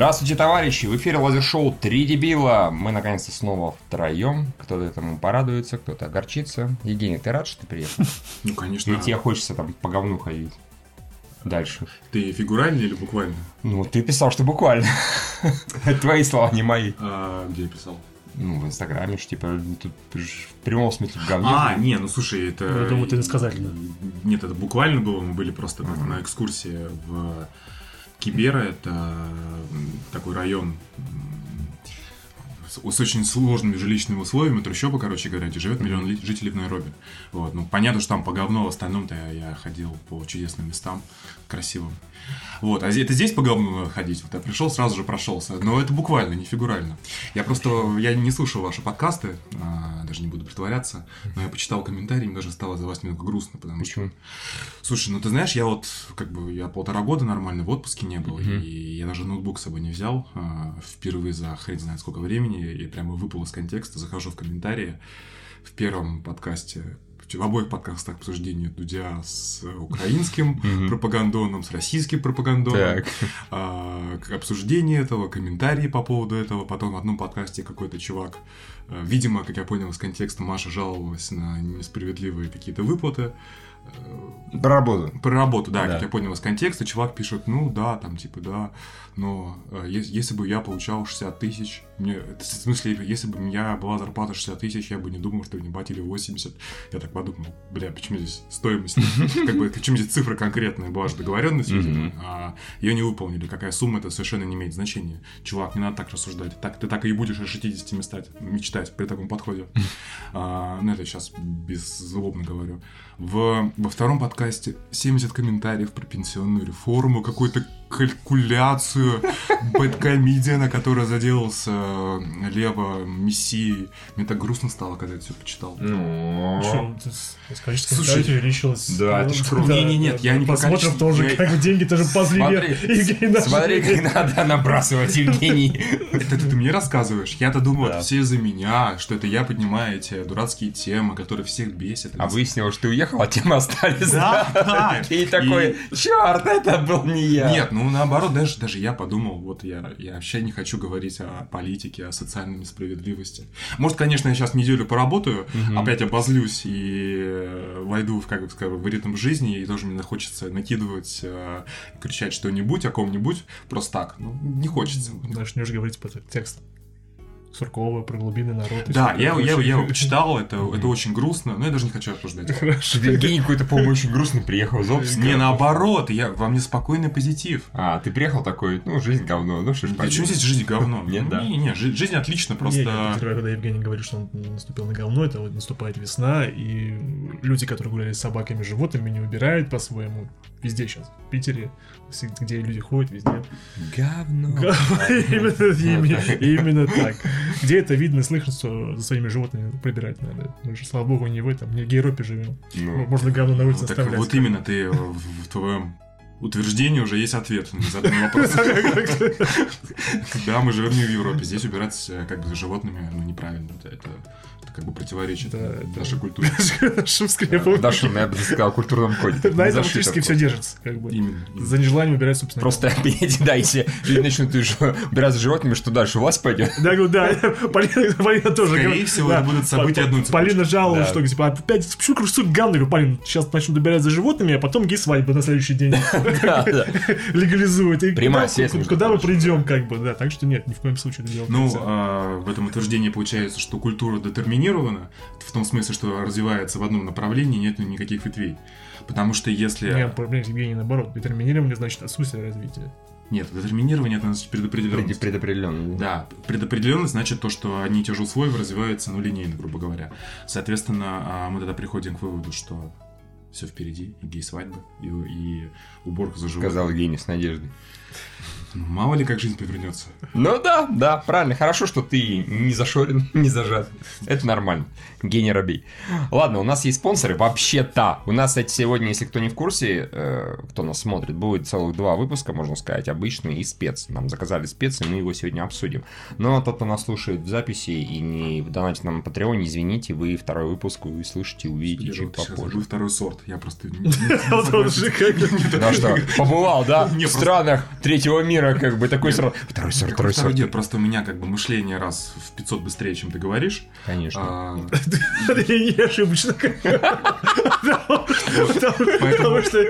Здравствуйте, товарищи! В эфире лазер-шоу «Три дебила». Мы наконец-то снова втроем. Кто-то этому порадуется, кто-то огорчится. Евгений, ты рад, что ты приехал? Ну, конечно. Или тебе хочется там по говну ходить? Дальше. Ты фигурально или буквально? Ну, ты писал, что буквально. Это твои слова, не мои. А, где я писал? Ну, в Инстаграме, что типа, тут в прямом смысле в говне. А, не, ну слушай, это... Я думаю, ты иносказательно. Нет, это буквально было, мы были просто на экскурсии в Кибера, это такой район с, с очень сложными жилищными условиями, трущобы, короче говоря, где живет миллион ли- жителей в Найроби. Вот, ну, понятно, что там по говну, в остальном-то я, я ходил по чудесным местам, красивым. Вот, а это здесь по говну надо ходить. Вот я пришел, сразу же прошелся. Но это буквально, не фигурально. Я просто, я не слушал ваши подкасты, а, даже не буду притворяться, но я почитал комментарии, мне даже стало за вас немного грустно, потому что Почему? Слушай, ну ты знаешь, я вот как бы я полтора года нормально в отпуске не был, Мгм. и я даже ноутбук с собой не взял а, впервые за хрен знает сколько времени, и прямо выпал из контекста, захожу в комментарии в первом подкасте, в обоих подкастах обсуждение Дудя с украинским Мгм. пропагандоном, с российским пропагандоном, а, обсуждение этого, комментарии по поводу этого. Потом в одном подкасте какой-то чувак, э, видимо, как я понял из контекста, Маша жаловалась на несправедливые какие-то выплаты. Э, Про работу. Про работу, да, Да. как я понял из контекста, чувак пишет, ну да, там типа да, но э, ес- если бы я получал 60 тысяч, мне, в смысле, если бы у меня была зарплата 60 тысяч, я бы не думал, что мне платили 80. Я так подумал, бля, почему здесь стоимость, как бы, почему здесь цифра конкретная, была же договоренность, видимо, а ее не выполнили, какая сумма, это совершенно не имеет значения. Чувак, не надо так рассуждать, так, ты так и будешь о 60 мечтать, мечтать при таком подходе. А, ну, это сейчас беззлобно говорю. В, во втором подкасте 70 комментариев про пенсионную реформу, какую-то калькуляцию бэткомедиана, который заделался э, лево мессией. Мне так грустно стало, когда я это все почитал. Ну... Причем это с- с количеством Слушай, увеличилось. да, это ж круто. Не, не, нет, я не по Посмотрим тоже, как бы деньги тоже ползли Смотри, как надо набрасывать, Евгений. Это ты мне рассказываешь? Я-то думал, это все из-за меня, что это я поднимаю эти дурацкие темы, которые всех бесят. А выяснилось, что ты уехал, а темы остались. Да. И такой, черт, это был не я. Нет, ну наоборот, даже, даже я подумал, вот я, я вообще не хочу говорить о политике, о социальной несправедливости. Может, конечно, я сейчас неделю поработаю, Мгм. опять обозлюсь и э, войду в, как бы сказать, в ритм жизни, и тоже мне хочется накидывать, э, кричать что-нибудь о ком-нибудь, просто так. Ну, не хочется. Начнешь говорить по тексту. Суркова, про глубинный народ. и Да, я, я, я его почитал, это, это очень грустно, но я даже не хочу обсуждать. Хорошо. Евгений какой-то, по-моему, очень грустный приехал из Обска. Не, наоборот, я, во мне спокойный позитив. А, ты приехал такой, ну, жизнь говно, ну что ж Почему здесь жизнь говно? Нет, да. Не, не, жи- жизнь отлично, я просто... подозреваю, когда Евгений говорит, что он наступил на говно, это вот наступает весна, и люди, которые гуляли с собаками, животными, не убирают по-своему. Везде сейчас. В Питере, где люди ходят, везде. Говно. Именно, так. Где это видно, слышно, что за своими животными прибирать надо. Мы же, слава богу, не в этом, не в Европе живем. Ну, Можно говно на улице оставлять. вот именно ты в, в твоем утверждении уже есть ответ на заданный вопрос. Да, мы живем не в Европе, здесь убирать э, как бы за животными ну, неправильно. Это, как бы противоречит нашей культуре. Нашим скрепом. Даша, я бы сказал, культурном коде. На этом фактически все держится. Как бы. Именно. именно. За нежеланием убирать, собственно. Просто, да, если люди начнут убирать за животными, что дальше, власть пойдет? Да, да, Полина, тоже. Скорее всего, это будут события цепочки. Полина жаловалась, что типа опять почему красут говно? Полин, сейчас начнут убирать за животными, а потом гей свадьба на следующий день И Прямая куда- связь куда, мы придем, как бы, да. Так что нет, ни в коем случае это делать Ну, а, в этом утверждении получается, что культура детерминирована, в том смысле, что развивается в одном направлении, нет никаких ветвей. Потому что если... Нет, проблема с Евгением наоборот. Детерминирование значит отсутствие развития. Нет, детерминирование это значит предопределенность. Предопределенно. Да, предопределенность значит то, что одни и те же условия развиваются, ну, линейно, грубо говоря. Соответственно, а, мы тогда приходим к выводу, что все впереди, и гей-свадьба, и, и уборка за животными. Сказал Евгений с надеждой. Ну, Мало ли, как жизнь повернется. Ну да, да, правильно. Хорошо, что ты не зашорен, не зажат. Это нормально. Гений робей. Ладно, у нас есть спонсоры. Вообще-то. У нас, кстати, сегодня, если кто не в курсе, э, кто нас смотрит, будет целых два выпуска, можно сказать, обычный и спец. Нам заказали спец, и мы его сегодня обсудим. Но тот, кто нас слушает в записи и не донатит нам на Патреоне, извините, вы второй выпуск вы слышите, увидите Я чуть попозже. забыл второй сорт. Я просто... Ну что, побывал, да? В странах третьего мира. как бы такой сразу. Второй сорт, второй сорт. нет, просто у меня как бы мышление раз в 500 быстрее, чем ты говоришь. Конечно. А, Я не ошибочно. Потому что...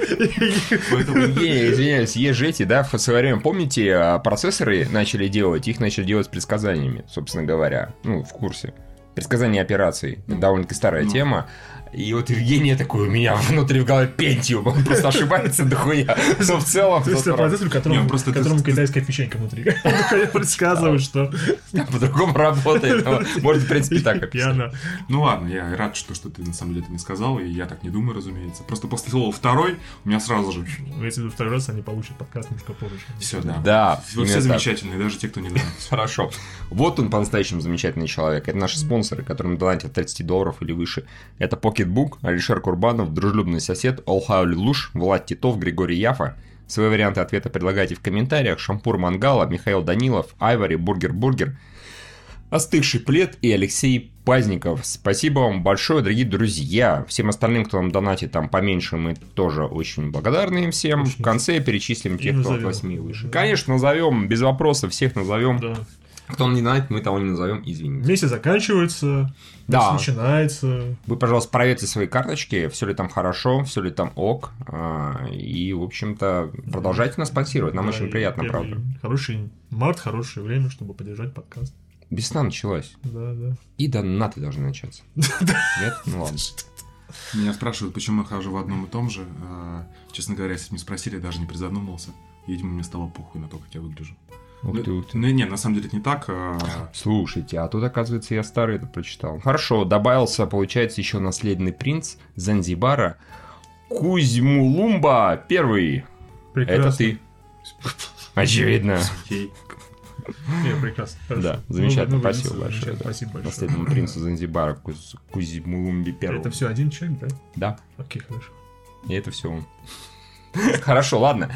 Поэтому Евгений, извиняюсь, есть же эти, да, в свое время, помните, а, процессоры начали делать, их начали делать с предсказаниями, собственно говоря, ну, в курсе. Предсказание операций, это довольно-таки старая Ну. тема. И вот Евгений такой у меня внутри в голове пентиум, он просто ошибается дохуя. Но в целом, То есть это ну, которому, он просто- китайская печенька внутри. Предсказывает, что по-другому работает. но Может, в принципе, так описать. Ну ладно, я рад, что, что ты на самом деле это не сказал, и я так не думаю, разумеется. Просто после слова второй у меня сразу же Если во второй раз они получат подкаст немножко позже. все, да. Да, Все, замечательные, даже те, кто не нравится. Хорошо. Вот он по-настоящему замечательный человек. Это наши спонсоры, которым донатят от 30 долларов или выше. Это Pocketbook, Алишер Курбанов, дружелюбный сосед, Олхаули Луш, Влад Титов, Григорий Яфа. Свои варианты ответа предлагайте в комментариях. Шампур Мангала, Михаил Данилов, Айвари, Бургер Бургер, Остывший плед и Алексей Пазников. Спасибо вам большое, дорогие друзья. Всем остальным, кто нам донатит там поменьше, мы тоже очень благодарны им всем. Очень. В конце перечислим тех, кто от назовем. 8 и выше. Да. Конечно, назовем, без вопросов, всех назовем. Да. Кто нам не донатит, мы того не назовем, извините. Месяц заканчивается, Да. месяц начинается. Вы, пожалуйста, проверьте свои карточки, все ли там хорошо, все ли там ок. а, И, в общем-то, продолжайте нас спонсировать. Нам Да, очень приятно, правда. Хороший март, хорошее время, чтобы поддержать подкаст. Весна началась. Да, да. И донаты должны начаться. Нет? Ну ладно. Меня спрашивают, почему я хожу в одном и том же. А, Честно говоря, если бы меня спросили, я даже не призадумывался. Видимо, мне стало похуй на то, как я выгляжу. Ух ты, ух ты. Ну, не, на самом деле это не так. а, Слушайте, а тут, оказывается, я старый это прочитал. Хорошо, добавился, получается, еще наследный принц Занзибара Кузьмулумба первый. Прекрасно. Это ты. Очевидно. Окей. Не, прекрасно. Хорошо. Да, замечательно. Ну, Спасибо ну, большое. да. Спасибо большое. Наследному принцу Занзибара Куз- Кузьмулумбе первому. Это все один человек, да? Да. Окей, хорошо. И это все он. Хорошо, ладно.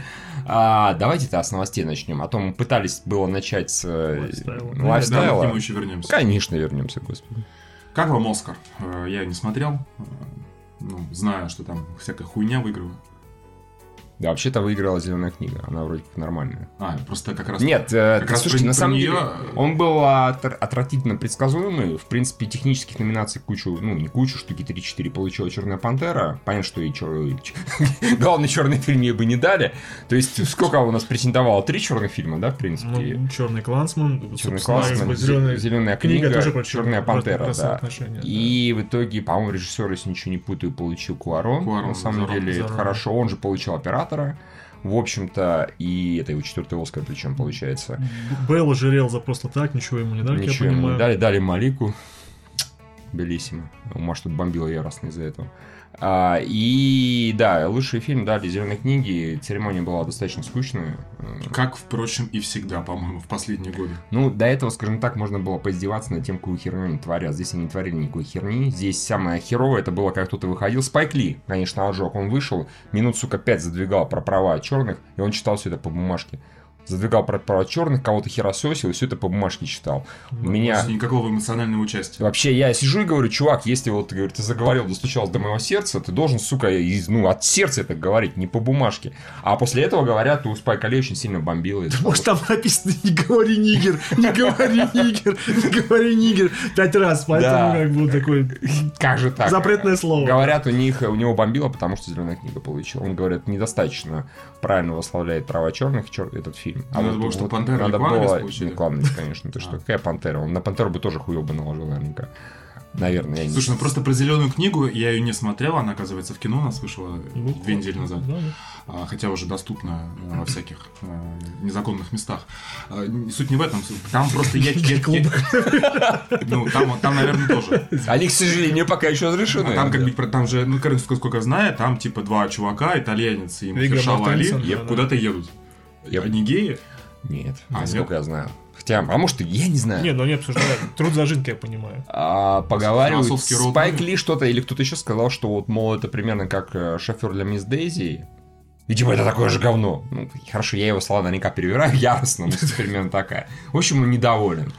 А, давайте-то с новостей начнем. А то мы пытались было начать с э, Lifestyle а. Да, мы к нему еще вернемся. Конечно, вернемся, господи. Как вам Оскар? Э, Я не смотрел. Э, Ну, знаю, что там всякая хуйня выиграла. Да, вообще-то выиграла зеленая книга. Она вроде как нормальная. А, просто как раз... Нет, э, как раз слушайте, про- на самом неё, деле, он был отр- отвратительно предсказуемый. В принципе, технических номинаций кучу, ну, не кучу, штуки 3-4 получила Черная Пантера. Понятно, что и чер... главный черный фильм ей бы не дали. То есть, сколько у нас претендовало? Три черных фильма, да, в принципе? Ну, Черный клансман, Черный класс, зеленая зеленая книга книга, тоже про черная пантера, да. И в итоге, по-моему, режиссер, если ничего не путаю, получил Куарон. Куарон, на самом деле, это хорошо. Он же получил оператора. В общем-то, и это его четвертый Оскар, причем получается. Белла жирел за просто так, ничего ему не дали, Ничего я ему не дали, дали Малику. Белиссимо. Может, тут бомбила яростно из-за этого. А, и да, лучший фильм дали зеленой книги. Церемония была достаточно скучная. Как, впрочем, и всегда, по-моему, в последние годы. Ну, до этого, скажем так, можно было поиздеваться над тем, какую херню они творят. Здесь они не творили никакой херни. Здесь самое херовое, это было, как кто-то выходил. Спайк Ли, конечно, отжег. Он вышел, минут, сука, пять задвигал про права черных, и он читал все это по бумажке. Задвигал про права черных, кого-то херососил, и все это по бумажке читал. У меня... Никакого эмоционального участия. Вообще, я сижу и говорю, чувак, если вот ты, говорит, ты заговорил, достучался до моего сердца, ты должен, сука, из, ну, от сердца это говорить, не по бумажке. А после этого говорят, у Спайка Ли очень сильно бомбило. из-за того, Может, там написано «Не говори нигер, не говори нигер, не говори нигер» пять раз, поэтому Да. как бы такой Как же так? запретное слово. Говорят, у них у него бомбило, потому что зеленая книга получила. Он говорит, недостаточно правильно восславляет права черных чер- этот фильм. Надо было, чтобы «Пантера» надо было получили. «Кланец», конечно. Ты что, А. какая пантера? Он на пантеру бы тоже хуёво бы наложил, наверняка. Наверное, я не Слушай, ну просто про зеленую книгу я ее не смотрел, она, оказывается, в кино у нас вышла Ну, две недели назад. Да, да. А, хотя уже доступна э, во всяких э, незаконных местах. А, Суть не в этом, там просто я... я- я- Ну, там, там, наверное, тоже. Они, к сожалению, пока еще разрешены. А Там, как бы, там же, ну, сколько, сколько знаю, там, типа, два чувака, итальянец и Али, куда-то едут. Я- Они геи? Нет, А, насколько я знаю. Хотя, а может, и я не знаю. Не, ну они обсуждают. Труд зажитки, я понимаю. А, поговаривают, Спайк. Ли что-то или кто-то еще сказал, что вот, мол, это примерно как э, шофер для мисс Дейзи. И типа это такое же говно. Ну, хорошо, я его слова наверняка перевираю яростно, но примерно такая. В общем, он недоволен.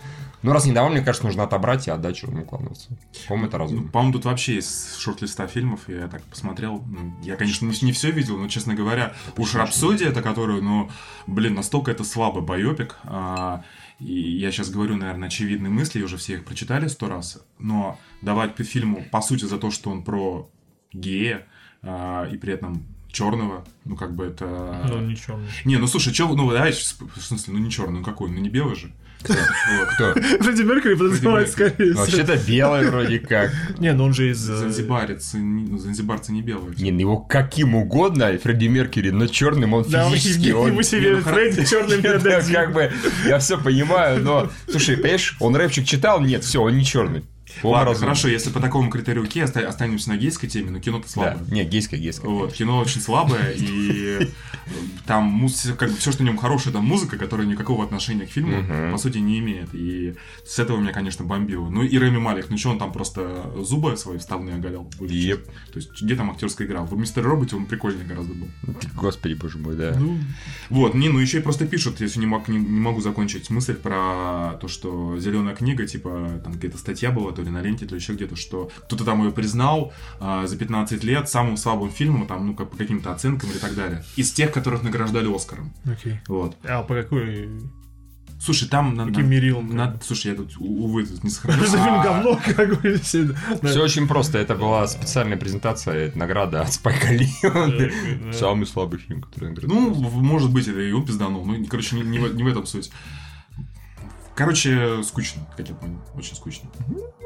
Ну, раз недоволен, мне кажется, нужно отобрать и отдать черному клановцу. По-моему, это Ну, разумно. по-моему, тут вообще есть шорт-листа фильмов, я так посмотрел. Ну, Я, конечно, не, все видел, но, честно говоря, уж Рапсодия, это которую, ну, блин, настолько это слабый байопик. а, и я сейчас говорю, наверное, очевидные мысли, уже все их прочитали сто раз. Но давать по фильму, по сути, за то, что он про гея, а, и при этом черного, ну, как бы это... Ну, ничего. Не, ну слушай, чё, ну давай, в смысле, ну не черный, ну какой, ну не белый же. Кто? Фредди Меркьюри подразумевает скорее всего. Вообще-то белый вроде как. Не, ну он же из... э, Занзибарец, не- ну, занзибарцы не белые. Не, ну его каким угодно, Фредди Меркьюри, но черным он Да, физически. он- ему себе Фредди черными Да, отдадим. как бы, я все понимаю, но... Слушай, понимаешь, он рэпчик читал? Нет, все, он не черный. Ладно, хорошо, если по такому критерию окей, оста- останемся на гейской теме, но кино-то Да, слабое. не, гейская, гейская. Вот, кино очень слабое, и там муз- как бы все, что в нем хорошее, это музыка, которая никакого отношения к фильму, по сути, не имеет. И с этого меня, конечно, бомбило. Ну и Рэми Малик, ну что он там просто зубы свои вставные оголял? часть? То есть, где там актерская игра? В Мистер Роботе он прикольный гораздо был. Господи, боже мой, да. Ну, Вот, не, ну еще и просто пишут, если не, мог, не, не могу закончить мысль про то, что зеленая книга, типа, там какая-то статья была, то ли на ленте, то ли еще где-то, что кто-то там ее признал а, за 15 лет самым слабым фильмом, там, ну, как по каким-то оценкам и так далее. Из тех, которых награждали Оскаром. окей. Вот. А по какой... Слушай, там... на- Каким мерилом? на- слушай, я тут, увы, тут не сохранил. За фильм говно какой все. Все очень просто. Это была специальная презентация, это награда от Спайка Ли. Самый слабый фильм, который наградил. Ну, может быть, это и он пизданул. Ну, короче, не в этом суть. Короче, скучно, как я понял. Очень скучно.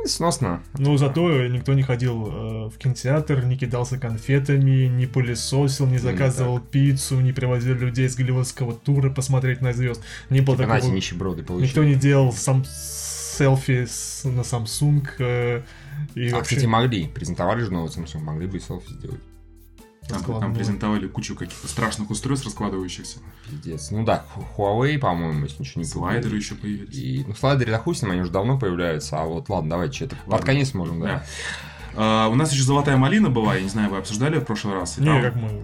сносно. Ну, зато никто не ходил э, в кинотеатр, не кидался конфетами, не пылесосил, не заказывал пиццу, не привозил людей с голливудского тура посмотреть на звезд. Не было Знаете, такого. нищеброды Никто получили. не делал сам селфи с- на Samsung. э, и А, вообще- кстати, могли. Презентовали же новый Samsung, могли бы и селфи сделать. Там, там презентовали кучу каких-то страшных устройств раскладывающихся. Пиздец. Ну да, Huawei, по-моему, если ничего не. Слайдеры еще появились. И, ну, слайдеры, да хуй с ним, они уже давно появляются, а вот ладно, давайте что-то под конец можем, да. Да. А, у нас еще золотая малина была, я не знаю, вы обсуждали в прошлый раз. Не, там- как мы...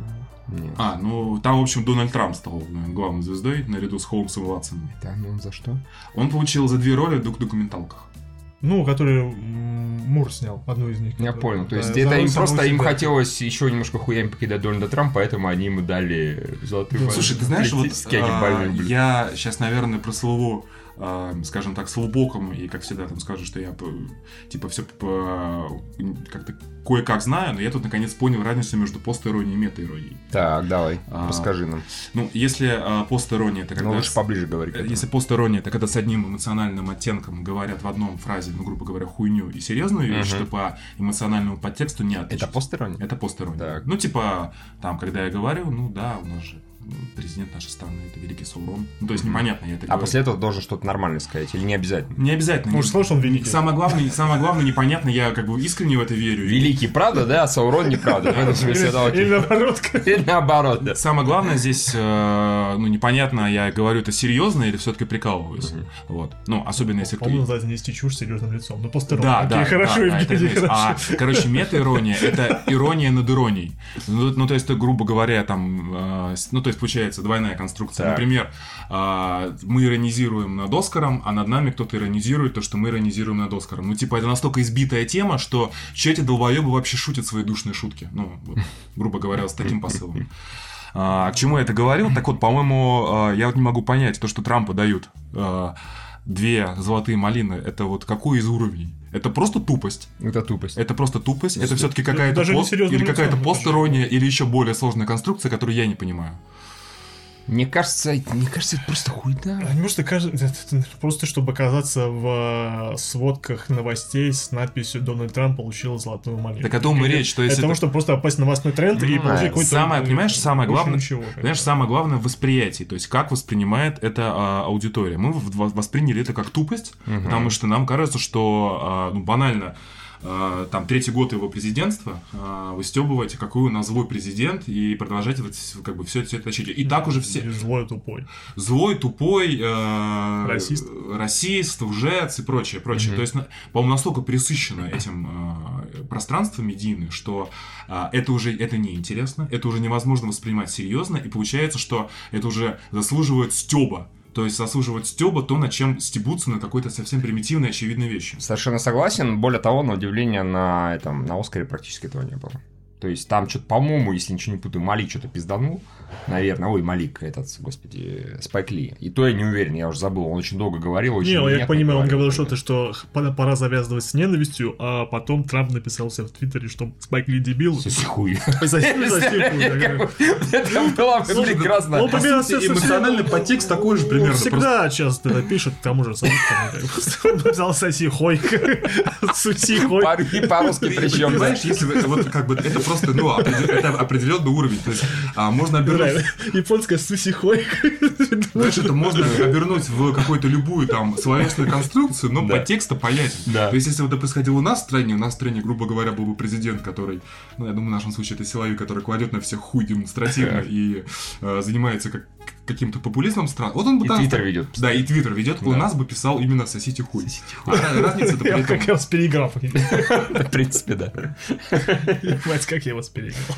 Нет. А, ну там, в общем, Дональд Трамп стал наверное, главной звездой наряду с Холмсом и Ватсоном. Да, ну за что? Он получил за две роли в док- документалках. Ну, который Мур снял, одну из них. Я которую- понял. То да, есть за это им просто им себя. хотелось еще немножко хуями покидать Дональда Трампа, поэтому они ему дали золотую Ну, малину. Слушай, ты знаешь, вот а, я сейчас, наверное, прослыву, а, скажем так, слубоком, и, как всегда, там скажу, что я, типа, все как-то кое-как знаю, но я тут, наконец, понял разницу между пост-иронией и мета-иронией. Так, давай, А, расскажи нам. Ну, если а, пост-ирония, это когда... Ну, лучше с- поближе говори. Э. Если пост-ирония, это когда с одним эмоциональным оттенком говорят в одном фразе, ну, грубо говоря, хуйню и серьезную вещь, Мгм. что по эмоциональному подтексту не отличить. Это постерония? Это пост-ирония. Так. Ну, типа, там, когда я говорю, ну да, у нас же президент нашей страны это великий Саурон. Ну, то есть непонятно, я это А говорю. после этого должен что-то нормальное сказать, или не обязательно? Не обязательно. Сказал, что он великий. Самое главное, самое главное, непонятно, я как бы искренне в это верю. Великий правда, да, а Саурон неправда. Или, наоборот. Или наоборот, да. Самое главное здесь, э, ну, непонятно, я говорю это серьезно или все-таки прикалываюсь. Вот. Ну, особенно если кто... По-моему, называется нести чушь серьезным лицом. Ну, постерон. Да, да, хорошо, Евгений. А, короче, мета-ирония — это ирония над иронией. Ну, ну, то есть, грубо говоря, там, э, ну, то есть, получается, двойная конструкция. Так. Например, а, мы иронизируем над Оскаром, а над нами кто-то иронизирует то, что мы иронизируем над Оскаром. Ну, типа, это настолько избитая тема, что че эти долбоебы вообще шутят свои душные шутки. Ну, вот, грубо говоря, с таким посылом. А, к чему я это говорил? Так вот, по-моему, а, я вот не могу понять, то, что Трампу дают две золотые малины, это вот какой из уровней? Это просто тупость. Это тупость. Это просто тупость. Это все-таки какая-то пост- или какая-то пост-ирония, или еще более сложная конструкция, которую я не понимаю. Мне кажется, мне кажется, это просто хуйня. А не может, кажется, просто чтобы оказаться в э, сводках новостей с надписью «Дональд Трамп получил золотую монету». Так о том и речь, то есть это того, чтобы просто попасть в новостной тренд и Ну, получить какой-то... самое, понимаешь, самое главное- ничего, бы. самое главное в восприятии, то есть как воспринимает это а, аудитория. Мы восприняли это как тупость, потому что нам кажется, что а, ну, банально там третий год его президентства, а, вы стебываете, какой у нас злой президент, и продолжаете вот как бы все это тащить. И так уже все И злой тупой. злой, тупой, э, Расист. расист, лжец и прочее, прочее. Мгм. То есть, по-моему, настолько присыщено этим э, пространство медийное, что э, это уже это неинтересно, это уже невозможно воспринимать серьезно, и получается, что это уже заслуживает стеба. То есть заслуживают стеба то, над чем стебутся на какой-то совсем примитивной, очевидной вещи. Совершенно согласен. Более того, на удивление, на этом на Оскаре практически этого не было. То есть там что-то, по-моему, если ничего не путаю, Малик что-то пизданул, наверное. Ой, Малик, этот, господи, Спайк Ли. И то я не уверен, я уже забыл. Он очень долго говорил, очень Не, я внятно понимаю, он говорил что-то, что пора, завязывать с ненавистью, а потом Трамп написал себе в Твиттере, что Спайк Ли дебил. Соси хуй. Ну, хуй, Это было прекрасно. он примерно эмоциональный подтекст такой же примерно. всегда часто пишет к тому же написал соси хой. Суси И по-русски причем. Понимаешь, если вот как бы это просто, ну, это определенный уровень. То есть а, можно обернуть, Японская суси хой. знаешь, это можно обернуть в какую-то любую там словесную конструкцию, но Да. подтекст понятен. Да. То есть, если вот это происходило у нас в стране, у нас в стране, грубо говоря, был бы президент, который, ну, я думаю, в нашем случае это силовик, который кладет на всех хуй демонстративно и э, занимается как каким-то популизмом стран. Вот он бы И там- Твиттер ведет. Да, и Твиттер ведет. У Да. нас бы писал именно «сосите хуй». А разница-то при Я этом... как я вас переиграл. В принципе, да. Мать, как я вас переиграл.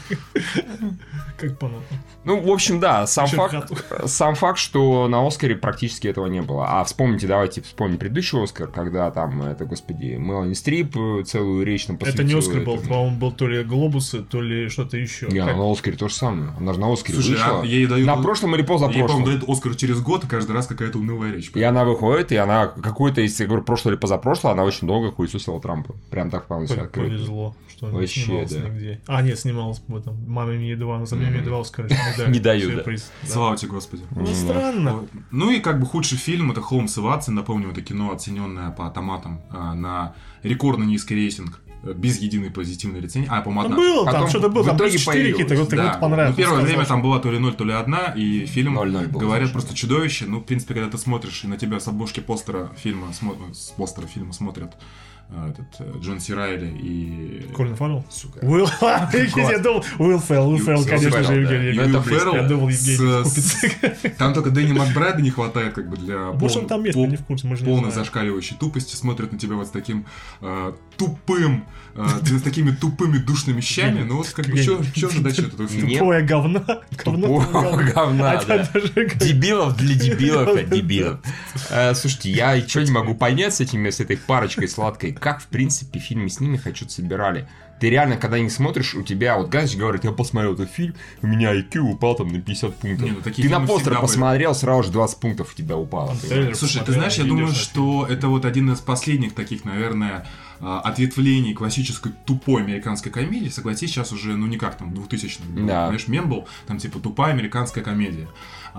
Как понятно. Ну, в общем, да, сам факт, сам факт, что на Оскаре практически этого не было. А вспомните, давайте вспомним предыдущий Оскар, когда там, это, господи, Мелани Стрип э, целую речь нам Это не посвятила Оскар был, по-моему, был то ли Глобусы, то ли что-то еще. Не, Как- она на Оскаре то же самое. Она же на Оскаре Слушай, вышла. а ей дают- На прошлом или Ей, по-моему, дают Оскар через год, и каждый раз какая-то унылая речь. И она выходит, и она какой-то, если я говорю, прошлое или позапрошлое, она очень долго хуесосила Трампа. Прям так вполне себе открыто. Повезло, что не Вообще, снималась да. нигде. А, нет, снималась в этом. Маме мне едва, за мне едва Оскар не дают. Слава тебе, Господи. Ну, странно. Ну и как бы худший фильм это Холмс и Ватсон. Напомню, это кино, оцененное по томатам а, на рекордно низкий рейтинг без единой позитивной рецензии. А, по-моему, Там одна. было, там Потом что-то было, в там итоге 24 какие-то, вот Да. вот понравилось. Ну, первое сказал, время что- там была то ли 0, то ли 1, и фильм, 0-0 было говорят, значит. просто чудовище. Ну, в принципе, когда ты смотришь, и на тебя с обложки постера фильма, с постера фильма смотрят э, этот э, Джон Си Райли и... Колин Фаррелл? Сука. Уилл, я думал, Уилл Феррелл, Уилл Феррелл, Уилл конечно же, да. Евгений. Купец. Феррелл Я думал, Евгений. Там только Дэнни Макбрайда не хватает как бы для пол- он там есть, не в курсе, мы же не полной зашкаливающей тупости, смотрят на тебя вот с таким э, тупым, э, с такими тупыми душными щами. Ну вот как бы что от этого фильма? Тупое говно. Говно. говна, да. Дебилов для дебилов от дебилов. Э, Слушайте, я что не могу понять с этими, с этой парочкой сладкой, как, в принципе, фильмы с ними хочу собирали. Ты реально, когда не смотришь, у тебя, вот Газич говорит, я посмотрел этот фильм, у меня IQ упал там на 50 пунктов. Не, ну, такие ты на постер всегда были. посмотрел, сразу же 20 пунктов у тебя упало. Трейлер Слушай, ты посмотрел, знаешь, я думаю, что это вот один из последних таких, наверное, а, ответвлений классической тупой американской комедии. Согласись, сейчас уже, ну, не как там, 2000 Да. Знаешь, мем был, там, типа, тупая американская комедия.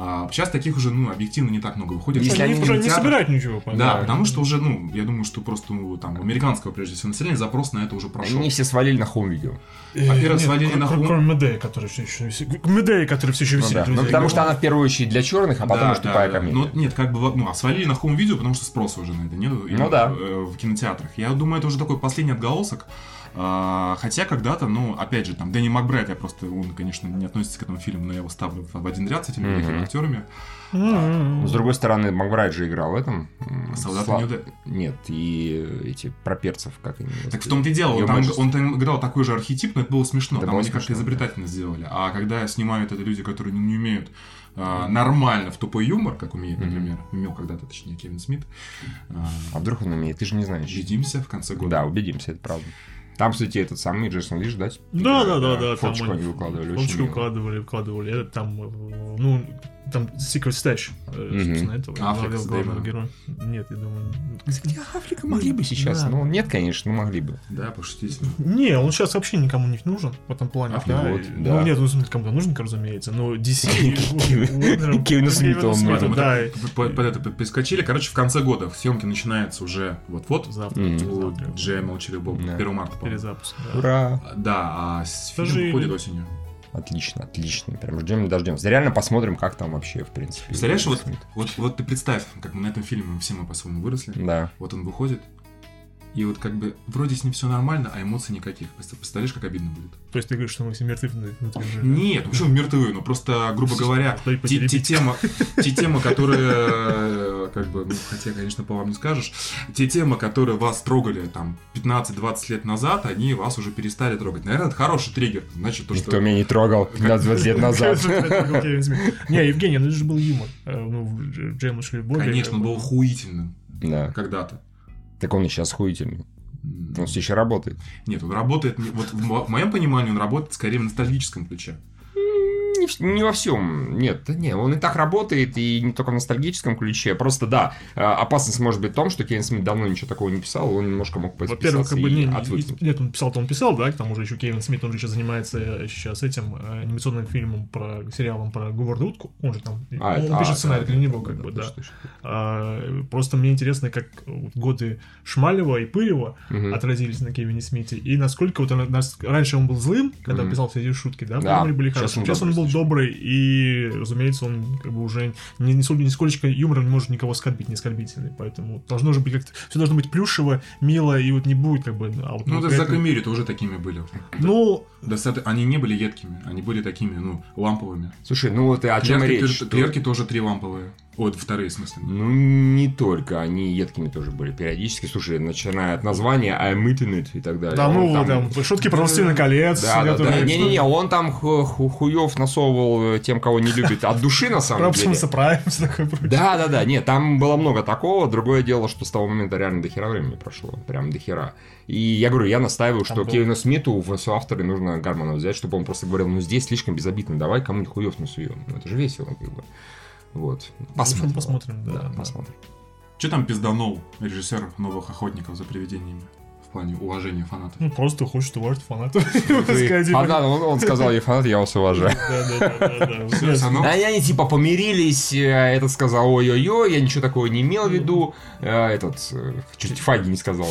А, сейчас таких уже, ну, объективно не так много выходит. Если Они уже не собирают ничего. Да, понятно. потому что уже, ну, я думаю, что просто, ну, там, у американского, прежде всего, населения запрос на это уже прошел. Они все свалили на home video. Э, во-первых, нет, свалили кр- на home. Кроме Медея, который все еще висит. Медея, который все еще Ну, висит. да. Ну, потому что она в первую очередь для черных, а потом Да, уж тупая да, да. комедия. Ну, нет, как бы, ну, а свалили на home video, потому что спроса уже на это нет. Ну да. э, В кинотеатрах. Я думаю, это уже такой последний отголосок. А, Хотя когда-то, ну, опять же, там, Дэнни Макбрайт, я просто, он, конечно, не относится к этому фильму, но я его ставлю в один ряд с этими великими актерами. М-м-м. С другой стороны, Макбрайт же играл в этом. Солдаты Сла-. Нет, и эти про перцев, как они. Так в том-то и дело, там, он там играл такой же архетип, но это было смешно. Это там было они как-то изобретательно сделали. А когда снимают это люди, которые не, не умеют а, нормально в тупой юмор, как умеет, например, умел когда-то, точнее, Кевин Смит, а, А вдруг он умеет? Ты же не знаешь. убедимся в конце года. Да, убедимся, это правда. Там, кстати, этот самый Джейсон Лиш, да? Да, да, да, да. Фоточку они выкладывали. Фоточку выкладывали, выкладывали. Это там, э, ну, там Secret Stash, Мгм. собственно, этого. Африка главного- с главного Дэймоном. героя. Нет, я думаю... Где Африка могли бы сейчас? Да. Ну, нет, конечно, ну могли бы. Да, пошутить. Не, он сейчас вообще никому не нужен в этом плане. А, да, вот, и- да. Ну, нет, ну, кому-то нужен, разумеется, но DC... Кевину- Смиту он. Да, Под, это перескочили. Короче, в конце года съемки начинаются уже вот-вот. завтра. У. Джея. Да. 1 марта, по-моему. Перезапуск. Ура! Да, а с- фильм выходит осенью. Отлично, отлично. Прям ждем, дождемся. Реально посмотрим, как там вообще, в принципе. Представляешь, вот, вот, вот ты представь, как мы на этом фильме мы все мы по-своему выросли. Да. Вот он выходит, и вот как бы вроде с ним все нормально, а эмоций никаких. Представляешь, как обидно будет? То есть ты говоришь, что мы все мертвы внутри? Нет, ну почему мертвы? Ну просто, грубо говоря, те, темы, те темы, которые, э, как бы, ну, хотя, конечно, по вам не скажешь, те темы, которые вас трогали там 15-20 лет назад, они вас уже перестали трогать. Наверное, это хороший триггер. Значит, то, Никто что... меня не трогал 15 лет назад. Не, Евгений, ну это же был юмор. Э, Ну, Джеймс. Конечно, он был охуительным Да. когда-то. Так он и сейчас хуительный. Он все еще работает. Нет, он работает, вот в моем понимании он работает скорее в ностальгическом ключе. Не, во всем. Нет, да не, он и так работает, и не только в ностальгическом ключе. Просто да, э, опасность может быть в том, что Кевин Смит давно ничего такого не писал, он немножко мог Во-первых, как бы не, отвыкнуть. нет, он писал, то он писал, да, к тому же еще Кевин Смит, он же сейчас занимается э, сейчас этим э, анимационным фильмом про сериалом про Говарда Утку, он же там, А, он это- пишет а, сценарий для него, как бы, да. А, просто мне интересно, как годы Шмалева и Пырева Мгм. отразились на Кевине Смите, и насколько вот он, раньше он был злым, когда Мгм. писал все эти шутки, да, Да, были хорошие. Сейчас он был добрый, и, разумеется, он как бы уже не, не, сколь- нисколько юмором не может никого оскорбить, не оскорбительный, поэтому должно же быть как-то, все должно быть плюшево, мило, и вот не будет как бы... А вот Ну, да, при за этом- Мири тоже такими были. Ну, Достаточно, они не были едкими, они были такими, ну, ламповыми. Слушай, ну вот и о чем речь? клерки тоже три ламповые. О, вторые, в смысле. Ну, не только, они едкими тоже были периодически. Слушай, начиная от названия I'm eating it и так далее. да, Он ну, там, шутки про «Властелин колец», Да, да, да. Не-не-не, он там ху- ху- хуев насовывал э, тем, кого не любит от души, на Про самом деле. Оптимуса Прайм, всё такое прочее. Да, да, да. Нет, там было много такого. Другое дело, что с того момента реально до хера времени прошло. Прям до хера. И я говорю, я настаиваю, Там что Кевину Смиту в соавторе нужно Гармана взять, чтобы он просто говорил, ну здесь слишком безобидно, давай кому-нибудь хуев насуем. Ну это же весело, как бы. Вот. Посмотрим. посмотрим, да, да. посмотрим. Че там пизданул режиссер новых охотников за привидениями? В плане уважения фанатов. Ну, просто хочет уважать фанатов. Фанат, он, он сказал, я фанат, я вас уважаю. Да, да, да, да, да. А они типа помирились, э, этот сказал ой-ой-ой, я ничего такого не имел в виду, э, этот, э, чуть Фаги не сказал.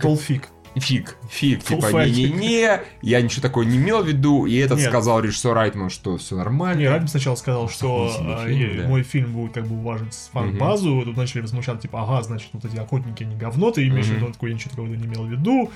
Полфиг. Фиг, фиг, типа, не-не-не, я ничего такого не имел в виду, и этот Нет. сказал режиссер Райтман, что все нормально. Не, Райм сначала сказал, что а, фильм, е- да. мой фильм будет как бы уважать фан-базу. Тут начали возмущаться, типа, ага, значит, вот эти охотники не говно, ты имеешь в Мгм. виду, он такой, я ничего такого не имел в виду.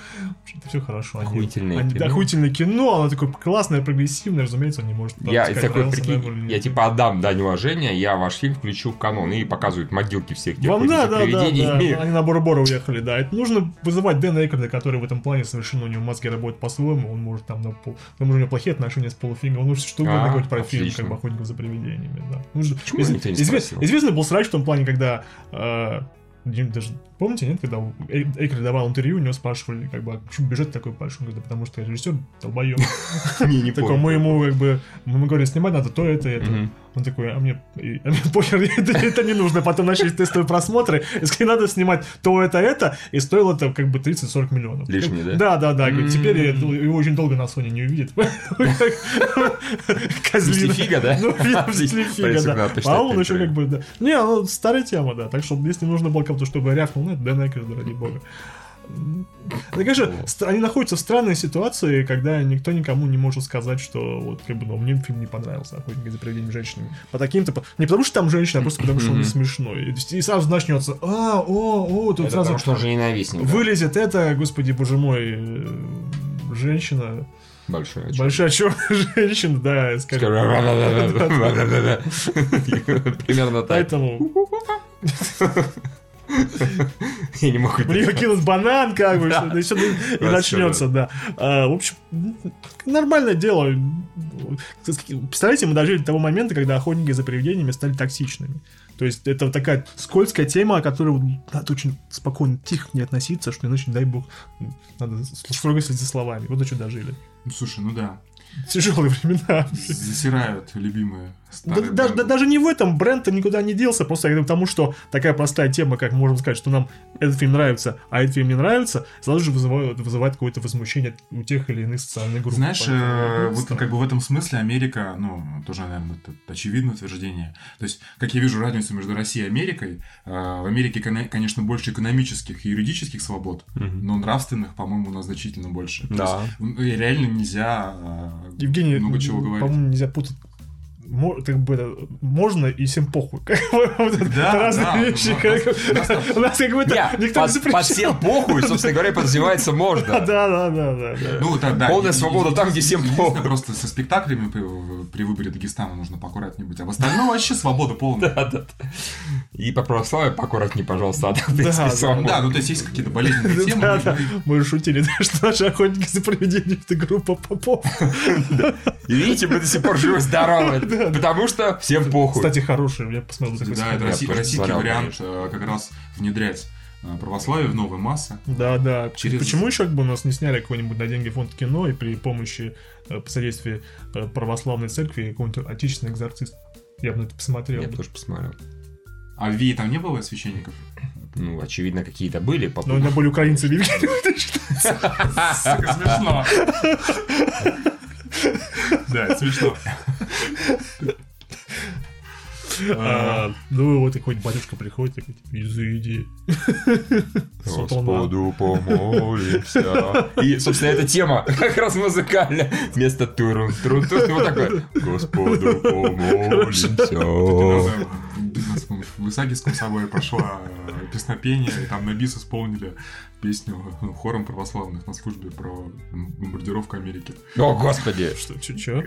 Это все хорошо. Они- Охуительное они- кино. да, охуительное кино, оно такое классное, прогрессивное, разумеется, он не может Я сказать, такой, прикинь, нам я типа отдам дань уважения, я ваш фильм включу в канон и показывают могилки всех тех Вам да, да, да, да, они на Бора-Бора уехали, да. Это нужно вызывать Дэна Эйкарда, который в этом плане совершенно у него мозги работают по-своему, он может там на пол... Там уже у него плохие отношения с полуфингом, он может что угодно А, говорить про фильм, отлично. как бы охотников за привидениями, да. Нужно- Почему Из- никто не спросил? Известный был срач в том плане, когда э, даже помните, нет, когда Эй- Эйкер давал интервью, у него спрашивали, как бы, а почему бюджет такой большой? Он говорит, да потому что режиссер долбоёб. Не, не Такой, мы ему, как бы, мы ему говорили, снимать надо то, это, это. Он такой, а мне, а мне похер, это, это не нужно. Потом начались тестовые просмотры, и сказали, надо снимать то, это, это, и стоило это как бы 30-40 миллионов. Лишнее, да? Да, да, да. Говорит, теперь его очень долго на Sony не увидит. Козлина. Слифига, да? Ну, Принцип да. А он еще как бы, да. Не, ну, старая тема, да. Так что, если нужно было кому-то, чтобы рявкнул, ну, Дэн Экерд, ради бога. Да, конечно, ст- они находятся в странной ситуации, когда никто никому не может сказать, что вот как бы, ну, мне фильм не понравился, охотники за привидениями женщинами. По таким-то, по- не потому что там женщина, а просто потому что он не смешной. И, и сразу начнется, а, о, о, тут Это сразу потому что он же ненавистник. да. вылезет это, господи, боже мой, э, женщина, Большой. большая черная женщина, да, скажем. Примерно так. Поэтому Я не могу в нее кинут банан, как бы, Да. что-то, и начнется, да. А, В общем, нормальное дело. Представляете, мы дожили до того момента, когда охотники за привидениями стали токсичными. То есть это такая скользкая тема, о которой надо очень спокойно, тихо к ней относиться, что иначе, дай бог, надо строго следить за словами. Вот до чего дожили. Ну, слушай, ну да. Тяжелые времена. Засирают любимые Да- даже, да- даже не в этом бренд никуда не делся, просто я к тому, что такая простая тема, как можем сказать, что нам этот фильм нравится, а этот фильм не нравится, сразу же вызывает, вызывает какое-то возмущение у тех или иных социальных групп. Знаешь, э, ну, вот как бы в этом смысле Америка, ну, тоже, наверное, это очевидное утверждение. То есть, как я вижу разницу между Россией и Америкой, э, в Америке, коне- конечно, больше экономических и юридических свобод, но нравственных, по-моему, у нас значительно больше. То Да. есть, м, реально нельзя э, Евгений, много чего говорить. по-моему, нельзя путать как бы можно и всем похуй. Вот это Да, разные да, вещи. у как бы. у нас там- как бы это Не, никто не под, запрещал. под всем похуй, собственно говоря, подразумевается можно. да, да, да, да. Ну, да, да. Полная И- свобода и- там, где всем похуй. Просто со спектаклями при, при выборе Дагестана нужно поаккуратнее быть. А в остальном вообще свобода полная. Да, да. И по православию поаккуратнее, пожалуйста, а так, в принципе, да. Да, ну то есть есть какие-то болезненные темы. Да, да. мы- шутили, да, что наши охотники за привидениями это группа попов. И видите, мы до сих пор живы-здоровы. Потому что всем похуй. Кстати, хороший, я посмотрел такой Да, это российский вариант э, как раз внедрять э, православие в новые массы. Да, да. Через- Почему еще как бы у нас не сняли какой-нибудь на деньги фонд кино и при помощи э, по содействии православной церкви какой-нибудь отечественный экзорцист? Я бы на это посмотрел. Я бы. тоже посмотрел. А в Вии там не было священников? Ну, очевидно, какие-то были. по- Но у меня были украинцы Сука, смешно. Да, смешно. А, Ну, вот какой-нибудь батюшка приходит, такой, типа, изыди. Господу помолимся. И, собственно, эта тема как раз музыкальная. Вместо турун трун вот такое. Господу помолимся. В Исаакиевском соборе прошло э, песнопение, и там на бис исполнили песню ну, хором православных на службе про бомбардировку Америки. О, господи. Что, чё, чё?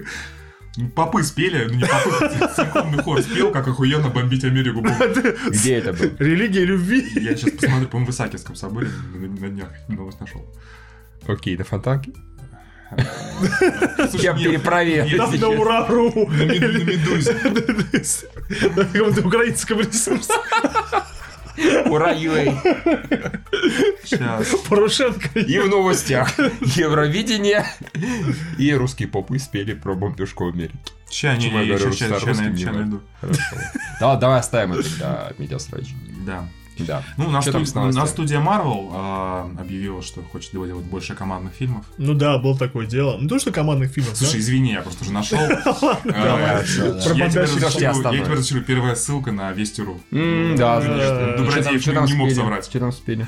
Ну, Попы спели, ну не попы, церковный хор спел, как охуенно бомбить Америку. Где это был? Религия любви. Я сейчас посмотрю, по-моему, в Исаакиевском соборе на, на днях новость нашел. Окей, на фонтанке. Я перепроверю. На сейчас. ура.ру. На Мед- на Медузе. На каком-то украинском ресурсе. Ура, UA. Сейчас. Порошенко. И в новостях. Евровидение. И русские попы спели про бомбежку Америки. Ща, не, русским, ща- ща русским найду, не давай оставим это для медиасрач. Да. Да. Ну, там студ- нас студия Marvel а, объявила, что хочет делать больше командных фильмов. Ну да, было такое дело. Ну то, что командных фильмов, да? Слушай, извини, я просто уже нашел. Давай. Э, да. Я тебе разрешил, первая ссылка на Вести.ру. М, Да, значит. Добродеев не- мог соврать. Что там спели?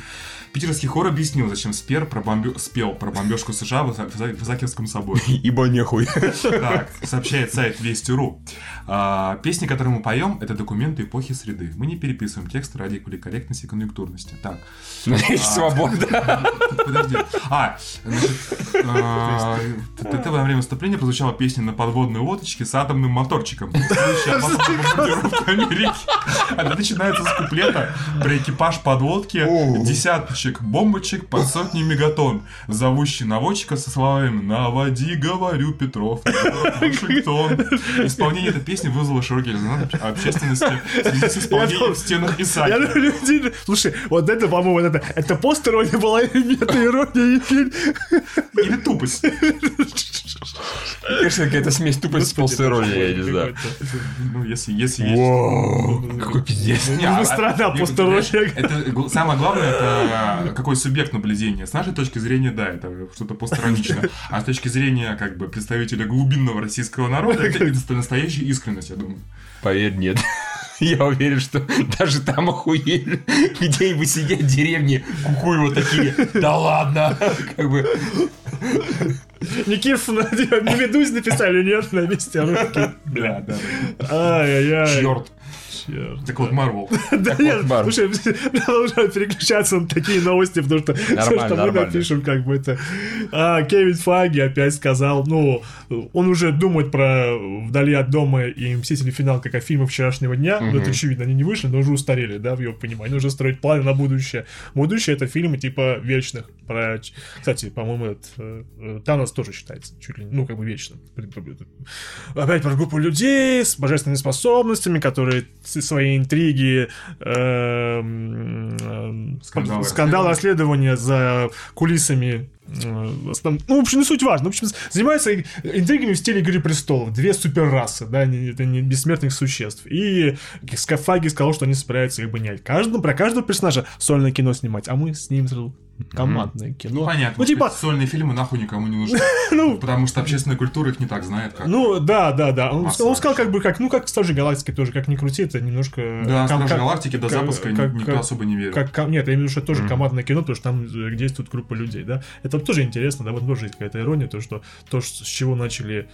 Питерский хор объяснил, зачем спер про бомбё- спел про бомбежку США в Иса- в Исаакиевском соборе. Ибо нехуй. Так, сообщает сайт Вести.ру. А, Песни, которые мы поем, это документы эпохи среды. Мы не переписываем текст ради корректности и конъюнктурности. Так, Есть свобода. Подожди. А, значит, а, во время выступления прозвучала песня на подводной лодочке с атомным моторчиком. Америки. Она начинается с куплета про экипаж подлодки, десяточек бомбочек под сотни мегатонн, зовущий наводчика со словами «Наводи, говорю, Петров, Вашингтон». Исполнение этой песни вызвало широкий резонанс общественности в связи с исполнением в стенах Я Исааки. думаю, люди... Слушай, вот это, по-моему, вот это, это пост-ирония была или мета-ирония, или... Или тупость. Конечно, какая-то смесь тупости с полстерония, я не знаю. Ну, если, если есть. Какой пиздец. Не, Нужна а- страна не, посторонняя. понимаешь, Это самое главное, это какой субъект наблюдения. С нашей точки зрения, да, это что-то постраничное. А с точки зрения, как бы, представителя глубинного российского народа, это настоящая искренность, я думаю. Поверь, нет. Я уверен, что даже там охуели. Где-нибудь сидят в деревне, кукуй вот такие. Да ладно. Как бы, Никиф на, Медузе написали, нет, на месте руки. Да, да. Ай-яй-яй. черт. Черт. Так вот, Марвел. Да Так нет, слушай, мне нужно переключаться на такие новости, потому что все, Нормально, что мы напишем, как бы это... А, Кевин Фаги опять сказал, ну, он уже думает про «Вдали от дома» и «Мстители. Финал» как о фильмах вчерашнего дня. Ну, это очевидно, они не вышли, но уже устарели, да, в его понимании. Нужно строить планы на будущее. Будущее — это фильмы типа вечных. Про... Кстати, по-моему, этот, э, э, Танос тоже считается чуть ли ну, как бы вечным. Опять про группу людей с божественными способностями, которые свои интриги, эм, эм, Скандалы, скандалы расследования за кулисами э, основ- Ну, в общем, не суть важно. В общем, занимаются интригами в стиле Игры престолов. Две суперрасы, да, не- это не бессмертных существ. И Скафаги сказал, что они собираются как бы не каждому, про каждого персонажа сольное кино снимать, а мы с ним сразу командное кино. Ну, понятно. Ну, типа, Сольные фильмы нахуй никому не нужны. ну, Потому что общественная культура их не так знает, как... ну, да, да, да. Он, Масса он сказал, как бы, как, ну, как Стражи Галактики тоже, как ни крути, это немножко... Да, ком- Стражи Галактики до запуска как- никто как- особо не верил. Как, нет, я имею в виду, что тоже командное кино, потому что там э, действует группа людей, да. Это тоже интересно, да, вот тоже есть какая-то ирония, то, что то, с чего начали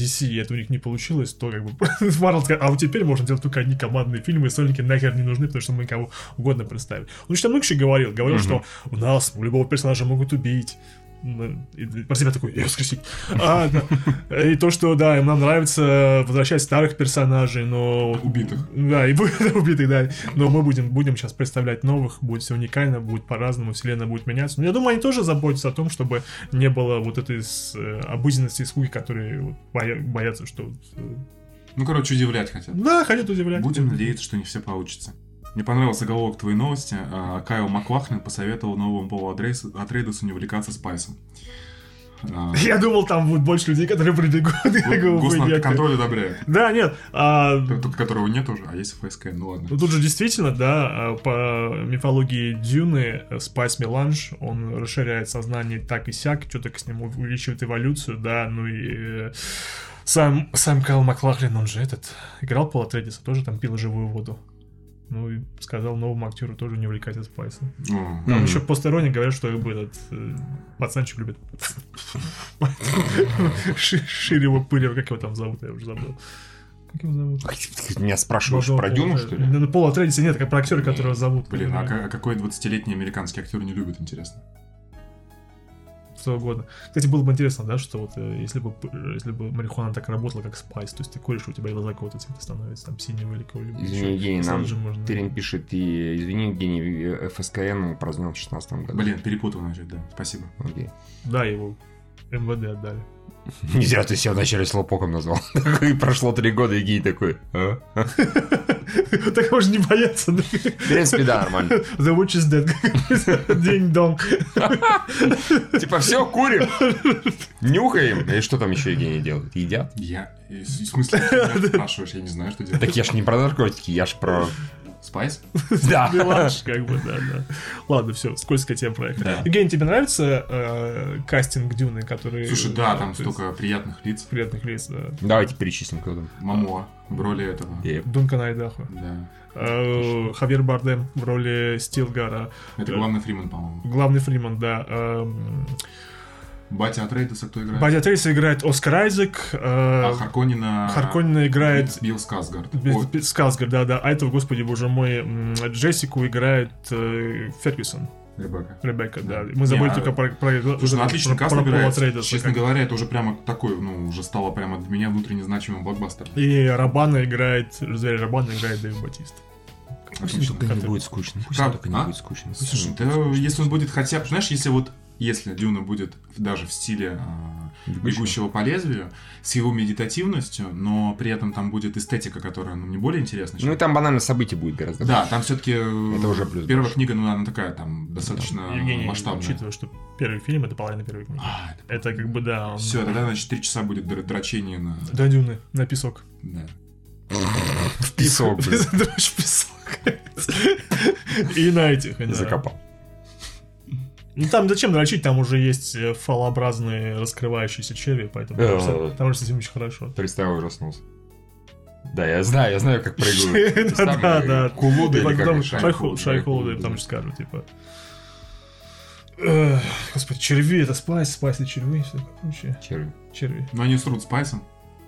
DC это у них не получилось, то как бы Marvel сказал, а вот теперь можно делать только одни командные фильмы, и Сольники нахер не нужны, потому что мы кого угодно. Он еще много еще говорил, говорил, что у нас у любого персонажа могут убить, ну, и про себя такой, я воскресить. А, да. И то, что, да, нам нравится возвращать старых персонажей, но... Убитых. Да, и убитых, да. Но мы будем, будем сейчас представлять новых, будет все уникально, будет по-разному, вселенная будет меняться. Но я думаю, они тоже заботятся о том, чтобы не было вот этой с, э, обыденности и скуки, которые боятся, что... э, Ну, короче, удивлять хотят. Да, хотят удивлять. Будем надеяться, что не все получится. Мне понравился заголовок твоей новости. А, Кайл Маклахлин посоветовал новому Полу Атрейсу Атрейдесу не увлекаться спайсом. А, Я думал, там будет больше людей, которые прибегут. Госнаркоконтроль одобряет. Да, нет, а, Только которого нет уже, а есть ФСК, ну ладно. Ну тут же действительно, да, а, по мифологии Дюны э, Спайс Меланж, он расширяет сознание так и сяк, что-то с ним увеличивает эволюцию, да, ну и э, сам, сам Кайл Маклахлин, он же этот, играл Пола Тредиса, тоже там пил живую воду. Ну и сказал новому актеру тоже не увлекаться Спайсом. О, Там Мгм. еще посторонние говорят, что как бы этот э, пацанчик любит Ши- шире его пыль, как его там зовут, я уже забыл. Как его зовут? Ты Меня спрашиваешь про Дюну, что ли? Ну, Пола Тредиса нет, как про актера, которого зовут. Блин, а а какой 20-летний американский актер не любит, интересно? Что угодно. Кстати, было бы интересно, да, что вот э, если бы, э, если бы марихуана так работала, как спайс, то есть ты куришь, у тебя глаза какого-то цвета становятся, там, синего или какого-либо. Извини, еще. Евгений, нам же можно- Терен пишет, и извини, Евгений, э, ФСКН праздновал в 16 году. Блин, перепутал, значит, да. Спасибо. Окей. Да, его МВД отдали. Не зря ты себя вначале слопоком назвал. И прошло три года, и Гей такой, а? Так можно не бояться, да? В принципе, да, нормально. The Witch is dead. Динь-донг. Типа, все, курим, нюхаем. И что там еще Евгений делает? Едят? Я... В смысле, ты меня спрашиваешь, я не знаю, что делать. Так я ж не про наркотики, я ж про... Спайс? Да. Меланж, как бы, да, да. Ладно, все, скользкая тема проехали. Да. Евгений, тебе нравится э, кастинг Дюны, который... Слушай, да, э, там есть столько приятных лиц. Приятных лиц, да. Давайте перечислим, кто там. Мамоа в роли этого. Е- Дункан Айдахо. Да. Э, Хавьер Бардем в роли Стилгара. Это главный Фриман, по-моему. Главный Фриман, да. Эм, Батя Атрейдеса кто играет? Бадди Трейса играет Оскар Айзек. э, А Харконина... Харконина играет Билл Сказгард. Без- Ой, без- Скалсгард, да, да. А этого, господи, боже мой, Джессику играет э, Фергюсон, Ребекка. Ребекка, да. Да. Мы забыли Не, а- только про, про, Слушай, ну отлично про- про Пола. Трейдеса, Честно как- говоря, это уже прямо такой, ну, уже стало прямо для меня внутренне значимым блокбастером. И Рабана играет, зверь Рабана играет Дэвид Батист. Отлично. Только не будет скучно. Пусть Как? только не А? будет скучно. Пусть Слушай, если он будет хотя бы, знаешь, если вот, если Дюна будет даже в стиле а, Бегущего. по лезвию, с его медитативностью, но при этом там будет эстетика, которая ну, не более интересна. чем- Ну и там банально событий будет гораздо Да, там все-таки Это уже плюс первая больше. книга, ну, она такая, там, достаточно Евгений, масштабная. учитывая, что первый фильм это половина первой книги. А, Это как бы, да, он... все, тогда, значит, три часа будет др- дрочение на... До дюны, на песок. Да. В песок. Дрочь в песок. И на этих. да. Закопал. Ну там зачем дрочить, там уже есть э, фалообразные раскрывающиеся черви, поэтому Да. там уже с этим очень хорошо. Представил, ужаснулся. Да, я знаю, я знаю, как прыгают. Да, да, э, да. И или как? Шайху- Шайхулда, там же скажут, типа... Господи, черви, это спайс, спайс и черви, все. Черви. Черви. Но они срут спайсом.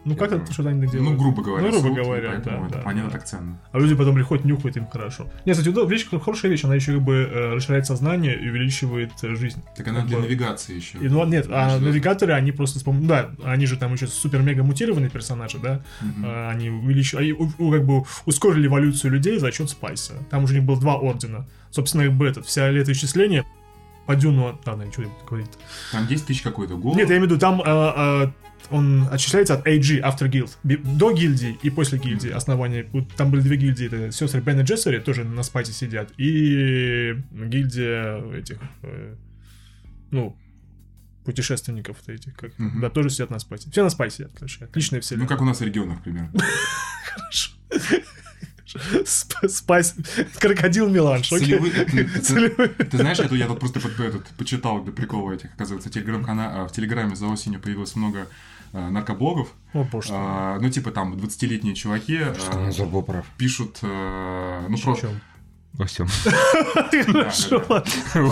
Ну как это, что они так делают? Ну, грубо говоря. Ну, грубо говоря, да, это да, понятно да. так ценно. А люди потом приходят, нюхают, им хорошо. Нет, кстати, удоб- вещь, хорошая вещь, она еще как бы э, расширяет сознание и увеличивает э, жизнь. Так она Как для бы- навигации еще. И, ну, нет, а Что? навигаторы, они просто с пом- Да, они же там еще супер-мега мутированные персонажи, да? А, Они увеличили, они, как бы ускорили эволюцию людей за счет Спайса. Там уже у них было два ордена. Собственно, как бы этот, вся летоисчисление по Дюну... Ладно, ничего не говорить. Там 10 тысяч какой-то голод. Нет, я имею в виду, там а, а, он отчисляется от AG, After Guild. До гильдии и после гильдии основания. Там были две гильдии, это сестры Бен и Джессери, тоже на спайте сидят. И гильдия этих, э, ну, путешественников вот этих, как, Мгм. да, тоже сидят на спайте. Все на спайте сидят, короче. Отличная Ну, вселенная. как у нас в регионах примерно. Сп- Спайс, крокодил Миланж, окей? Целевые- ты- Целевые. Ты знаешь, это я тут просто под- этот, почитал для прикола этих, оказывается, телеграм-кана- а, в Телеграме за осенью появилось много а, наркоблогов. О, боже. А, Ну, типа там 20-летние чуваки прав. пишут, а, ну, просто? Во всем. Хорошо.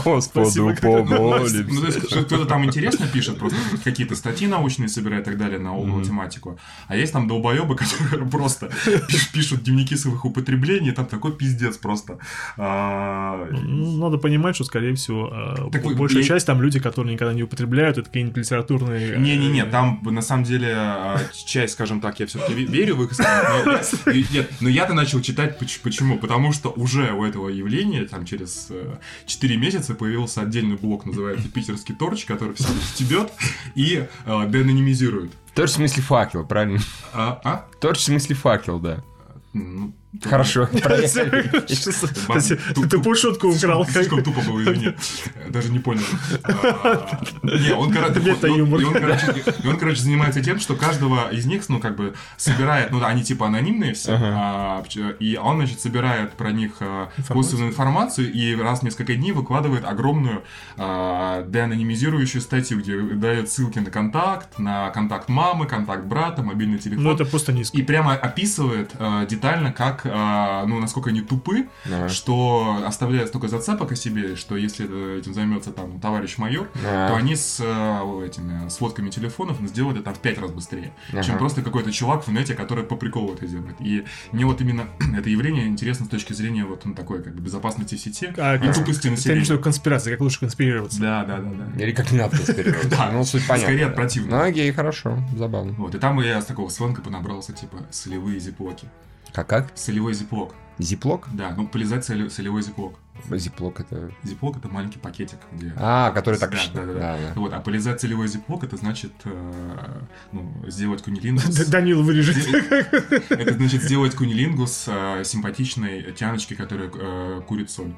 Господу Спасибо, Ну, помолимся. то есть, кто-то там интересно пишет, просто какие-то статьи научные собирает и так далее на угол тематику. А есть там долбоебы, которые просто пиш- пишут дневники своих употреблений, там такой пиздец просто. А, Ну, надо понимать, что, скорее всего, вы- большая часть там люди, которые никогда не употребляют, это какие-нибудь литературные... э, Не-не-не, там на самом деле а, часть, скажем так, я все-таки верю в их но я-то начал читать поч- почему? Потому что уже у этого явления там через э, 4 месяца появился отдельный блок, называется «Питерский торч», который все стебет и э, деанонимизирует. Торч в смысле факел, правильно? А? а? Торч в смысле факел, да. Ну, Хорошо, тупую шутку украл. Слишком тупо было, извини. Даже не понял. Не, он, короче, занимается тем, что каждого из них, ну, как бы, собирает, ну, они типа анонимные все, а, и он, значит, собирает про них а, косвенную информацию и раз в несколько дней выкладывает огромную а, деанонимизирующую статью, где дает ссылки на контакт, на контакт мамы, контакт брата, мобильный телефон. Ну, это просто низко. И прямо описывает детально, как, э, ну, насколько они тупы, Ага. что оставляет столько зацепок о себе, что если э, этим займется там товарищ майор, А. то они с э, этими сводками телефонов сделали там в пять раз быстрее, чем Ага. просто какой-то чувак в нете, который по приколу это делает. И мне вот именно это явление интересно с точки зрения вот ну, такой как бы безопасности в сети А, и тупости населения. виду конспирация, как лучше конспирироваться. Да, да, да, да. Или как не надо конспирировать. Да, Ну, суть понятна. скорее от противного. Ну, окей, хорошо, забавно. Вот, и там я с такого сленга понабрался, типа, солевые зиплоки. Как как? Солевой зиплок. Зиплок? Да, ну, полезать соле- солевой зиплок. Зиплок это... Зиплок это маленький пакетик, где. А, который так... Да, да, да, да. да, да. Вот, а полезать целевой зиплок это значит э, ну, сделать кунилингус. Данил вырежет. Это значит сделать кунилингус э, симпатичной тяночки, которая э, курит соль.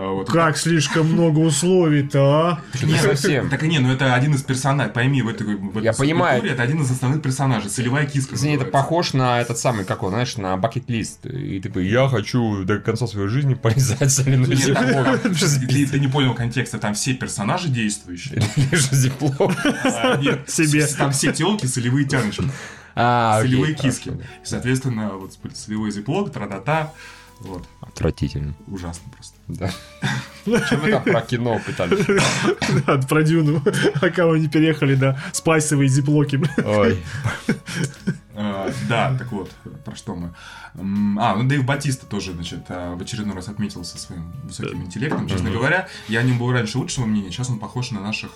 А, вот. Как слишком много условий-то, а? Так Не нет, совсем. Так и не, ну это один из персонажей. Пойми, в этой, в этой Я понимаю. это один из основных персонажей. Солевая киска. Извини, это похож на этот самый, как он, знаешь, на бакет-лист. И ты такой, я хочу до конца своей жизни полезать там- ты, ты не понял контекста, там все персонажи действующие. Лишь зиплок. А, Нет, Себе. Там все телки солевые тяночки. А, окей, солевые хорошо, киски. Соответственно, вот солевой зиплок, тра-та-та. Вот, Отвратительно. ужасно просто. Да. Чем мы там про кино пытались? Да, Про Дюну. Пока мы не переехали на спайсовые зиплоки. Ой. А, Да, так вот, про что мы. А, ну Дэйв Батиста тоже, значит, а, в очередной раз отметился своим высоким интеллектом. Честно говоря, я о нем был раньше лучшего мнения, сейчас он похож на наших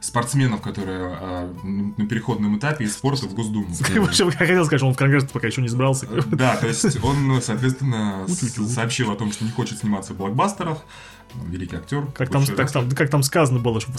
спортсменов, которые а, на переходном этапе из спорта в Госдуму. Я хотел сказать, что он в Конгресс пока еще не избрался. Да, то есть он, соответственно, с- сообщил о том, что не хочет сниматься в блокбастерах. Великий актер. Как там, как, там, как там сказано было, что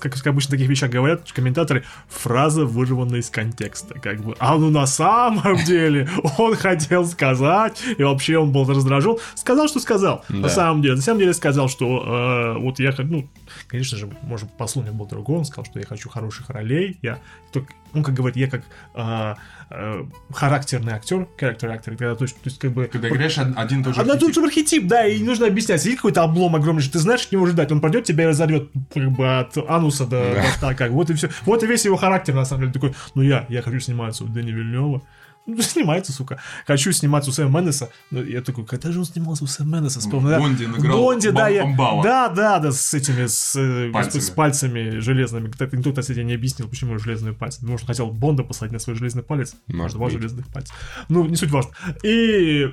как, как обычно в таких вещах говорят комментаторы, фраза вырвана из контекста. Как бы, а ну на самом деле он хотел сказать, и вообще он был раздражен. Сказал, что сказал. На Да. самом деле. На самом деле сказал, что э, вот я, ну, конечно же, может, послу не был другой, он сказал, что я хочу хороших ролей. Я, только, он как говорит, я как э, э, характерный актер, character actor, когда, то, есть, то есть как бы... Когда играешь од- один и тот же Одна тут же архетип, да, и не нужно объяснять. Сидит какой-то облом огромный, что ты знаешь, от него ждать. Он пройдет, тебя и разорвет как бы от ануса до хвоста, как. Вот и все. Вот и весь его характер, на самом деле, такой, ну я, я хочу сниматься у Дэни Вильнева. Ну, снимается, сука. Хочу сниматься у Сэма Мендеса. Ну, я такой, когда же он снимался у Сэма Мендеса? Вспомнил, да. Бонди играл Бонди, да, я... Да, да, да, с этими, с, э, Пальцами. с пальцами железными. Кто- Никто, кстати, не объяснил, почему железные пальцы. Может, хотел Бонда посадить на свой железный палец. Может Два быть. железных пальца. Ну, не суть важно. И,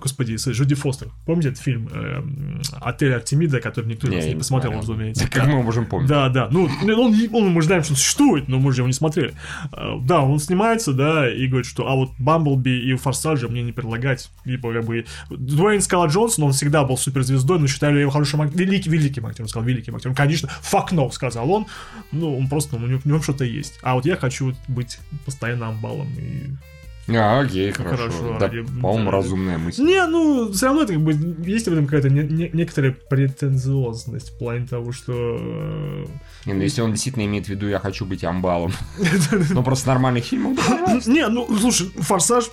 господи, с Джуди Фостер. Помните этот фильм э, «Отель Артемида», который никто из Не, нас не не посмотрел, смотрел. разумеется. Как мы можем помнить? Да, да. Ну, он, он- мы знаем, что он существует, но мы же его не смотрели. Э, Да, он снимается, да, и говорит, что а вот Бамблби и Форсажа мне не предлагать. Либо как бы Дуэйн Скала Джонсон, он всегда был суперзвездой, но считали его хорошим актером. Великий, великим актером, сказал, великим актером. Конечно, fuck no, сказал он. Ну, он просто, ну, у него, у него что-то есть. А вот я хочу быть постоянно амбалом. И... А, окей, хорошо. Хорошо, Да, ради- по-моему, да. разумная мысль. Не, ну, все равно это как бы есть в этом какая-то не- не- некоторая претенциозность в плане того, что э, Не, ну если он действительно имеет в виду, я хочу быть амбалом. Ну, просто нормальных фильмов. да, Не, ну, слушай, Форсаж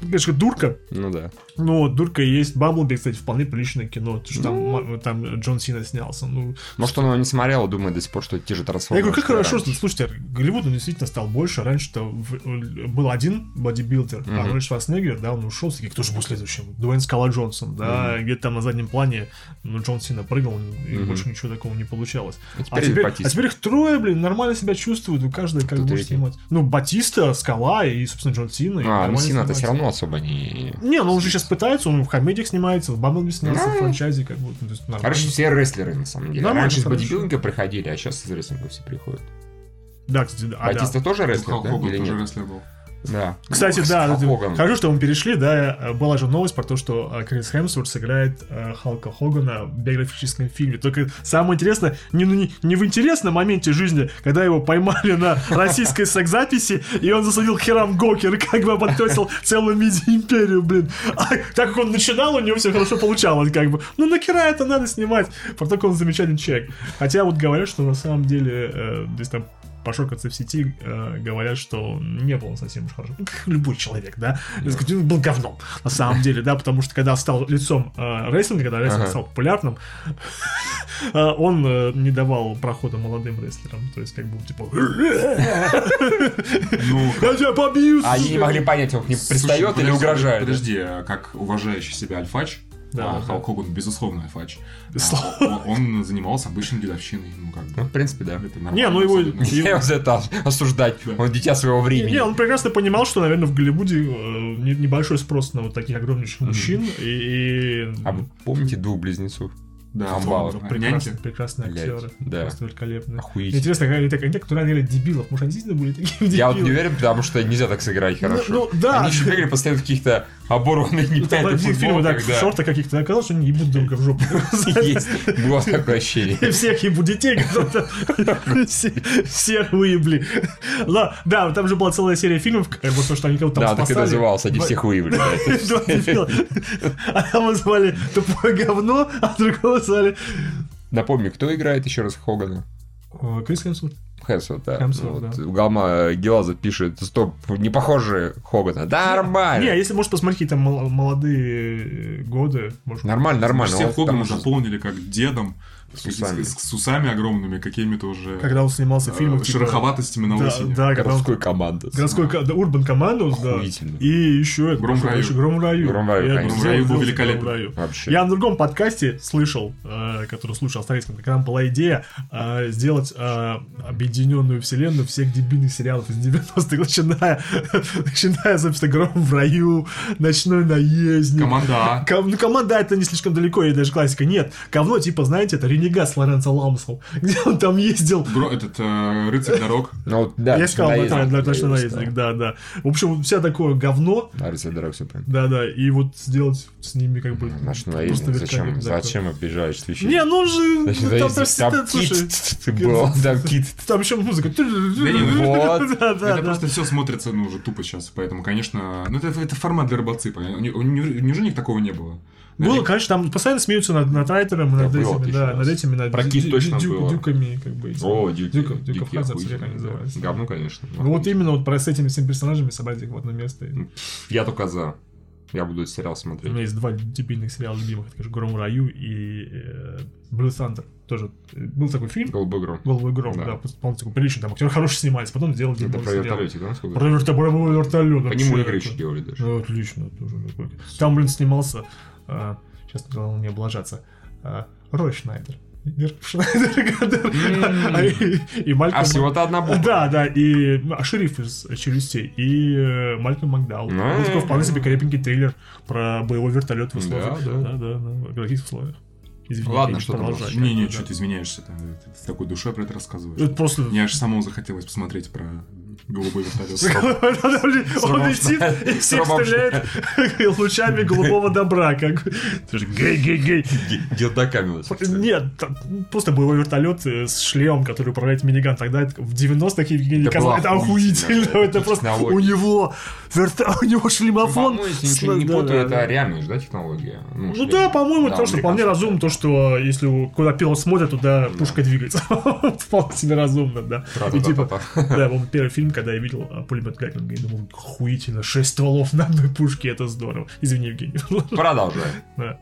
конечно, дурка, Ну да. Но дурка есть. Бамблби, кстати, вполне приличное кино. То, что там, Ну. там Джон Сина снялся. Ну, Может, он его не смотрел, и думает до сих пор, что это те же я трансформеры. говорю, как хорошо, раньше. что, слушайте, Голливуд он действительно стал больше. Раньше-то в- был один бодибилдер, а Мгм. Арнольд Шварценеггер, да, он ушел, и кто же был следующим? Дуэйн Скала Джонсон, да, где-то там на заднем плане, ну, Джон Сина прыгал, и Мгм. больше ничего такого не получалось. А А теперь, теперь, Батиста. а теперь их трое, блин, нормально себя чувствуют, и каждый как бы снимать. Ну, Батиста, Скала и, собственно, Джон Сина. А, ну Сина-то все равно особо не... Не, ну он же сейчас пытается, он в комедиях снимается, в Бамблби снялся, Ну. в франчайзе, как бы, ну, то есть нормально. Короче, все рестлеры, на самом деле. Нормально, Раньше из бодибилдинга приходили, а сейчас из рестлинга все приходят. Да, кстати, да. а, да. Батиста тоже рестлер, Халк да? Хоган Или тоже нет? рестлер был. Да. Кстати, Ну, да, Хоган. хорошо, что мы перешли, да, была же новость про то, что э, Крис Хемсворт сыграет э, Халка Хогана в биографическом фильме. Только самое интересное, не, ну, не, не в интересном моменте жизни, когда его поймали на российской секс-записи, и он засадил херам Гокер, как бы обанкротил целую миди-империю, блин. А так как он начинал, у него все хорошо получалось, как бы. Ну, на хера это надо снимать. Про такой он замечательный человек. Хотя вот говорят, что на самом деле, э, здесь там пошокаться в сети, э, говорят, что не был он совсем уж хорошо. Ну, как любой человек, да. Он был говном, на самом деле, да, потому что когда стал лицом э, рестлинга, когда рестлинг Ага. стал популярным, э, он э, не давал прохода молодым рестлерам. То есть, как бы, типа, Ну, я тебя побью! А Они не могли понять, он к ним пристает или угрожает. Подожди, а как уважающий себя альфач, Да, а, да. Халк Хоган, безусловно. Безусловно. а, Он, он занимался обычной дедовщиной. Ну, как Ну, бы. в принципе, да. Это нормально. Не, ну его- абсолютно. Я его за это осуждать. Он дитя своего времени. Не, он прекрасно понимал, что, наверное, в Голливуде э, не- небольшой спрос на вот таких огромнейших мужчин, и... и- А вы помните двух близнецов? Да, Амбала. он- прекрасные, прекрасные актеры. да. Просто великолепные. Охуительно. Интересно, они, так, они так, которые играли дебилов. Может, они действительно были такими Я вот не уверен, потому что нельзя так сыграть хорошо. ну, да. Они еще бегали постоянно в каких-то оборванных Ну, непонятных один фильм, так, в футболках, шортах каких-то оказалось, что они ебут друг в жопу. да. Есть. Было такое ощущение. И всех ебут детей, которые все, все выебли. Да, да, там же была целая серия фильмов, как вот то, что они кого-то там Да, так и называлось, они всех да, дебила. А там звали тупое говно, а другого звали Напомню, кто играет еще раз Хогана? О, Крис Хемсворт. Хемсворт, да. Хемсворт, Вот, да. Галма Гелазов пишет, стоп, не похоже Хогана. Да, нормально. Не, если можешь посмотреть какие-то мол- молодые э, годы, может, Нормально, нормально. Все Хогана заполнили как дедом. С, усами. с- с усами огромными, какими-то уже когда он снимался в э, фильмах. типа- шероховатостями на Да, лысине. да, когда он городской команды. Городской ко- да, Урбан Командос, да. И еще это. Гром в раю. прощения, Гром в раю. Гром в раю, Я конечно. Гром в раю был великолепен. Гром в раю. Вообще. Я на другом подкасте слышал, э, который слушал австралийском, когда там была идея э, сделать э, объединенную вселенную всех дебильных сериалов из 90-х, начиная, начиная, собственно, Гром в раю, Ночной наездник. Команда А. Ком- ну, команда это не слишком далеко, и даже классика. Нет, говно, типа, знаете, это Ренегат с Лоренцо Ламсом, где он там ездил. Гро- этот э, рыцарь дорог. Ну, да, Я сказал, да, наездник, да, точно наездник, да, да. В общем, вся такое говно, Да, рыцарь дорог, все правильно. да, да, и вот сделать с ними как бы... Наш наездник, зачем, зачем обижаешь священника? Не, ну же, Значит, ну, там, там, кит был, там кит. там еще музыка. не, Вот. Да, да, это да. просто все смотрится, ну, уже тупо сейчас, поэтому, конечно, ну, это, это формат для не- Неужели них такого не было? Было, конечно, там постоянно смеются над, над Райтером, над этими, да, над этими, над точно дюками, как бы. О, дюки, Дюков, дюков Хазард, охуительные, как они называются. Говно, конечно. Ну вот именно вот про с этими всеми персонажами собрать их в одно место. Я только за. Я буду этот сериал У смотреть. меня есть два дебильных сериала любимых, это, конечно, Гром в раю и э, Блю Thunder. Тоже э, был такой фильм, Голубой гром. Голубой гром, Да. да, полностью такой приличный, там актеры хорошие снимались, потом сделали Это про вертолетик, да? Сколько? Про вертолет, про вертолет. По нему игры еще делали даже. Ну, отлично, тоже. Там, блин, снимался, сейчас главное не облажаться, а, Рой Шнайдер. Дирк Шнайдер, а, и- и Малькольм... А всего-то одна буква. Да, да, и а, шериф из «Челюстей», и э, Малькольм Макдаул. Ну, Вот такой вполне себе крепенький трейлер про боевой вертолет в условиях. да. Да, да, да, в каких условиях. Извини, Ладно, что дальше? Не-не, Да. что ты изменяешься. Ты с такой душой про это рассказываешь. Это просто... Мне аж самому захотелось посмотреть про голубой вертолет. Он летит и всех стреляет лучами голубого добра. Как... Гей-гей-гей. Нас. Нет, просто боевой вертолет э, с шлемом, который управляет миниган. Тогда в 90-х Евгений было это охуительно. Это просто у него у него шлемофон. Если не путаю, это реальная же, да, технология? Ну шлем. да, по-моему, то, что вполне разумно, то, что если у- куда пилот смотрит, туда пушка двигается. Вполне себе разумно, да. И типа, Тра-та-та-та-та. да, по-моему, первый фильм, когда я видел а, пулемет Гатлинга, и думал, охуительно, шесть стволов на одной пушке, это здорово. Извини, Евгений. Продолжаем. Да.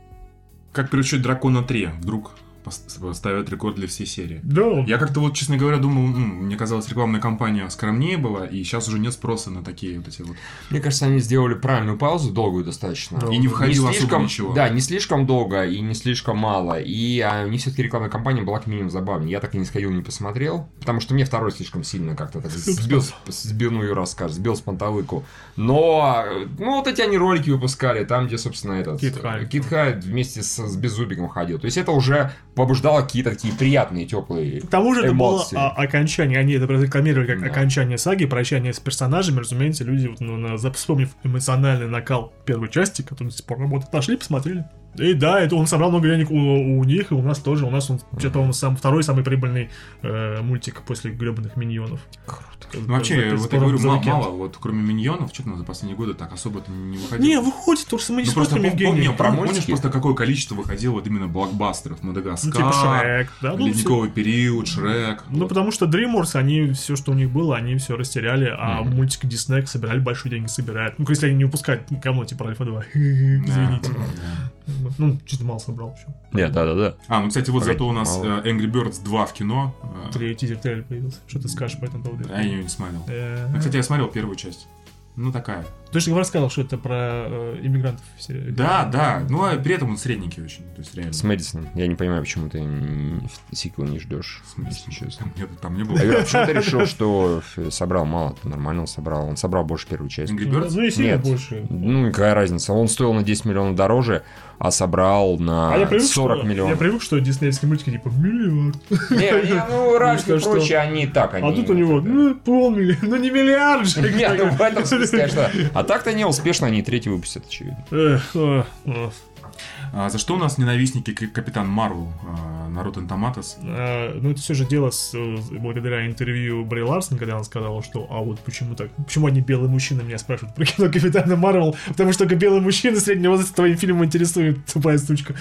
Как приручить дракона 3? Вдруг ставят рекорд для всей серии. Да, Я как-то вот, честно говоря, думал, м, мне казалось, рекламная кампания скромнее была, и сейчас уже нет спроса на такие вот эти вот. Мне кажется, они сделали правильную паузу, долгую достаточно. Да. И не входило особо слишком, ничего. Да, не слишком долго и не слишком мало. И а, у них все-таки рекламная кампания была к минимум забавнее. Я так и не сходил, не посмотрел, потому что мне второй слишком сильно как-то так сбил, с- сбил, ну и рассказ, сбил с панталыку. Но, ну вот эти они ролики выпускали, там, где, собственно, этот... Кит Хайд. Кит Хайд вместе с, с Беззубиком ходил. То есть это уже побуждало какие-то такие приятные, теплые К тому же это было эмоции. а, окончание, они это прорекламировали как Да. окончание саги, прощание с персонажами, разумеется, люди, вот, ну, на- вспомнив эмоциональный накал первой части, который до сих пор работает, пошли, посмотрели. И да, это он собрал много денег у, у них, и у нас тоже. У нас он что-то он сам второй самый прибыльный э, мультик после гребаных миньонов. Ну, вообще, вот я говорю, ма- мало, вот кроме миньонов, что-то за последние годы так особо-то не выходило. Не, выходит, потому что мы не Ну, просто Евгений. помню, про помнишь мультики? просто какое количество выходило вот именно блокбастеров? Ну, Мадагаскар, типа Шрек, да? Ну, Ледниковый период, Шрек. Ну, вот. потому что DreamWorks, они все, что у них было, они все растеряли, а Мгм. мультики Disney собирали большие деньги, собирают. Ну, если они не выпускают говно типа Альфа 2. Извините. Да. Ну, чуть мало собрал еще. Нет, да-да-да. А, ну, кстати, вот Погоди, зато у нас мало. э, Angry Birds 2 в кино. э, Три тизер трейлер появился. Что ты скажешь по этому поводу? А я ее не смотрел. Э, Ну, кстати, я смотрел первую часть. Ну, такая. Ты же рассказал, что это про э, иммигрантов. все. Да, да. Ну, а при этом он средненький очень. То есть, реально. С Мэдисоном. Я не понимаю, почему ты сиквел не ждешь, если честно. Там, нет, там не было. А Юра, почему ты решил, что собрал мало? Ты нормально он собрал. Он собрал больше первую часть. Angry Ну, Birds? ну и сильно больше. Ну какая разница? Он стоил на 10 миллионов дороже, а собрал на А я привык, 40 что, миллионов. я привык, что диснеевские мультики типа миллиард. Не, не, ну, Ральф и прочие, они так, они... А тут у него, ну, полмиллиарда, ну не миллиард же. Нет, ну в этом смысле, конечно. А так-то не успешно, они третий выпустят, очевидно. А, за что у нас ненавистники Капитан Марвел а, на Rotten Tomatoes? А, Ну, это все же дело с, благодаря интервью Бри Ларсон, когда она сказала, что а вот почему так, почему одни белые мужчины меня спрашивают про кино Капитана Марвел, потому что только белые мужчины среднего возраста твоим фильмом интересуют, тупая сучка.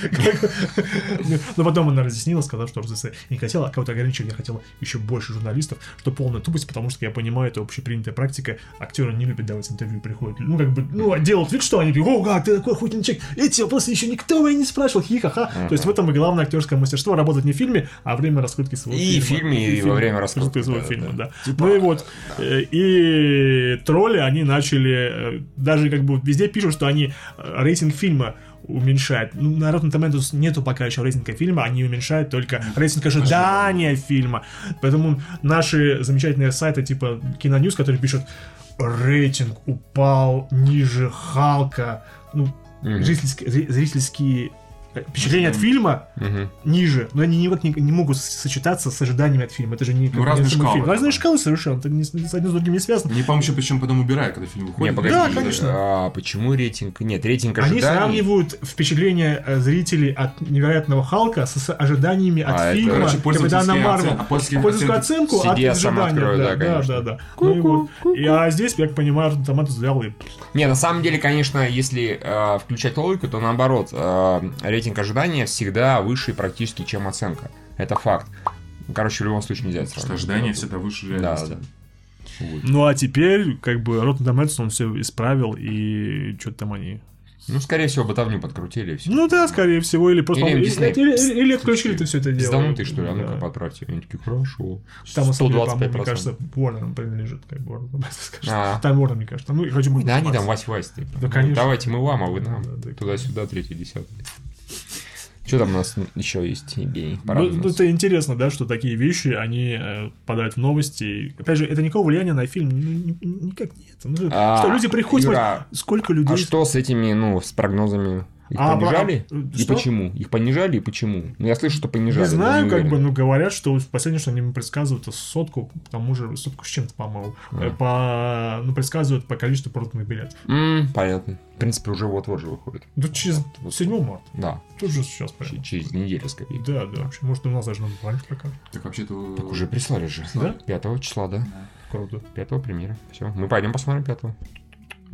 Но потом она разъяснила, сказав, что РЗС не хотела, а кого-то ограничивать, я хотела еще больше журналистов, что полная тупость, потому что я понимаю, это общепринятая практика, актеры не любят давать интервью, приходят, ну, как бы, ну, делают вид, что они о, как ты такой охуительный человек, эти вопросы еще никто меня не спрашивал, хи-ха-ха. То есть в этом и главное актерское мастерство, работать не в фильме, а время раскрутки своего И фильма. в фильме, и во время раскрутки, своего да, фильма, да. да. Ну и вот, э, и тролли, они начали, э, даже как бы везде пишут, что они э, рейтинг фильма уменьшают. Ну, на Rotten Tomatoes нету пока еще рейтинга фильма, они уменьшают только рейтинг ожидания фильма. Поэтому наши замечательные сайты типа Киноньюз, которые пишут рейтинг упал ниже Халка, ну, Мгм. зрительские, зри- зрительские впечатления от фильма Мгм. ниже, но они никак не, не могут сочетаться с ожиданиями от фильма. Это же не, Ну, не разные шкалы. фильм. Разные шкалы совершенно. Это ни с, ни с одним с другим не связано. По-моему, еще причем потом убирают, когда фильм Не, выходит. погоди. Да, конечно. А почему рейтинг? Нет, рейтинг Они ожиданий. сравнивают впечатления э, зрителей от невероятного Халка с, с ожиданиями от А, это, фильма короче, Капитана Марвел. а Пользовательскую оценку от ожидания. да, да, да, да, да. Ну и вот. И, а здесь, я как понимаю, Томат взял и... Не, на самом деле, конечно, если э, включать логику, то наоборот, э, рейтинг ожидания всегда выше практически, чем оценка. Это факт. Короче, в любом случае нельзя Потому что ожидания всегда выше Да, реальности. да. Вот. Ну а теперь, как бы, Rotten Tomatoes он все исправил, и что-то там они... Ну, скорее всего, ботовню подкрутили и все. Ну да, скорее всего, или просто... Или Disney или- или- или отключили ты все это дело. Пизданутый, что ли? А ну-ка, Да. подправьте. Они такие, хорошо. Там, на самом деле, по-моему, 125%. мне кажется, Warner принадлежит, как бы, Warner, скажешь. А. Там Warner, мне кажется. Ну, бы Да они там Вась-Вась. Да, конечно. Давайте мы вам, а вы нам. Да, да. Туда-сюда, третий, десятый. Что там у нас еще есть, Евгений? Ну, ну, это интересно, да, что такие вещи, они э, попадают в новости. Опять же, это никакого влияния на фильм ну, ни- ни- никак нет. Ну, что А, люди приходят, Юра, сколько людей... А что с этими, ну, с прогнозами? Их А, понижали? а, и что? почему? Их понижали и почему? Ну, я слышу, что понижали. Не но знаю, как уверен. бы, ну, говорят, что последнее, что они мне предсказывают, это сотку, к тому же, сотку с чем-то, по-моему, А. э, по, ну, предсказывают по количеству проданных билетов. М, понятно. В принципе, уже вот-вот же выходит. Ну, через Вот. 7 марта. Да, Тут же сейчас прям. ч- через неделю с копейкой. Да, да, вообще, может, у нас даже на раньше покажут. Так вообще-то... Так уже прислали же. Да? 5 числа, да? Круто. 5 премьера. Все, мы пойдем посмотрим 5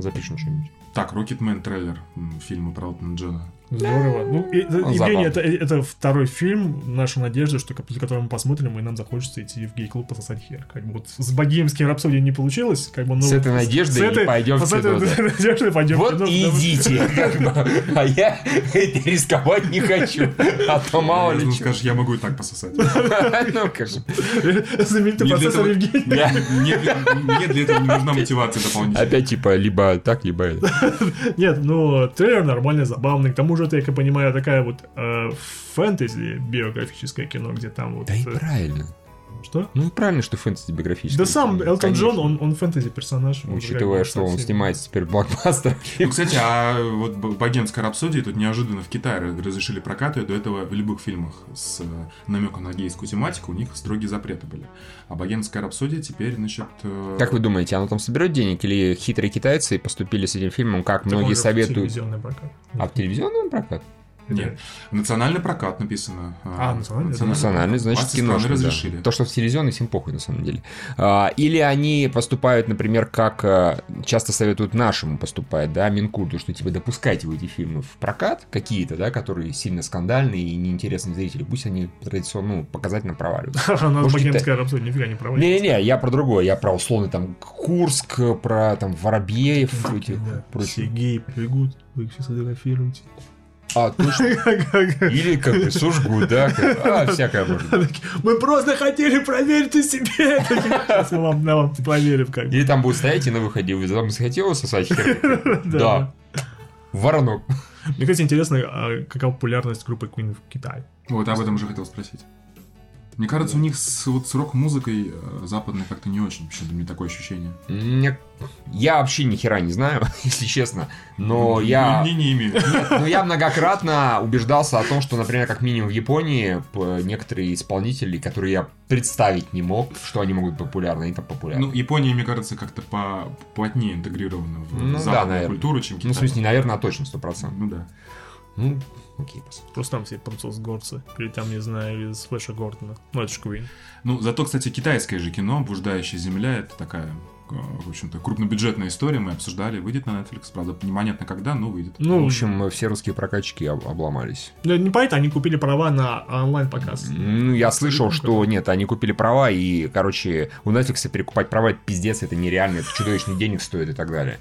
Запишем что-нибудь. Так, Рокетмен трейлер фильма про Элтона Джона. Здорово. Ну, и- Он Евгений, это, это второй фильм, наша надежда, что после которого мы посмотрим, и нам захочется идти в гей-клуб пососать хер. Как бы вот с богемским рапсодией не получилось, как бы, ну, С этой надеждой с этой- пойдем с этой надеждой пойдем Вот кино, и идите, как а я рисковать не хочу, а то мало ли Ну, чего. скажешь, я могу и так пососать. Ну, конечно. Знаменитый Мне для профессор этого- Евгений. Я Мне для мне для этого не нужна мотивация дополнительная. опять типа либо так, либо это. Нет, ну, трейлер нормальный, забавный. К тому же это, я понимаю, такая вот э, фэнтези биографическое кино, где там вот... Да и э, правильно. Что? Ну правильно, что фэнтези биографический. Да сам Элтон Конечно. Джон, он, он фэнтези-персонаж. он Учитывая, что он снимается теперь в блокбастерах. Ну, кстати, а вот «Б- «Богемская рапсодия» тут неожиданно в Китае разрешили прокат, и до этого в любых фильмах с э, намеком на гейскую тематику у них строгие запреты были. А «Богемская рапсодия» теперь, значит... э, Как вы думаете, оно там соберет денег или хитрые китайцы поступили с этим фильмом, как Так многие советуют? телевизионный прокат. А в телевизионном прокат? Нет, национальный прокат написано. А, национальный, да. Национальный, значит, кино. разрешили. То, что в телевизионный, всем похуй, на самом деле. А, или они поступают, например, как а, часто советуют нашему поступать, да, Минкульту, что типа допускайте вы эти фильмы в прокат какие-то, да, которые сильно скандальные и неинтересны зрителю. Пусть они традиционно, ну, показательно проваливаются. Может, богемская рапсодия нифига не проводится. Не-не-не, я про другое, я про условный там Курск, про там Воробьев, эти, Да, прочие. Все геи прибегут, вы их все сфотографируете. А, точно. Или как бы Сужгу, да, а, всякое может быть. Мы просто хотели проверить у себе. Сейчас мы вам, вам проверим как. Или там будет стоять и на выходе, вы вам захотелось сосать хер? Да. Воронок. Мне, кстати, интересно, а какая популярность группы Queen в Китае? Вот об этом уже хотел спросить. Мне кажется, у них с, вот, с рок-музыкой э, западной как-то не очень. Почему-то мне такое ощущение. Мне- Я вообще ни хера не знаю, если честно, но Ну, я... Не, не имею. Но я многократно убеждался о том, что, например, как минимум в Японии некоторые исполнители, которые я представить не мог, что они могут быть популярны, они там популярны. Ну, Япония, мне кажется, как-то по плотнее интегрирована в Ну да, западную наверное. культуру, чем Ну, Китай. в смысле, наверное, точно, сто процентов. Ну да. Ну, посмотрим. Просто там все француз-горцы. Или там, не знаю, из Флэша Гордона. Ну, это же Queen. Ну, зато, кстати, китайское же кино «Блуждающая земля» — это такая, в общем-то, крупнобюджетная история. Мы обсуждали, выйдет на Netflix. Правда, непонятно когда, но выйдет. Ну, В общем, все русские прокатчики об- обломались. ну, не понятно, они купили права на онлайн-показ. Ну, я слышал, что нет, они купили права, и, короче, у Netflix перекупать права, это пиздец, это нереально, это чудовищный денег стоит и так далее.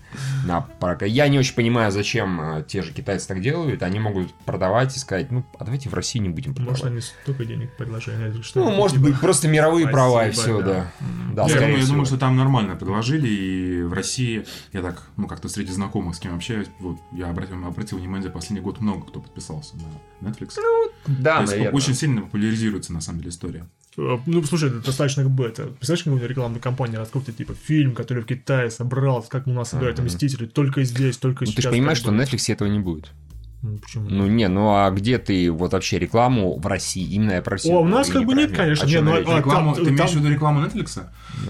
На прокат. Я не очень понимаю, зачем э, те же китайцы так делают. Они могут продавать и сказать, ну, а давайте в России не будем продавать. Может, они столько денег предложили. Что Ну, может типа, быть, просто мировые права и все, да. да. Да, я думаю, я всего. думаю, что там нормально предложили, и в России, я так, ну, как-то среди знакомых, с кем общаюсь, вот, я обратил, обратил внимание, за последний год много кто подписался на Netflix. Да, То есть наверное. очень сильно популяризируется, на самом деле, история. Э, Ну, слушай, это достаточно как бы это. Представляешь, какую рекламную кампанию раскрутит, типа, фильм, который в Китае собрал, как у нас играют Ага. Мстители, только здесь, только Ну, сейчас. ты же понимаешь, что на Netflix этого не будет. Ну, почему? Ну, не, ну а где ты вот вообще рекламу в России? Именно я просил. О, у нас как бы нет, конечно. Не, ну, а, Рекламу, там- ты имеешь там- в виду рекламу Netflix?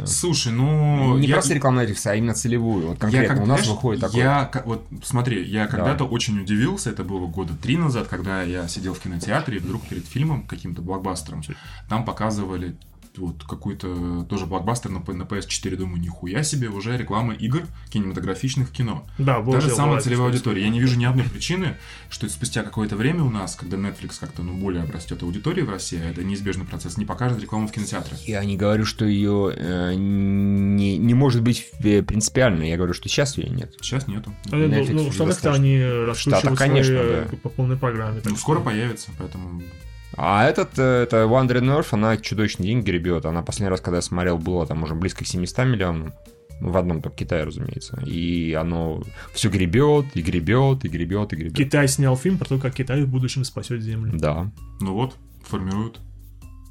Слушай, ну... не я- просто рекламу Netflix, а именно целевую. Вот конкретно как- у нас знаешь, выходит такое. Я, вот смотри, я когда-то очень удивился, это было года три назад, когда я сидел в кинотеатре, и вдруг перед фильмом, каким-то блокбастером, там показывали вот какой-то тоже блокбастер на, на PS4, думаю, нихуя себе, уже реклама игр кинематографичных в кино. Да, Та вот же же самая бывает, целевая аудитория. Я не вижу ни одной причины, что спустя какое-то время у нас, когда Netflix как-то ну, более обрастет аудиторией в России, а это неизбежный процесс, не покажет рекламу в кинотеатрах. Я не говорю, что ее не, не может быть э, принципиально. Я говорю, что сейчас ее нет. Сейчас нету. А, ну, Netflix Ну, в Штатах-то они Штатах, раскручивают конечно, свои, э, да. по полной программе. Ну, скоро появится, поэтому... А этот, э, это Wandering Earth, она чудовищные деньги гребет. Она последний раз, когда я смотрел, было там уже близко к 700 миллионам. Ну, В одном только Китае, разумеется. И оно все гребет, и гребет, и гребет, и гребет. Китай снял фильм про то, как Китай в будущем спасет Землю. Да. Ну вот, формируют.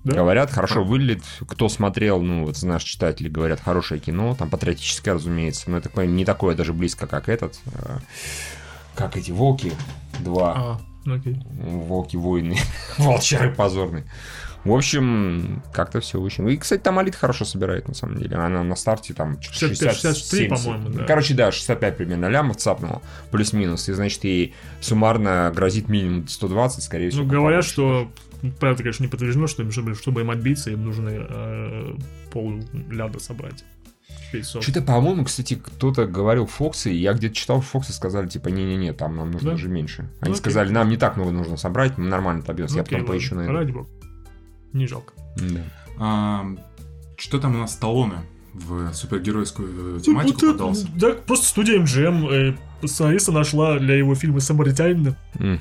Да? Говорят, хорошо выглядит. Кто смотрел, ну, вот знаешь, читатели говорят, хорошее кино, там патриотическое, разумеется, но это такое, не такое даже близко, как этот. э, Как эти волки. Два. А, ну окей. Волки воины. Волчары позорные. В общем, как-то все очень. И, кстати, там Алит хорошо собирает, на самом деле. Она на старте там 65, 60, 63, 70. по-моему, да. Короче, да, 65 примерно лямов цапнула. Плюс-минус. И, значит, ей суммарно грозит минимум 120, скорее всего. Ну, говорят, что ну, правда, конечно, не подтверждено, что им, чтобы, чтобы им отбиться, им нужно э, пол ляда собрать. Певцов. Что-то, по-моему, кстати, кто-то говорил Фоксы, я где-то читал, Фоксы сказали, типа, не-не-не, там нам нужно Да? даже меньше. Они Ну, окей. сказали, нам не так много нужно собрать, мы нормально отобьемся. Я Окей, потом поищу на это. Ради бога. Не жалко. Да. А, что там у нас Сталлоне в супергеройскую э, Ну, тематику это- подался? Да, просто студия МГМ э, сценариста нашла для его фильма «Самаритянина». М.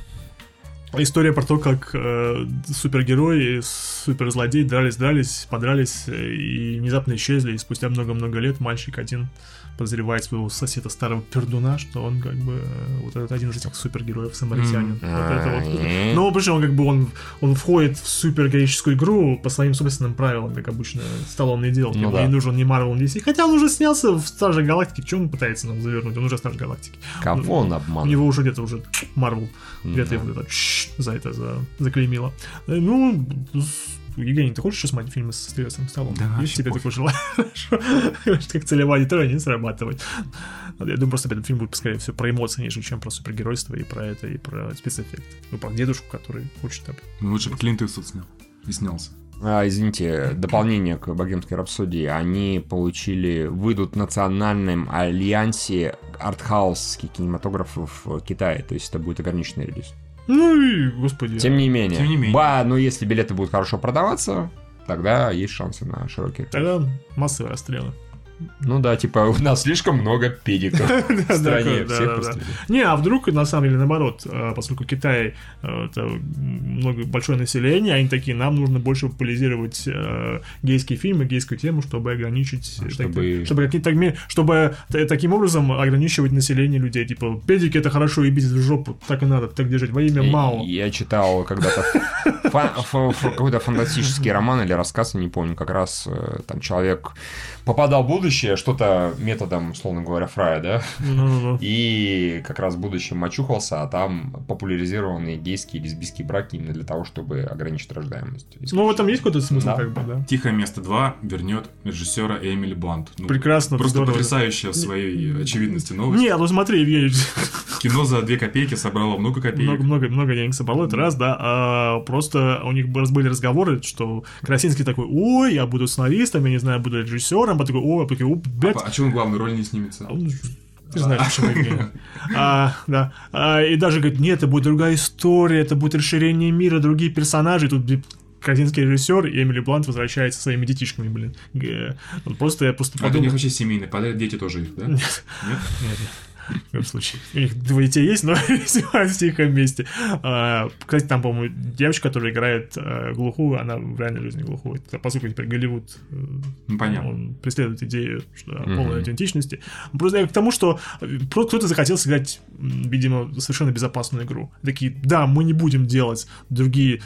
История про то, как э, супергерои и суперзлодей дрались-дрались, подрались э, и внезапно исчезли. И спустя много-много лет мальчик один подозревает своего соседа старого пердуна, что он как бы э, вот этот один из этих супергероев самаритянин. Вот это вот. А, Но причем он как бы он, он входит в супергероическую игру по своим собственным правилам, как обычно Сталлоне делал. Ну Ему да. не нужен ни Marvel, ни DC. Хотя он уже снялся в Страже Галактики. Чем он пытается нам завернуть? Он уже Страж Галактики. Кого он У обманул? него уже где-то уже Marvel где-то Да. его это, «Шш» за это за, заклеймило. Э, Ну, Евгений, ты хочешь смотреть фильмы со Стивенсом Сталлоне? Да, вообще тебе такое желание? Как целевая аудитория не срабатывает. Я думаю, просто этот фильм будет, скорее всего, про эмоции, нежели чем про супергеройство и про это, и про спецэффект. Ну, про дедушку, который хочет Ну, лучше бы Клинт Иствуд снял. И снялся. А, извините, дополнение к богемской рапсодии. Они получили, выйдут в национальном альянсе артхаусских кинематографов в Китае. То есть это будет ограниченный релиз. Ну и, господи. Тем не менее. Тем не менее. Ба, но если билеты будут хорошо продаваться, тогда есть шансы на широкий. Тогда массовые расстрелы. Ну да, типа у нас слишком много педиков в стране. Не, а вдруг, на самом деле, наоборот, э, поскольку Китай э, это много, большое население, они такие, нам нужно больше популяризировать э, гейские фильмы, гейскую тему, чтобы ограничить... э, чтобы- какие-то, чтобы таким образом ограничивать население людей. Типа, педики это хорошо, и в жопу, так и надо, так держать, во имя Мао. Я читал когда-то какой-то фантастический роман или рассказ, я не помню, как раз там человек попадал в будущее, что-то методом, условно говоря, Фрая, да, и как раз в будущем мочухался, а там популяризированы гейские и лесбийские браки именно для того, чтобы ограничить рождаемость. Ну, в этом есть какой-то смысл, Да. как бы, да. Тихое место 2 вернет режиссера Эмили Блант. Ну, Прекрасно, Просто здорово. потрясающая в своей очевидности новость. Не, ну смотри, Евгений, Кино за 2 копейки собрало много копеек. много, много, много денег собрало, это раз, да. А просто у них раз были разговоры, что Красинский такой, ой, я буду сценаристом, я не знаю, буду режиссером, а такой, ой, а такой, «О, А, блядь, по- а чего он главную роль не снимется? А он Ты знаешь, почему Евгений. А, да. А, и даже говорит, нет, это будет другая история, это будет расширение мира, другие персонажи. Тут Казинский режиссер и Эмили Блант возвращается со своими детишками, блин. Просто я просто А это у подумал... них вообще семейный, подряд дети тоже их, да? Нет. Нет? Нет, нет. В любом случае. У них двое детей есть, но снимают в тихом месте. А, Кстати, там, по-моему, девочка, которая играет э, глухую, она в реальной жизни глухую. Это, поскольку теперь Голливуд э, Ну, понятно. он преследует идею что, полной идентичности. Просто я к тому, что э, просто кто-то захотел сыграть, видимо, совершенно безопасную игру. Такие, да, мы не будем делать другие...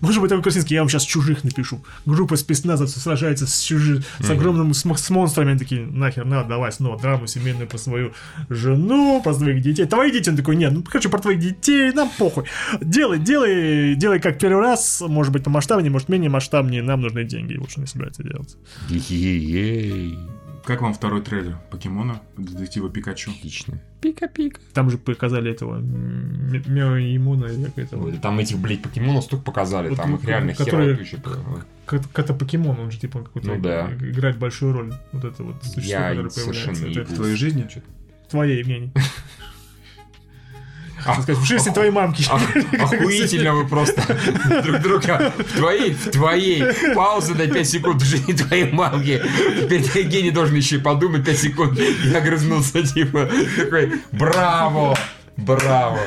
Может быть, такой Красинский, я вам сейчас чужих напишу. Группа спецназовцев сражается с чужи... с огромным с, мо- с монстрами. Они такие, нахер, надо, давай снова драму семейную про свою жену, про своих детей. Твои дети, он такой, нет, ну хочу про твоих детей, нам похуй. Делай, делай, делай как первый раз, может быть, помасштабнее, может, менее масштабнее, нам нужны деньги. Что он собирается делать. Как вам второй трейлер Покемона, детектива Пикачу? Отлично. Пика-пика. Там же показали этого М- Меоимуна или как это вот. Там этих, блядь, покемонов столько показали, Вот, там их реально которые-. Как- Как-то покемон, он же типа какой-то Ну да. играет большую роль. Вот это вот существо, Я которое совершенно появляется. не Это В твоей жизни? Твоей, Евгений. А, сказать, в жизни твоей мамки. ох- Охуительно вы просто друг друга в твоей, в твоей пауза на 5 секунд в жизни твоей мамки. Теперь Евгений должен еще и подумать 5 секунд. Я огрызнулся, типа, такой, браво, браво.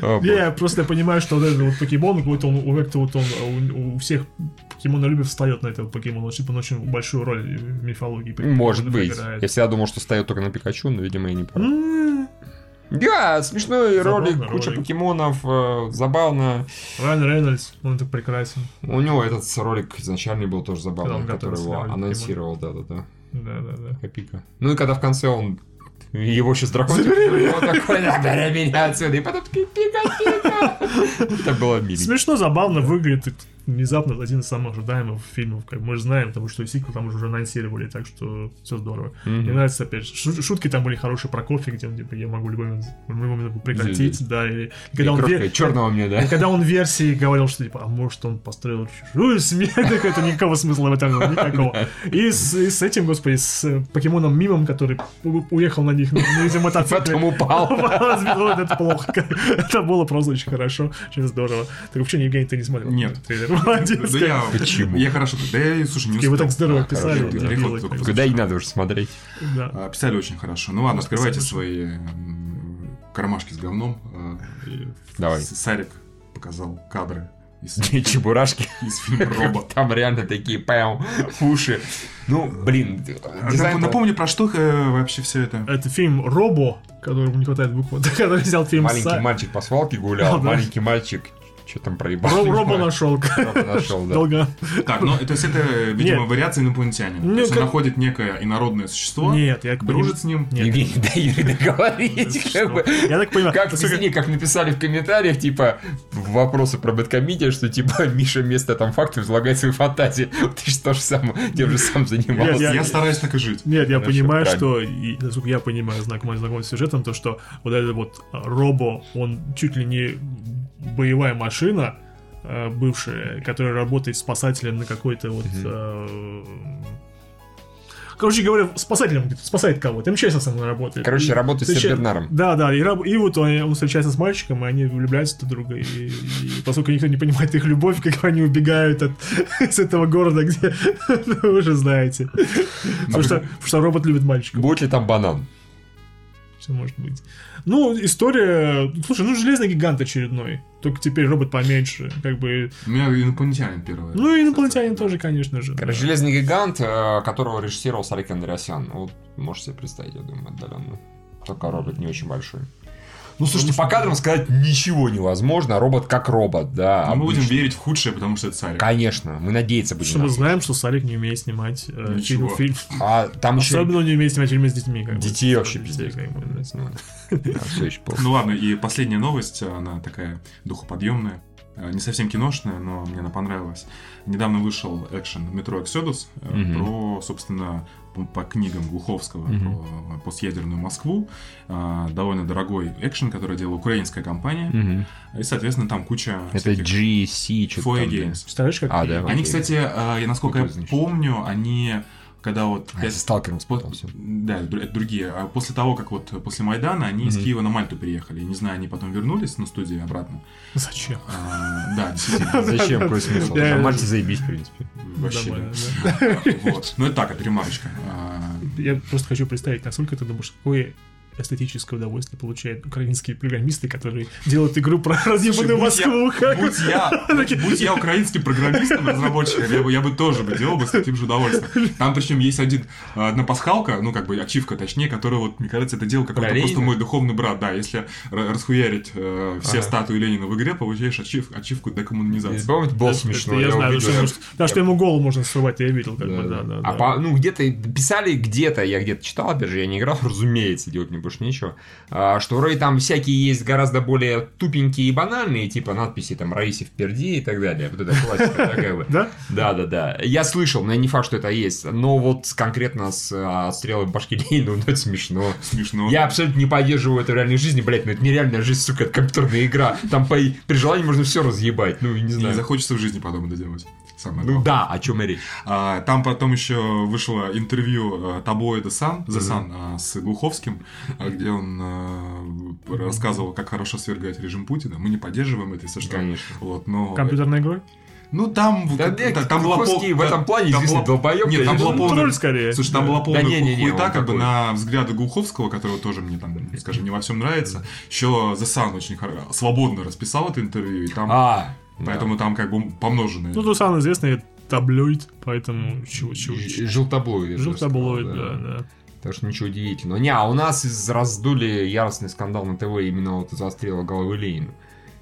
О. Я просто понимаю, что вот этот вот покемон, какой-то он, как-то вот он у, у всех покемонолюбов встает на этого покемона, типа он очень большую роль в мифологии Может быть. играет. Я всегда думал, что стоит только на Пикачу, но, видимо, я не прав. Да, смешной Забавный ролик, куча ролик. покемонов, э, забавно. Райан Рейнольдс, он так прекрасен. У него этот ролик изначальный был тоже забавный, который его анонсировал, да-да-да. Да-да-да. Копика. Ну и когда в конце он его сейчас дракон он такой, забери меня отсюда, и потом такой, пика-пика. Это было миленько. Смешно, забавно выглядит. Внезапно один из самых ожидаемых фильмов. Как мы же знаем, потому что сиквел там уже анонсировали, так что все здорово. Мне нравится, опять же, шутки там были хорошие про кофе, где он, типа, я могу любой момент, любой момент прекратить, да, и, и когда он ве- черного мне, да? и когда он в версии говорил, что типа, а может он построил чужую семью, так это никакого смысла в этом никакого. И с, и с этим, господи, с э, покемоном Мимом, который уехал на них на, этим мотоцикле. Потом упал. Это плохо. Это было просто очень хорошо, очень здорово. Так вообще, Евгений, ты не смотрел? Нет. трейлер? Молодец. Да я, Почему? Я хорошо, да я, слушай, не И вы так успел. здорово А, писали. Куда и надо уже смотреть. А, Писали очень хорошо. Ну ладно, открывайте свои кармашки с говном. а, Давай. Сарик показал кадры из, Чебурашки. из фильма «Робот». Там реально такие пэм, уши. Ну, блин, дизайн... нап- Напомни, про что э, вообще все это? Это фильм Робо, которому не хватает буквы, который взял фильм Маленький Са- мальчик по свалке гулял, Да. маленький мальчик что там проебал. Ро- Робо нашел. Робо нашел, да. Долго. Так, ну, то есть это, видимо, Нет. вариация инопланетянина. Ну, то есть он как- находит некое инородное существо, Нет, я дружит с ним. Нет. Евгений, дай Юрий договорить, Что? как бы. Я так понимаю, Как, извини, как написали в комментариях, типа, вопросы про Бэткомедия, что, типа, Миша вместо там фактов излагает свои фантазии. Ты же тоже сам, тем же сам занимался. Нет, Я, я- стараюсь так и жить. Нет, я Хорошо, понимаю, правильно. что, и, насколько я понимаю, знакомый, знакомый с сюжетом, то, что вот этот вот а, Робо, он чуть ли не боевая машина, а, бывшая, которая работает спасателем на какой-то вот... а, Короче говоря, спасателем спасает кого-то, МЧС со мной работает. Короче, И работает с встреча- Бернаром. Да, да, и, и вот он, он встречается с мальчиком, и они влюбляются друг в друга, и, и поскольку никто не понимает их любовь, как они убегают от, с этого города, где ну, вы уже знаете. Потому что, потому что робот любит мальчиков. Будет ли там банан? Все может быть. Ну, история... Слушай, ну, Железный гигант очередной. Только теперь робот поменьше. Как бы... У меня инопланетянин первый. Ну, и инопланетянин тоже, конечно же. Короче, да. Железный гигант, э, которого режиссировал Сарик Андреасян. Вот, можете себе представить, я думаю, отдаленно. Только робот не очень большой. Ну, слушайте, по кадрам сказать ничего невозможно. Робот как робот, да. А мы будем верить в худшее, потому что это Сарик. Конечно, мы надеяться будем. Что мы на- знаем, что Сарик не умеет снимать э, фильм, фильм. А там еще Особенно не умеет снимать фильмы с детьми. Как бы. детей вообще пиздец. бы, все еще плохо. Ну ладно, и последняя новость, она такая духоподъемная. Э, Не совсем киношная, но мне она понравилась. Недавно вышел экшен «Метро Exodus» э, про, собственно, по, по книгам Глуховского Мгм. про постъядерную Москву. Э, Довольно дорогой экшен, который делала украинская компания. Мгм. И, соответственно, там куча Это GC, что-то. Games. Представляешь, как... А, да. Они, Окей. кстати, э, я, насколько я помню, они, когда вот... А, со сталкером всё. Да, это другие. А после того, как вот после Майдана, они из Мгм. Киева на Мальту переехали. Я не знаю, они потом вернулись на студию обратно. Зачем? А, Да, действительно. Зачем? Какой смысл? На Мальте заебись, в принципе. Вообще, да. Вот. Ну, это так, это ремарочка. А, Я просто хочу представить, насколько ты думаешь, какое эстетическое удовольствие получают украинские программисты, которые делают игру про разъебанную Москву. Будь я, будь я украинским программистом, разработчиком, я бы, я бы тоже бы делал бы с таким же удовольствием. Там, причем, есть один, а, одна пасхалка, ну, как бы, ачивка, точнее, которая, вот, мне кажется, это делал какой-то Про просто мой духовный брат, да. Если ра- расхуярить э, все Ага. статуи Ленина в игре, получаешь ачив, ачивку декоммунизации. Помните, Это- смешно. это Я знаю, что- потому что ему голову можно срывать, я видел, как бы, Да, да, да. да. А да. по- ну, где-то писали где-то, я где-то читал, опять же, я не играл, разумеется, делать мне больше нечего, а, что вроде там всякие есть гораздо более тупенькие и банальные, типа надписи там «Раисе в перде» и так далее. Вот это классика, бы. Да? Да, да, да. Я слышал, но не факт, что это есть. Но вот конкретно с а, стрелой башки Ленина, ну это смешно. Смешно. Я абсолютно не поддерживаю это в реальной жизни, блядь, ну это нереальная жизнь, сука, это компьютерная игра. Там по, при желании можно все разъебать, ну, не Не знаю. захочется в жизни подобное доделать. Самое Ну главное. да, о чем и речь. А, Там потом еще вышло интервью Табоя The Sun, The Sun а, с Глуховским, а, где он а, рассказывал, как хорошо свергать режим Путина. Мы не поддерживаем это, если что. Конечно. Вот, но... Компьютерной игрой? Ну, там... Да, да, та- там была пол- в этом плане там была- долбоёб, Нет, там была Ну, полная... тролль скорее. Слушай, там была Да полная не-не-не, он хуета, как бы на взгляды Глуховского, которого тоже мне там, скажем, не во всем нравится. Еще The Sun очень хоро- свободно расписал это интервью, и там... А, Поэтому там как бы помноженные. Ну, тут самый известный таблоид, поэтому чего, чего, чего. Сказал, таблоид, да, да. Так что ничего удивительного. Не, а у нас из раздули яростный скандал на ТВ именно вот из-за стрела головы Ленина.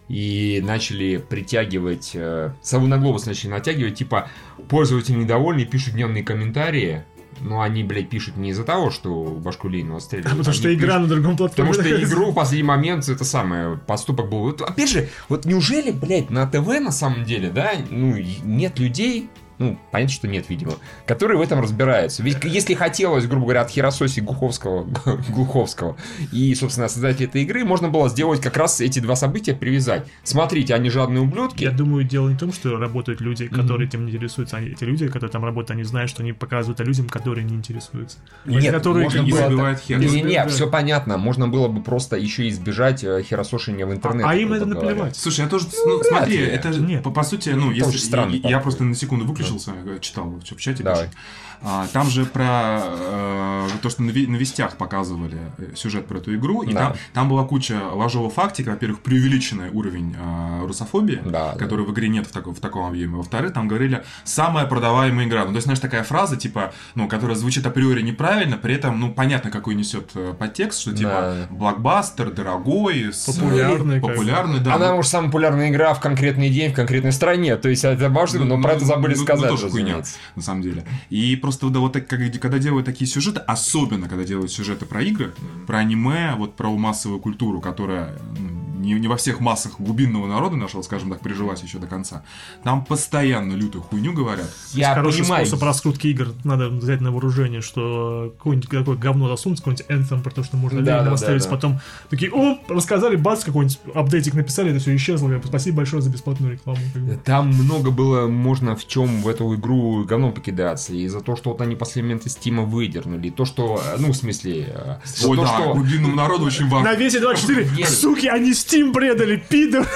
И начали притягивать, э, сову на глобус начали натягивать, типа, пользователи недовольны, пишут дневные комментарии, ну, они, блядь, пишут не из-за того, что башку Ленина стреляли. Потому что игра на другом платформе. Потому что игру в последний момент, это самое, поступок был. Вот, опять же, вот неужели, блядь, на ТВ на самом деле, да, ну, нет людей, ну, понятно, что нет, видимо, которые в этом разбираются. Ведь если хотелось, грубо говоря, от Херососи Глуховского, Глуховского и, собственно, создателя этой игры, можно было сделать как раз эти два события, привязать. Смотрите, они жадные ублюдки. Я думаю, дело не в том, что работают люди, которые этим не интересуются. Они- Эти люди, которые там работают, они знают, что они показывают людям, которые не интересуются. Нет, которые можно было... хер. Не-не-не, Да. все понятно. Можно было бы просто еще избежать э, херосошения в интернете. А им это говоря. Слушай, я тоже, ну, смотри, ли. это же, Нет. по, по сути, ну, Это если странно, я, я просто на секунду выключился, э, читал что в чате Давай. пишут. А, там же про э, то, что на, ви- на вестях показывали э, сюжет про эту игру, и Да. там, там была куча ложевого фактика, во-первых, преувеличенный уровень э, русофобии, Да, который в игре нет в, таком- в таком объеме. Во-вторых, там говорили самая продаваемая игра. Ну, то есть, знаешь, такая фраза, типа, ну, которая звучит априори неправильно, при этом, ну, понятно, какой несет э, подтекст, что типа Да. блокбастер, дорогой, с- Популярный, да. Она ну, может самая популярная игра в конкретный день, в конкретной стране. То есть это важно, но Ну, про это ну, забыли ну, ну, сказать, тоже хуйня, на самом деле. И просто да, вот так, когда делают такие сюжеты, особенно когда делают сюжеты про игры, про аниме, вот про массовую культуру, которая ну, не, не во всех массах глубинного народа нашего, скажем так, прижилась еще до конца, там постоянно лютую хуйню говорят. Я Хороший понимаю. способ раскрутки игр. Надо взять на вооружение, что какое-нибудь такое говно засунуть, какой-нибудь Anthem, про то, что можно Да, да, поставить, да, да. потом такие, о, рассказали, бац, какой-нибудь апдейтик написали, это все исчезло. Спасибо большое за бесплатную рекламу. Там много было, можно в чем в эту игру говном покидаться. И за то, что вот они после момента Стима выдернули. И то, что, э, ну, в смысле... э, Ой, то, да, что... глубинному народу очень важно. На весе 24, Нет. суки, они Steam предали, пидоры.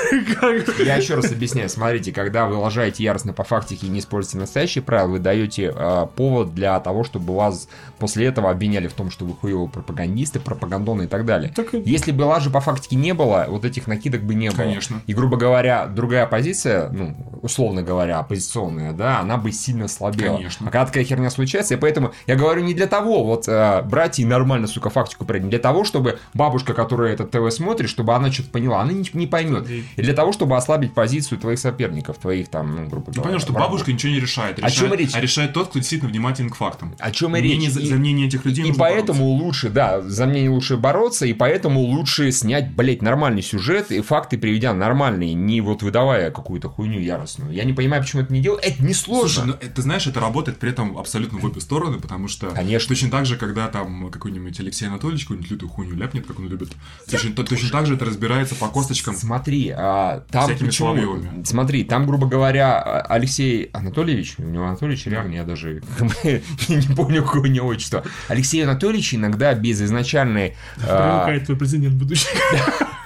как. Я еще раз объясняю. Смотрите, когда вы лажаете яростно по фактике и не используете настоящие правила, вы даете э, повод для того, чтобы вас после этого обвиняли в том, что вы хуевые пропагандисты, пропагандоны и так далее. Так Если бы лажи по фактике не было, вот этих накидок бы не было. Конечно. И, грубо говоря, другая позиция, ну, условно говоря, оппозиционная, да, она бы сильно слабела. Конечно. А когда такая херня случается, и поэтому я говорю не для того, вот, э, брать и нормально, сука, фактику принять, не для того, чтобы бабушка, которая этот ТВ смотрит, чтобы она что-то поняла, она не, не поймет. И- для того, чтобы ослабить позицию твоих соперников, твоих там, ну, грубо Ты говоря. понял, что врагов. бабушка ничего не решает. О решает чем речь? А решает тот, кто действительно внимателен к фактам. О чем и речь? за, за мнение этих людей И поэтому бороться. лучше, да, за мнение лучше бороться, и поэтому лучше снять, блядь, нормальный сюжет и факты приведя нормальные, не вот выдавая какую-то хуйню яростную. Я не понимаю, почему это не делают. Это не сложно. Слушай, ну, ты знаешь, это работает при этом абсолютно в обе стороны, потому что Конечно. точно так же, когда там какой-нибудь Алексей Анатольевич какую-нибудь лютую хуйню ляпнет, как он любит, точно, то- точно так же это разбирается по косточкам. Смотри, а, там Всякими почему? Соловьевыми. Смотри, там, грубо говоря, а- Алексей Анатольевич, у него Анатольевич реально, я даже не помню, какое у него отчество. Алексей Анатольевич иногда без изначальной... а, Привлекает твой президент будущий.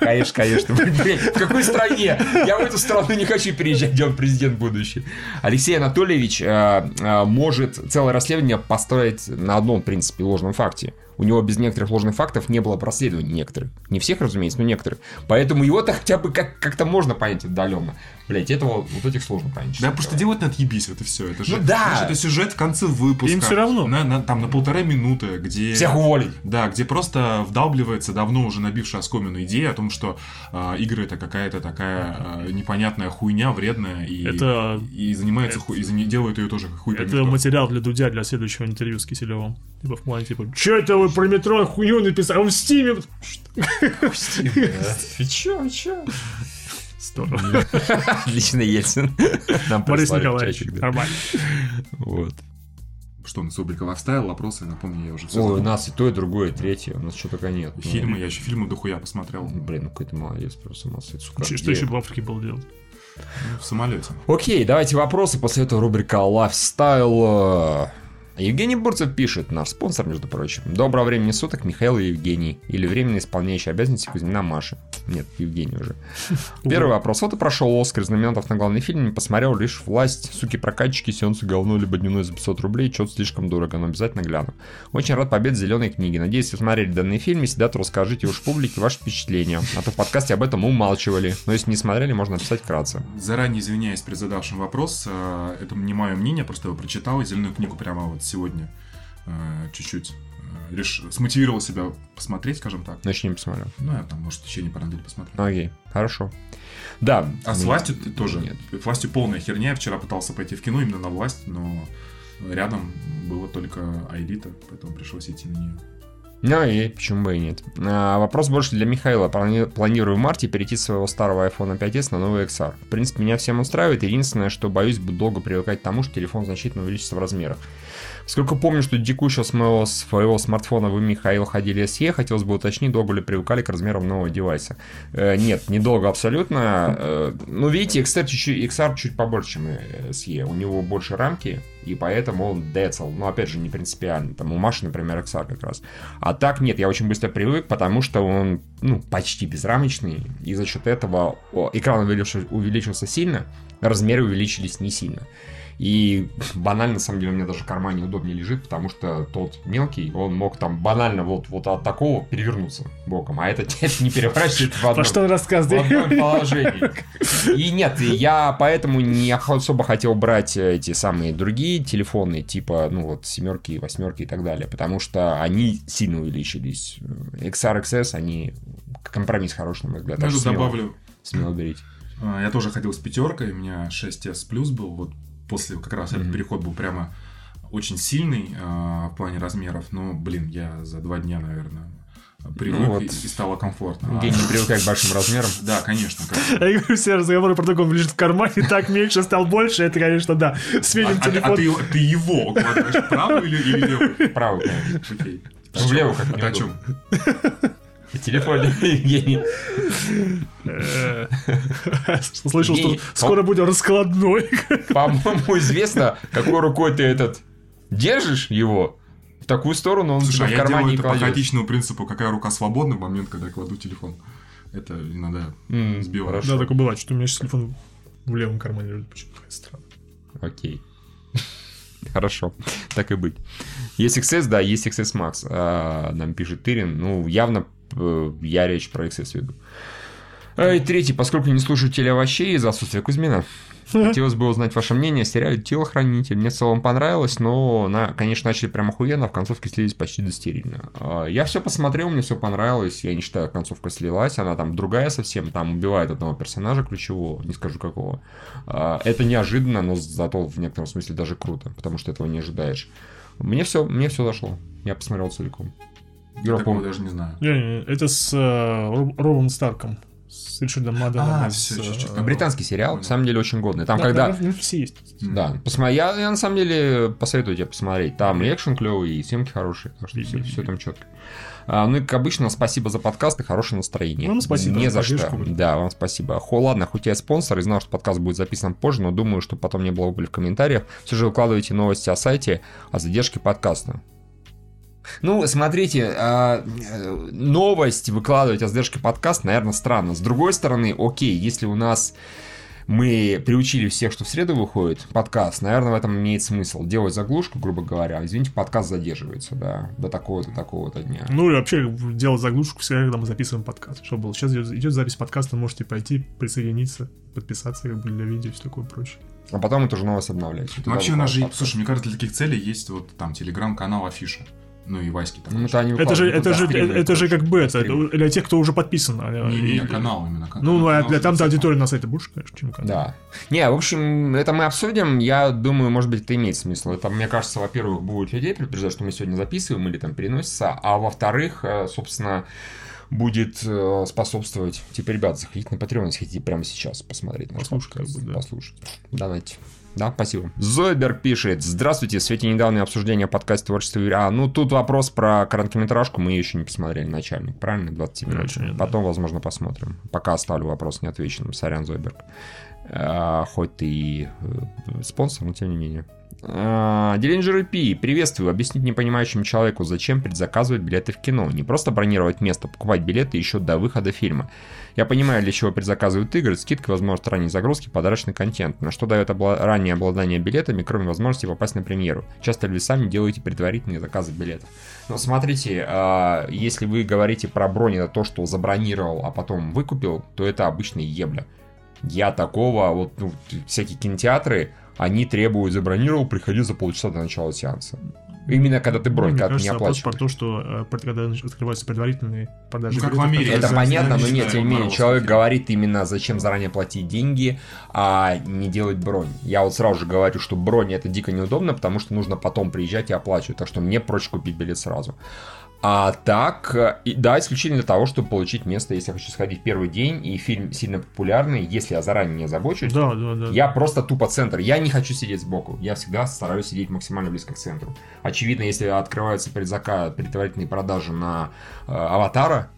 Конечно, конечно. Блин, в какой стране? Я в эту страну не хочу переезжать, где он президент будущий. Алексей Анатольевич э, э, может целое расследование построить на одном, в принципе, ложном факте. У него без некоторых ложных фактов не было расследований некоторых. Не всех, разумеется, но некоторых. Поэтому его-то хотя бы как- как-то можно понять отдаленно. Блять, этого вот этих сложно понять. Да, потому что делать надо ебись, это все. Это же, Ну да. знаешь, это сюжет в конце выпуска. Им всё равно. На, на- там на полторы минуты, где... Всех уволить. Да, где просто вдалбливается давно уже набившая оскомину идея о том, что э, игры это какая-то такая э, непонятная хуйня, вредная, и, Это- и занимается хуй, и зани- делают ее тоже хуй Это кто. материал для Дудя для следующего интервью с Киселевым. Типа в плане, типа, что это вы про метро хуйню написали? Он в Стиме. Ты чё, чё? Здорово. Отлично, Ельцин. Нам Борис Николаевич, нормально. Вот. Что у нас рубрика «Lifestyle», вопросы, напомню, я уже все Ой, у нас и то, и другое, и третье. У нас что только нет. Фильмы, я еще фильмы дохуя посмотрел. Блин, ну какой ты молодец, просто молодец. Что еще в Африке было делать? Ну, в самолете. Окей, давайте вопросы. После этого рубрика Lifestyle. Евгений Бурцев пишет, наш спонсор, между прочим. Доброго времени суток, Михаил и Евгений. Или временно исполняющий обязанности Кузьмина Маша. Нет, Евгений уже. Первый вопрос. Вот и прошел Оскар из номинантов на главный фильм. Не посмотрел лишь «Власть». Суки, прокатчики, сеансы говно, либо дневной за 500 рублей. Что-то слишком дорого, но обязательно гляну. Очень рад победе зеленой книги. Надеюсь, вы смотрели данный фильм. Если да, то расскажите уж публике ваши впечатления. А то в подкасте об этом умалчивали. Но если не смотрели, можно написать вкратце. Заранее извиняюсь при задавшем вопрос. э, Это не мое мнение, просто его прочитал и зеленую книгу прямо вот сегодня э, чуть-чуть э, реш... смотивировал себя посмотреть, скажем так. Еще не посмотрел. Ну, я там, может, в течение пары недель посмотрю. Окей, хорошо. Да. А с ну, властью ты тоже. Нет. Властью полная херня. Я вчера пытался пойти в кино именно на власть, но рядом было только Аэлита, поэтому пришлось идти на нее. Ну и почему бы и нет. А, вопрос больше для Михаила. Плани- Планирую в марте перейти с своего старого iPhone 5s на новый XR. В принципе, меня всем устраивает. Единственное, что боюсь, буду долго привыкать к тому, что телефон значительно увеличится в размерах. Сколько помню, что дикуще с моего своего смартфона вы, Михаил, ходили SE, хотелось бы уточнить, долго ли привыкали к размерам нового девайса. Э, нет, недолго абсолютно. Э, ну, видите, XR чуть-чуть, XR чуть побольше, чем э, SE. У него больше рамки, и поэтому он децл. Но, опять же, не принципиально. Там у Маши, например, XR как раз. А так нет, я очень быстро привык, потому что он, ну, почти безрамочный, и за счет этого о, экран увеличился, увеличился сильно, размеры увеличились не сильно. И банально, на самом деле, у меня даже в кармане удобнее лежит, потому что тот мелкий, он мог там банально вот, вот от такого перевернуться боком, а это, это не переворачивает в одном, что он в одном положении. И нет, я поэтому не особо хотел брать эти самые другие телефоны, типа, ну вот, семерки, восьмерки и так далее, потому что они сильно увеличились. XR, XS, они компромисс хороший, на мой взгляд. Я смело- добавлю, Смело берите. а, я тоже ходил с пятеркой, у меня 6s плюс был, вот после как раз этот Мгм. переход был прямо очень сильный а, в плане размеров, но, блин, я за два дня, наверное, привык Ну вот. и, и стало комфортно. А, Гений привыкает к большим размерам. Да, конечно. Я говорю, все разговоры про то, как он лежит в кармане, так меньше стал больше, это, конечно, да. А, Сменим а- а телефон. ты, его- ты его укладываешь правую или, или левую? Конечно. Окей. Влево как А о чем? Телефон Евгений. Э, Слышал, что скоро будет раскладной. По-моему, известно, какой рукой ты этот держишь его, в такую сторону он Слушай, а в я кармане делаю не это по хаотичному принципу, какая рука свободна в момент, когда я кладу телефон. Это иногда М, сбивает. Да, такое бывает, что у меня сейчас телефон в левом кармане лежит. Почему такая странно. Окей. Хорошо, так и быть. Есть XS, да, есть XS Max. А, нам пишет Тырин. Ну, явно я речь про XS веду. А, И третий, поскольку не слушаю телеовощей из-за отсутствия Кузьмина, хотелось бы узнать ваше мнение о сериале «Телохранитель». Мне в целом понравилось, но, на, конечно, начали прям охуенно, а в концовке слились почти до стерильно. А, Я все посмотрел, мне все понравилось, я не считаю, концовка слилась, она там другая совсем, там убивает одного персонажа ключевого, не скажу какого. А, Это неожиданно, но зато в некотором смысле даже круто, потому что этого не ожидаешь. Мне все, мне все зашло. Я посмотрел целиком. Я такого даже не знаю. Не-не, Это с э, Роб- Робом Старком. С Ричардом. А, из, всё, э, чуть-чуть. Британский сериал, на самом деле очень годный. Там да, когда... в все есть. Да, посмотри, я, я на самом деле посоветую тебе посмотреть. Там и экшен клевый, и съемки хорошие, так что все, все там четко. А, ну и, как обычно, спасибо за подкаст и хорошее настроение. Вам спасибо Не за за что. Да, вам спасибо. Хо, ладно, хоть я и спонсор, и знал, что подкаст будет записан позже, но думаю, что потом не было убыли в комментариях. Все же выкладывайте новости о сайте, о задержке подкаста. Ну, смотрите, а, э, новость выкладывать о задержке подкаста, наверное, странно. С другой стороны, окей, если у нас мы приучили всех, что в среду выходит подкаст, наверное, в этом имеет смысл. Делать заглушку, грубо говоря, извините, подкаст задерживается, да, до такого-то, такого-то дня. Ну и вообще делать заглушку всегда, когда мы записываем подкаст. Чтобы было. Сейчас идет, идет запись подкаста, можете пойти, присоединиться, подписаться как бы для видео и все такое прочее. А потом эту же новость обновлять. Вообще у нас же, слушай, мне кажется, для таких целей есть вот там телеграм-канал Афиша. Ну и Васьки такой. Ну, это они Это же, это же, стримы, это, же как бы это, для тех, кто уже подписан. а, Не, не, и- канал именно. кан- Ну, а канал для там-то аудитория на сайте больше, конечно, чем канал. Да. Не, в общем, это мы обсудим. Я думаю, может быть, это имеет смысл. Это, мне кажется, во-первых, будет людей предупреждать, что мы сегодня записываем или там переносится. А во-вторых, э, собственно, будет э, способствовать. Типа, ребят, заходите на Patreon, если хотите прямо сейчас посмотреть. Послушать, как бы, да. Послушать. Давайте. Да, спасибо. Зойберг пишет. Здравствуйте, в свете недавнего обсуждения подкаста творчества Юрия. А, ну тут вопрос про короткометражку. Мы ее еще не посмотрели, начальник. Правильно? 20 минут. Короче, нет, да. Потом, возможно, посмотрим. Пока оставлю вопрос неотвеченным. Сорян, Зойберг. А, хоть ты и э, спонсор, но тем не менее. Делинджер Пи, приветствую. Объяснить непонимающему человеку, зачем предзаказывать билеты в кино. Не просто бронировать место, покупать билеты еще до выхода фильма. Я понимаю, для чего предзаказывают игры, скидка, возможность ранней загрузки, подарочный контент. Но что дает обла- раннее обладание билетами, кроме возможности попасть на премьеру? Часто ли вы сами делаете предварительные заказы билетов? Ну, смотрите, а, если вы говорите про бронь, это то, что забронировал, а потом выкупил, то это обычный ебля. Я такого, вот ну, всякие кинотеатры, они требуют забронировал, приходи за полчаса до начала сеанса. Именно когда ты бронь, Мне когда ты не кажется, оплачиваешь. про то, что э, когда открываются предварительные продажи. Ну, как в билетов, Америке. Это понятно, но нет, тем не менее, человек говорит именно, зачем заранее платить деньги, а не делать бронь. Я вот сразу же говорю, что бронь это дико неудобно, потому что нужно потом приезжать и оплачивать, так что мне проще купить билет сразу. А так, э, да, исключительно для того, чтобы получить место, если я хочу сходить в первый день, и фильм сильно популярный, если я заранее не забочусь, Да, да, да. я просто тупо центр. Я не хочу сидеть сбоку. Я всегда стараюсь сидеть максимально близко к центру. Очевидно, если открываются предзака, предварительные продажи на э, аватара,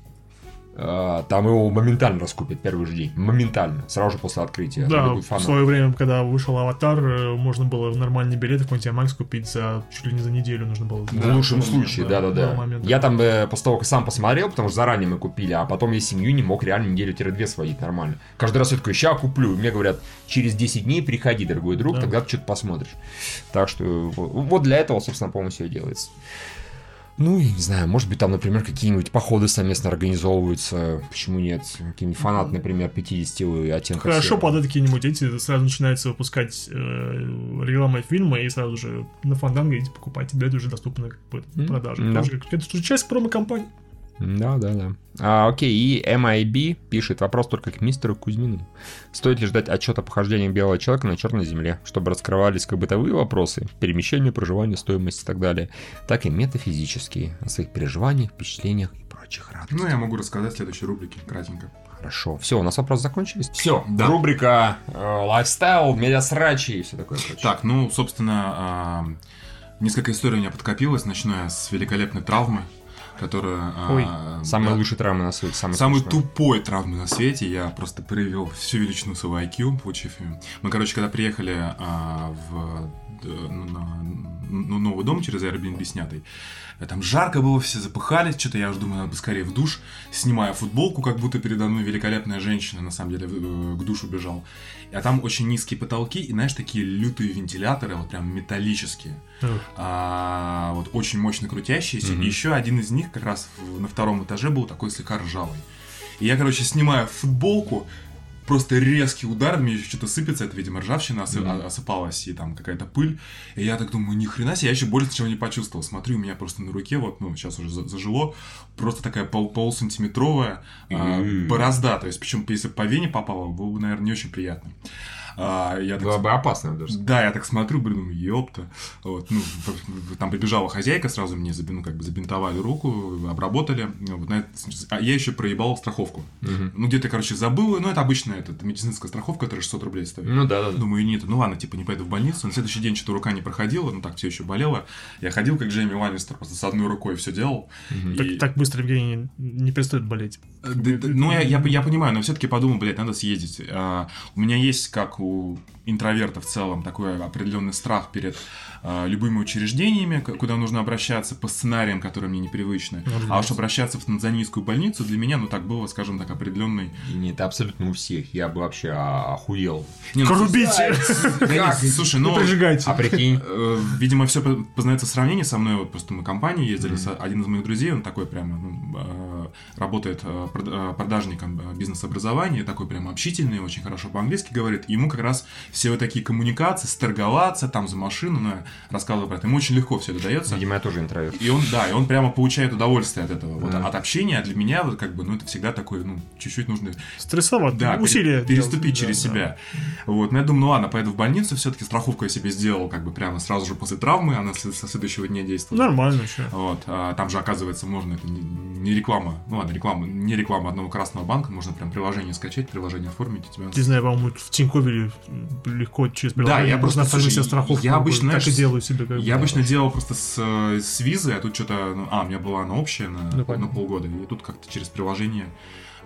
там его моментально раскупят первый же день. Моментально. Сразу же после открытия. Да, в свое время, когда вышел Аватар, э, можно было нормальные билеты в какой-нибудь Макс купить за чуть ли не за неделю нужно было. В лучшем Да, случае, да, да-да-да. момент Я там э, после того, как сам посмотрел, потому что заранее мы купили, а потом я семью не мог реально неделю-две сводить нормально. Каждый раз я такой, ща куплю. И мне говорят, через 10 дней приходи, дорогой друг, Да. тогда ты что-то посмотришь. Так что вот, для этого, собственно, по-моему, все делается. Ну, я не знаю, может быть, там, например, какие-нибудь походы совместно организовываются. Почему нет? Какие-нибудь фанаты, например, 50 оттенков Хорошо, серого. под это какие-нибудь эти сразу начинаются выпускать э, рекламы фильма, и сразу же на фанданго идите покупать, билеты уже доступны как бы, в М, продаже. да. Тоже как- Это же часть промо-компании. Да, да, да. А, окей, и MIB пишет вопрос только к мистеру Кузьмину. Стоит ли ждать отчета о похождениях белого человека на черной земле, чтобы раскрывались как бытовые вопросы, перемещение, проживание, стоимость и так далее, так и метафизические, о своих переживаниях, впечатлениях и прочих радостях. Ну, я могу рассказать в следующей рубрике, кратенько. Хорошо. Все, у нас вопросы закончились? Всё, да. Рубрика э, лайфстайл, медиасрачи и все такое прочее. Так, ну, собственно, а, несколько историй у меня подкопилось, начиная с великолепной травмы, которая... а, Ой, Самые да, лучшие травмы на свете. Самые Самый смешные. тупой травмы на свете. Я просто проявил всю величину своего IQ, получив ее. Мы, короче, когда приехали а, в ну, на ну, новый дом через Airbnb снятый, э, там жарко было, все запыхались, что-то я уже думаю, надо бы скорее в душ, снимая футболку, как будто передо мной великолепная женщина, на самом деле, э, к душу бежал. А там очень низкие потолки, и, знаешь, такие лютые вентиляторы, вот прям металлические а, вот очень мощно крутящийся. Мгм. И еще один из них как раз на втором этаже был такой слегка ржавый. И я, короче, снимаю футболку, просто резкий удар, мне еще что-то сыпется, это, видимо, ржавчина осы- Мгм. а- осыпалась, и там какая-то пыль. И я так думаю, ни хрена себе, я еще боли сначала не почувствовал. Смотрю, у меня просто на руке, вот, ну, сейчас уже за- зажило, просто такая пол полсантиметровая а, Мгм. борозда. То есть, причем, если бы по вене попало, было бы, наверное, не очень приятно. А, я так Было бы опасно даже. да, я так смотрю, блин, думаю, ёпта. Вот, ну, там прибежала хозяйка, сразу мне ну, как бы забинтовали руку, обработали. Вот, на это- а я еще проебал страховку. Мгм. Ну, где-то, короче, забыл. Ну, это обычная это, медицинская страховка, которая 600 рублей стоит. Ну да, да. Думаю, нет, ну ладно, типа не пойду в больницу. На следующий день что-то рука не проходила, ну так все еще болела. Я ходил как Джейми Ланнистер, просто с одной рукой все делал. Так, И- так быстро Евгений не перестает болеть. Э, да- да, Ну, я, я, я понимаю, но все-таки подумал, блядь, надо съездить. А, у меня есть, как у интроверта в целом, такой определенный страх перед а, любыми учреждениями, куда нужно обращаться по сценариям, которые мне непривычны. Ну, А уж обращаться в танзанийскую больницу для меня, ну, так было, скажем так, определенный... Нет, это абсолютно у всех. Я бы вообще а, охуел. Не, ну, Рубите! нет, слушай, ну... прижигайте. А прикинь, э, Видимо, все познается в сравнении со мной. Вот просто мы в компании ездили. Один из моих друзей, он такой прямо ну, э, работает э, э, продажником э, бизнес-образования, такой прямо общительный, очень хорошо по-английски говорит. Ему как раз все вот такие коммуникации, сторговаться там за машину, ну, рассказывал про это. Ему очень легко все это дается. видимо, я тоже интроверт. И он, да, и он прямо получает удовольствие от этого. Вот, Да. от общения, а для меня, вот как бы, ну, это всегда такой, ну, чуть-чуть нужно Стрессовато. да, усилия. пере- переступить делать. через Да, да. себя. Вот, но я думаю, ну ладно, поеду в больницу, все-таки страховку я себе сделал, как бы прямо сразу же после травмы, она со следующего дня действует. Нормально еще. Вот, а там же, оказывается, можно, это не, не реклама, ну ладно, реклама, не реклама одного красного банка, можно прям приложение скачать, приложение оформить, у тебя... Не знаю, по-моему, в Тинькове легко через Да, приложение я можно просто, слушай, себе страховку. я обычно, так и знаешь, делаю себе. Как Я бы. обычно делал просто с, э, с визы, а тут что-то, ну, а, у меня была она общая на, Ну, на понятно. полгода, и тут как-то через приложение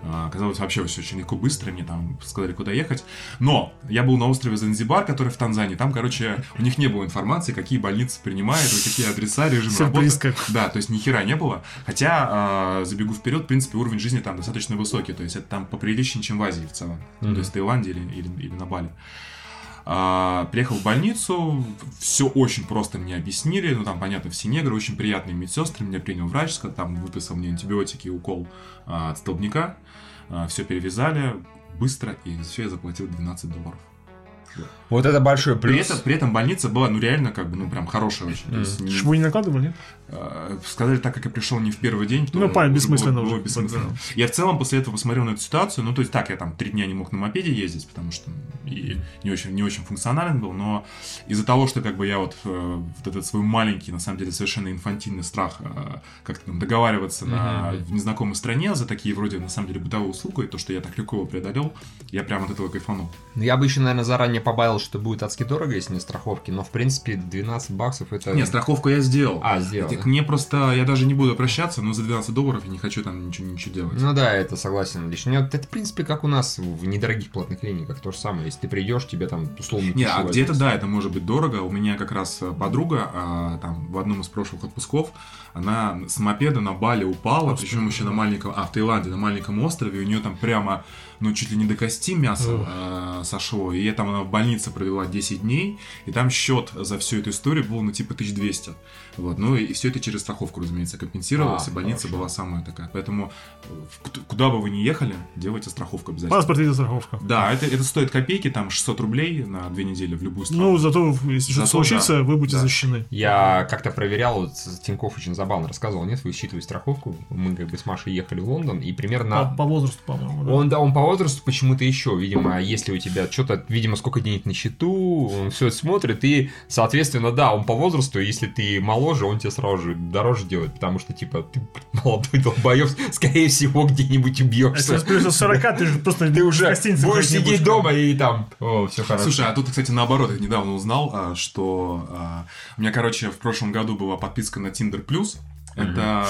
оказалось вообще все очень легко, быстро, мне там сказали, куда ехать. Но я был на острове Занзибар, который в Танзании, там, короче, у них не было информации, какие больницы принимают, какие адреса, режим Сюрприз работы. как. Да, то есть ни хера не было. Хотя, а, забегу вперед, в принципе, уровень жизни там достаточно высокий, то есть это там поприличнее, чем в Азии в целом. Мгм. То есть в Таиланде или, или, или на Бали. А, приехал в больницу, все очень просто мне объяснили, ну там, понятно, все негры, очень приятные медсестры, меня принял врач, там выписал мне антибиотики и укол а, от столбняка, все перевязали быстро, и за все я заплатил 12 долларов. Вот это большой При плюс. этом, при этом больница была, ну, реально, как бы, ну, прям хорошая очень. Есть не- Шву не накладывали, нет? э, сказали так, как я пришел не в первый день. то Ну, понятно, бессмысленно было- было уже. бессмысленно. Я в целом после этого посмотрел на эту ситуацию, ну, то есть так, я там три дня не мог на мопеде ездить, потому что и не очень, не очень функционален был, но из-за того, что как бы я вот, э, вот этот свой маленький, на самом деле, совершенно инфантильный страх э, как-то там договариваться на, в незнакомой стране за такие вроде, на самом деле, бытовые услуги, и то, что я так легко его преодолел, я прям от этого кайфанул. Ну, Я бы еще, наверное, заранее побавил, что будет адски дорого, если не страховки, но, в принципе, 12 баксов это... Не, страховку я сделал. А, сделал, Так да. Мне просто, я даже не буду прощаться, но за 12 долларов я не хочу там ничего, ничего делать. Ну да, это согласен лично. Это, это, в принципе, как у нас в недорогих платных клиниках, то же самое. Если ты придешь, тебе там условно... Не, а где-то да, это может быть дорого. У меня как раз э, подруга а, там в одном из прошлых отпусков, она с мопеда на Бали упала, причем еще на маленьком, а в Таиланде на маленьком острове, у нее там прямо, ну чуть ли не до кости мясо э, сошло, и я там она в больнице провела 10 дней, и там счет за всю эту историю был ну типа 1200. Вот, ну и все это через страховку, разумеется, компенсировалось, А, и больница хорошо. была самая такая. Поэтому куда бы вы ни ехали, делайте страховку обязательно. Паспорт и страховка. Да, это, это стоит копейки, там 600 рублей на две недели в любую страну. Ну, зато, если что-то случится, да. вы будете Да. защищены. Я как-то проверял, вот Тиньков очень забавно рассказывал, нет, вы считываете страховку, мы как бы с Машей ехали в Лондон, и примерно... По, по возрасту, по-моему. да. Он, да, он по возрасту почему-то еще, видимо, если у тебя что-то, видимо, сколько денег на счету, он все это смотрит, и, соответственно, да, он по возрасту, если ты моложе, он тебе сразу же дороже делает, потому что, типа, ты молодой долбоёб, скорее всего, где-нибудь А убьешься. если плюс 40, ты же просто Ты уже будешь сидеть дома и там, о, все хорошо. Слушай, а тут, кстати, наоборот, я недавно узнал, а, что а, у меня, короче, в прошлом году была подписка на Tinder Plus. Это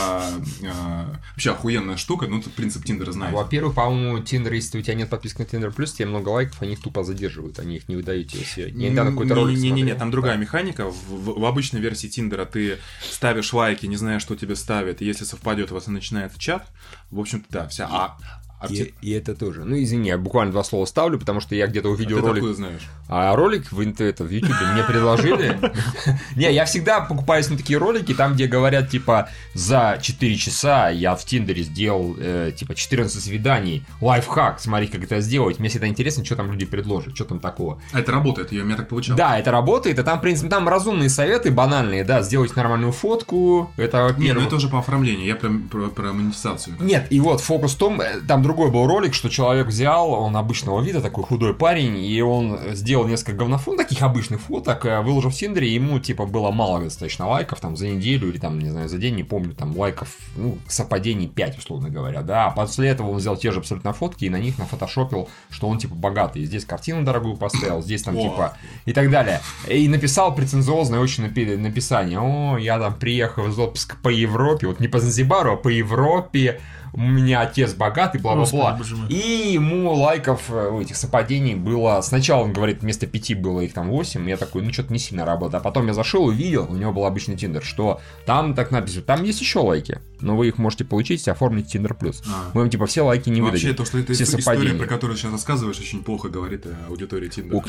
а, вообще охуенная штука, ну, тут принцип Тиндера знаете. Во-первых, по-моему, Tinder, если у тебя нет подписки на Tinder Plus, тебе много лайков, они их тупо задерживают, они их не выдают тебе. Я недавно какой-то ролик Не-не-не, там другая механика. В, обычной версии Тиндера ты ставишь лайки, не зная, что тебе ставят, и если совпадет, у вас начинается чат. В общем-то, да, вся. А, а в И, и это тоже. Ну, извини, я буквально два слова ставлю, потому что я где-то а увидел ты ролик. знаешь? А ролик в, это, в YouTube мне предложили. Не, я всегда покупаюсь на такие ролики, там, где говорят, типа, за 4 часа я в Тиндере сделал, э, типа, 14 свиданий, лайфхак, смотри, как это сделать. Мне всегда интересно, что там люди предложат, что там такого. А это работает, я, у меня так получалось. Да, это работает, и там, в принципе, там разумные советы, банальные, да, сделать нормальную фотку, это Не, ну во-первых. это уже по оформлению, я про, про, про монетизацию. Нет, и вот фокус в том, э, там другой был ролик, что человек взял, он обычного вида, такой худой парень, и он сделал несколько говнофон, таких обычных фоток, э, выложил в Тиндере, и ему, типа, было мало достаточно лайков, там, за неделю или, там, не знаю, за день, не помню, там, лайков, ну, совпадений 5, условно говоря, да, а после этого он взял те же абсолютно фотки и на них нафотошопил, что он, типа, богатый, здесь картину дорогую поставил, здесь, там, О. типа, и так далее, и написал претенциозное очень напи- написание, о, я, там, приехал из отпуска по Европе, вот не по Занзибару, а по Европе, у меня отец богатый, бла-бла-бла. И ему лайков э, этих совпадений было... Сначала, он говорит, вместо пяти было их там 8. Я такой, ну, что-то не сильно работает. А потом я зашел и видел, у него был обычный Тиндер, что там так написано, там есть еще лайки, но вы их можете получить, если оформите Тиндер Плюс. А. Мы вам, типа, все лайки не Вообще, выдадим. то, что это все история, совпадения. про которую сейчас рассказываешь, очень плохо говорит о аудитории Тиндера. Ух,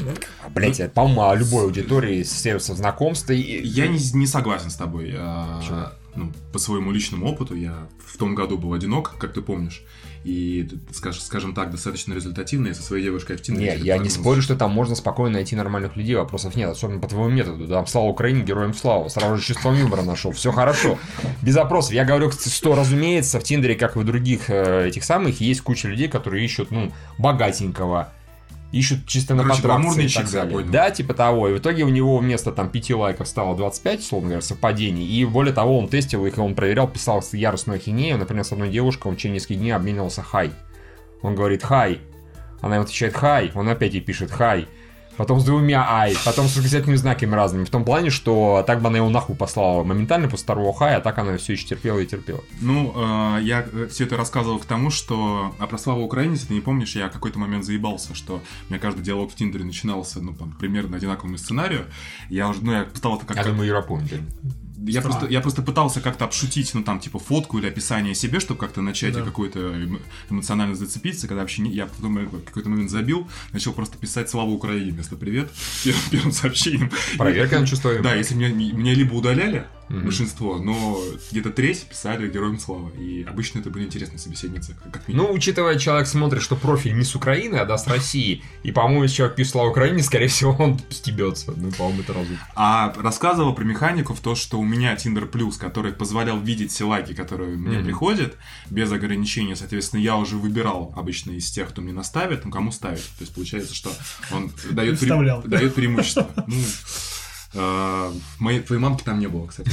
Блять, это, по-моему, любой аудитории сервисов знакомства. и- Я не, не согласен с тобой. А, Почему? Ну, по своему личному опыту я в том году был одинок, как ты помнишь. И, скажем, скажем так, достаточно результативно. Я со своей девушкой в Тиндере. Не, где-то я не спорю, что там можно спокойно найти нормальных людей, вопросов нет, особенно по твоему методу. Там слава Украине, героям слава. Сразу же чувством юмора нашел. Все хорошо. Без вопросов. Я говорю, что, разумеется, в Тиндере, как и в других э, этих самых, есть куча людей, которые ищут, ну, богатенького. Ищут чисто на Короче, потракции гламурный и так далее. Да, типа того. И в итоге у него вместо там 5 лайков стало 25, условно говоря, совпадений. И более того, он тестил их, он проверял, писал яростную ахинею. Например, с одной девушкой он в течение нескольких дней обменивался хай. Он говорит хай. Она ему отвечает хай. Он опять ей пишет хай. Потом с двумя ай. Потом с восклицательными знаками разными. В том плане, что так бы она его нахуй послала моментально после второго хая, а так она все еще терпела и терпела. Ну, э, я все это рассказывал к тому, что... А про славу Украине, если ты не помнишь, я какой-то момент заебался, что у меня каждый диалог в Тиндере начинался, ну, там, примерно одинаковому сценарию. Я уже, ну, я пытался Я как-то... думаю, Юра помнит. Я просто, я просто пытался как-то обшутить, ну там, типа, фотку или описание себе, чтобы как-то начать Да. какой-то эмо- эмоционально зацепиться, когда вообще не, я потом в какой-то момент забил, начал просто писать «Слава Украине» вместо «Привет» первым, первым сообщением. Проверка на чувство Да, если меня, меня либо удаляли, Мгм. большинство, но где-то треть писали героям славы. И обычно это были интересные собеседницы, как- минимум. Ну, учитывая, человек смотрит, что профиль не с Украины, а да, с России. И, по-моему, если человек пишет слова Украине, скорее всего, он стебется. Ну, по-моему, это разум. А рассказывал про механиков то, что у меня Tinder Plus, который позволял видеть все лайки, которые мне Мгм. приходят, без ограничения, соответственно, я уже выбирал обычно из тех, кто мне наставит, ну, кому ставит. То есть получается, что он дает, пре- дает преимущество. Ну, э, моей, твоей мамки там не было, кстати.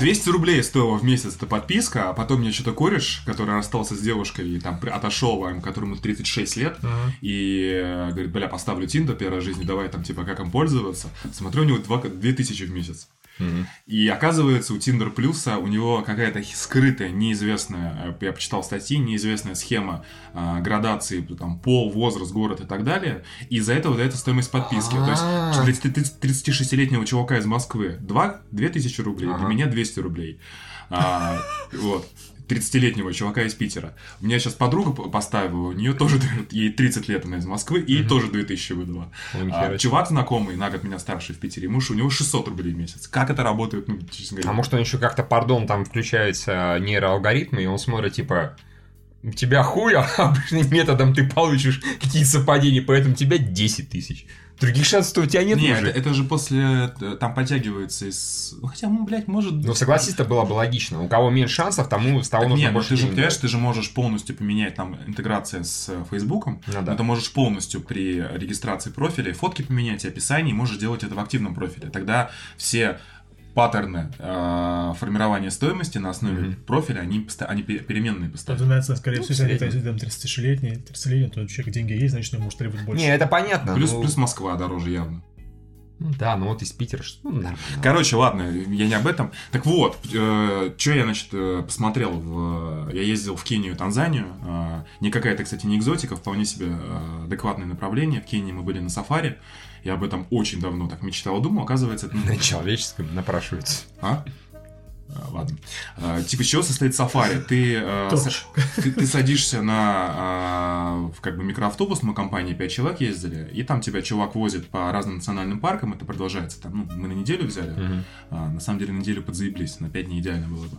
200 рублей стоила в месяц эта подписка, а потом мне что-то кореш, который расстался с девушкой и там отошел, которому 36 лет, и э, говорит, бля, поставлю Тиндер первой жизни, давай там, типа, как им пользоваться. Смотрю, у него 2, 2000 в месяц. И оказывается, у Tinder Плюса у него какая-то скрытая, неизвестная, э, я почитал статьи, неизвестная схема э, градации, там, пол, возраст, город и так далее. И из-за этого дается стоимость подписки. То есть для 36-летнего чувака из Москвы 2, 2000 рублей, для Ага. меня 200 рублей. А, вот. 30-летнего чувака из Питера. У меня сейчас подруга поставила, у нее тоже ей 30 лет, она из Москвы, и ей тоже 2000 выдала. А, чувак знакомый, на год меня старше в Питере, муж, у него 600 рублей в месяц. Как это работает, ну, честно говоря. А может он еще как-то, пардон, там включается нейроалгоритмы, и он смотрит, типа, у тебя хуй, а обычным методом ты получишь какие-то совпадения, поэтому тебе 10 тысяч. Других шансов у тебя нет Нет, уже. это, это же после, э, там подтягивается из... Ну, хотя, ну, блядь, может... Ну, согласись-то было бы логично. У кого меньше шансов, тому с того Так нужно нет, ну больше ты же, понимаешь, ты же можешь полностью поменять там интеграция с э, Фейсбуком, Ну но да. ты можешь полностью при регистрации профиля фотки поменять и описание, и можешь делать это в активном профиле. Тогда все паттерны э, формирования стоимости на основе Мгм. профиля, они, они пе- переменные постоянно. Разумеется, скорее Ну, всего, если они там 36-летний, 30-летний, то у человека деньги есть, значит, он может требовать больше. Не, это понятно. Плюс, ну, плюс Москва дороже явно. ну да, ну вот из Питера, что- ну, нормально. Короче, ладно, я не об этом. Так вот, что я, значит, э, посмотрел, в... я ездил в Кению и Танзанию, э, не какая-то, кстати, не экзотика, вполне себе э, адекватное направление. В Кении мы были на сафари, я об этом очень давно так мечтал, думал, оказывается, это... На человеческом напрашивается. А? А, Ладно. А, Типа, из чего состоит сафари? Ты, э, ты, ты садишься на а, в как бы микроавтобус, мы компанией 5 человек ездили, и там тебя чувак возит по разным национальным паркам, это продолжается там, ну, мы на неделю взяли, а, на самом деле на неделю подзаеблись, на 5 дней идеально было бы.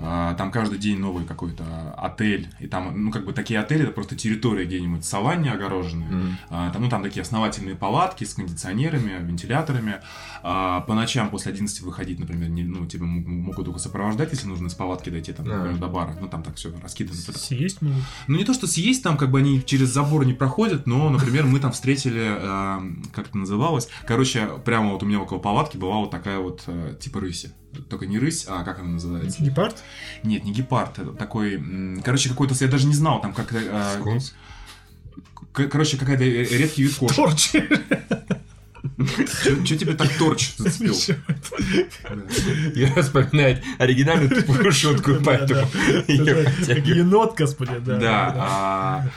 А, там каждый день новый какой-то отель, и там, ну, как бы такие отели, это просто территория где-нибудь саванне огороженная, Мгм. а, там, ну, там такие основательные палатки с кондиционерами, вентиляторами. А, по ночам после 11 выходить, например, не, ну, тебя м- могут только сопровождать, если нужно с палатки дойти, там, например, до бара. Ну, там так все раскидано. Съесть могут. Ну, не то, что съесть, там как бы они через забор не проходят, но, например, мы там встретили, как это называлось, короче, прямо вот у меня около палатки была вот такая вот, а, типа рыси. Только не рысь, а как она называется? Гепард? Нет, не гепард, это такой, короче, какой-то, я даже не знал, там как а, Скунс. короче, какая-то э, редкий вид кошки. Торч. Че тебе так торч зацепил? Я вспоминаю оригинальную тупую шутку, поэтому... енот, господи, да. Да, а,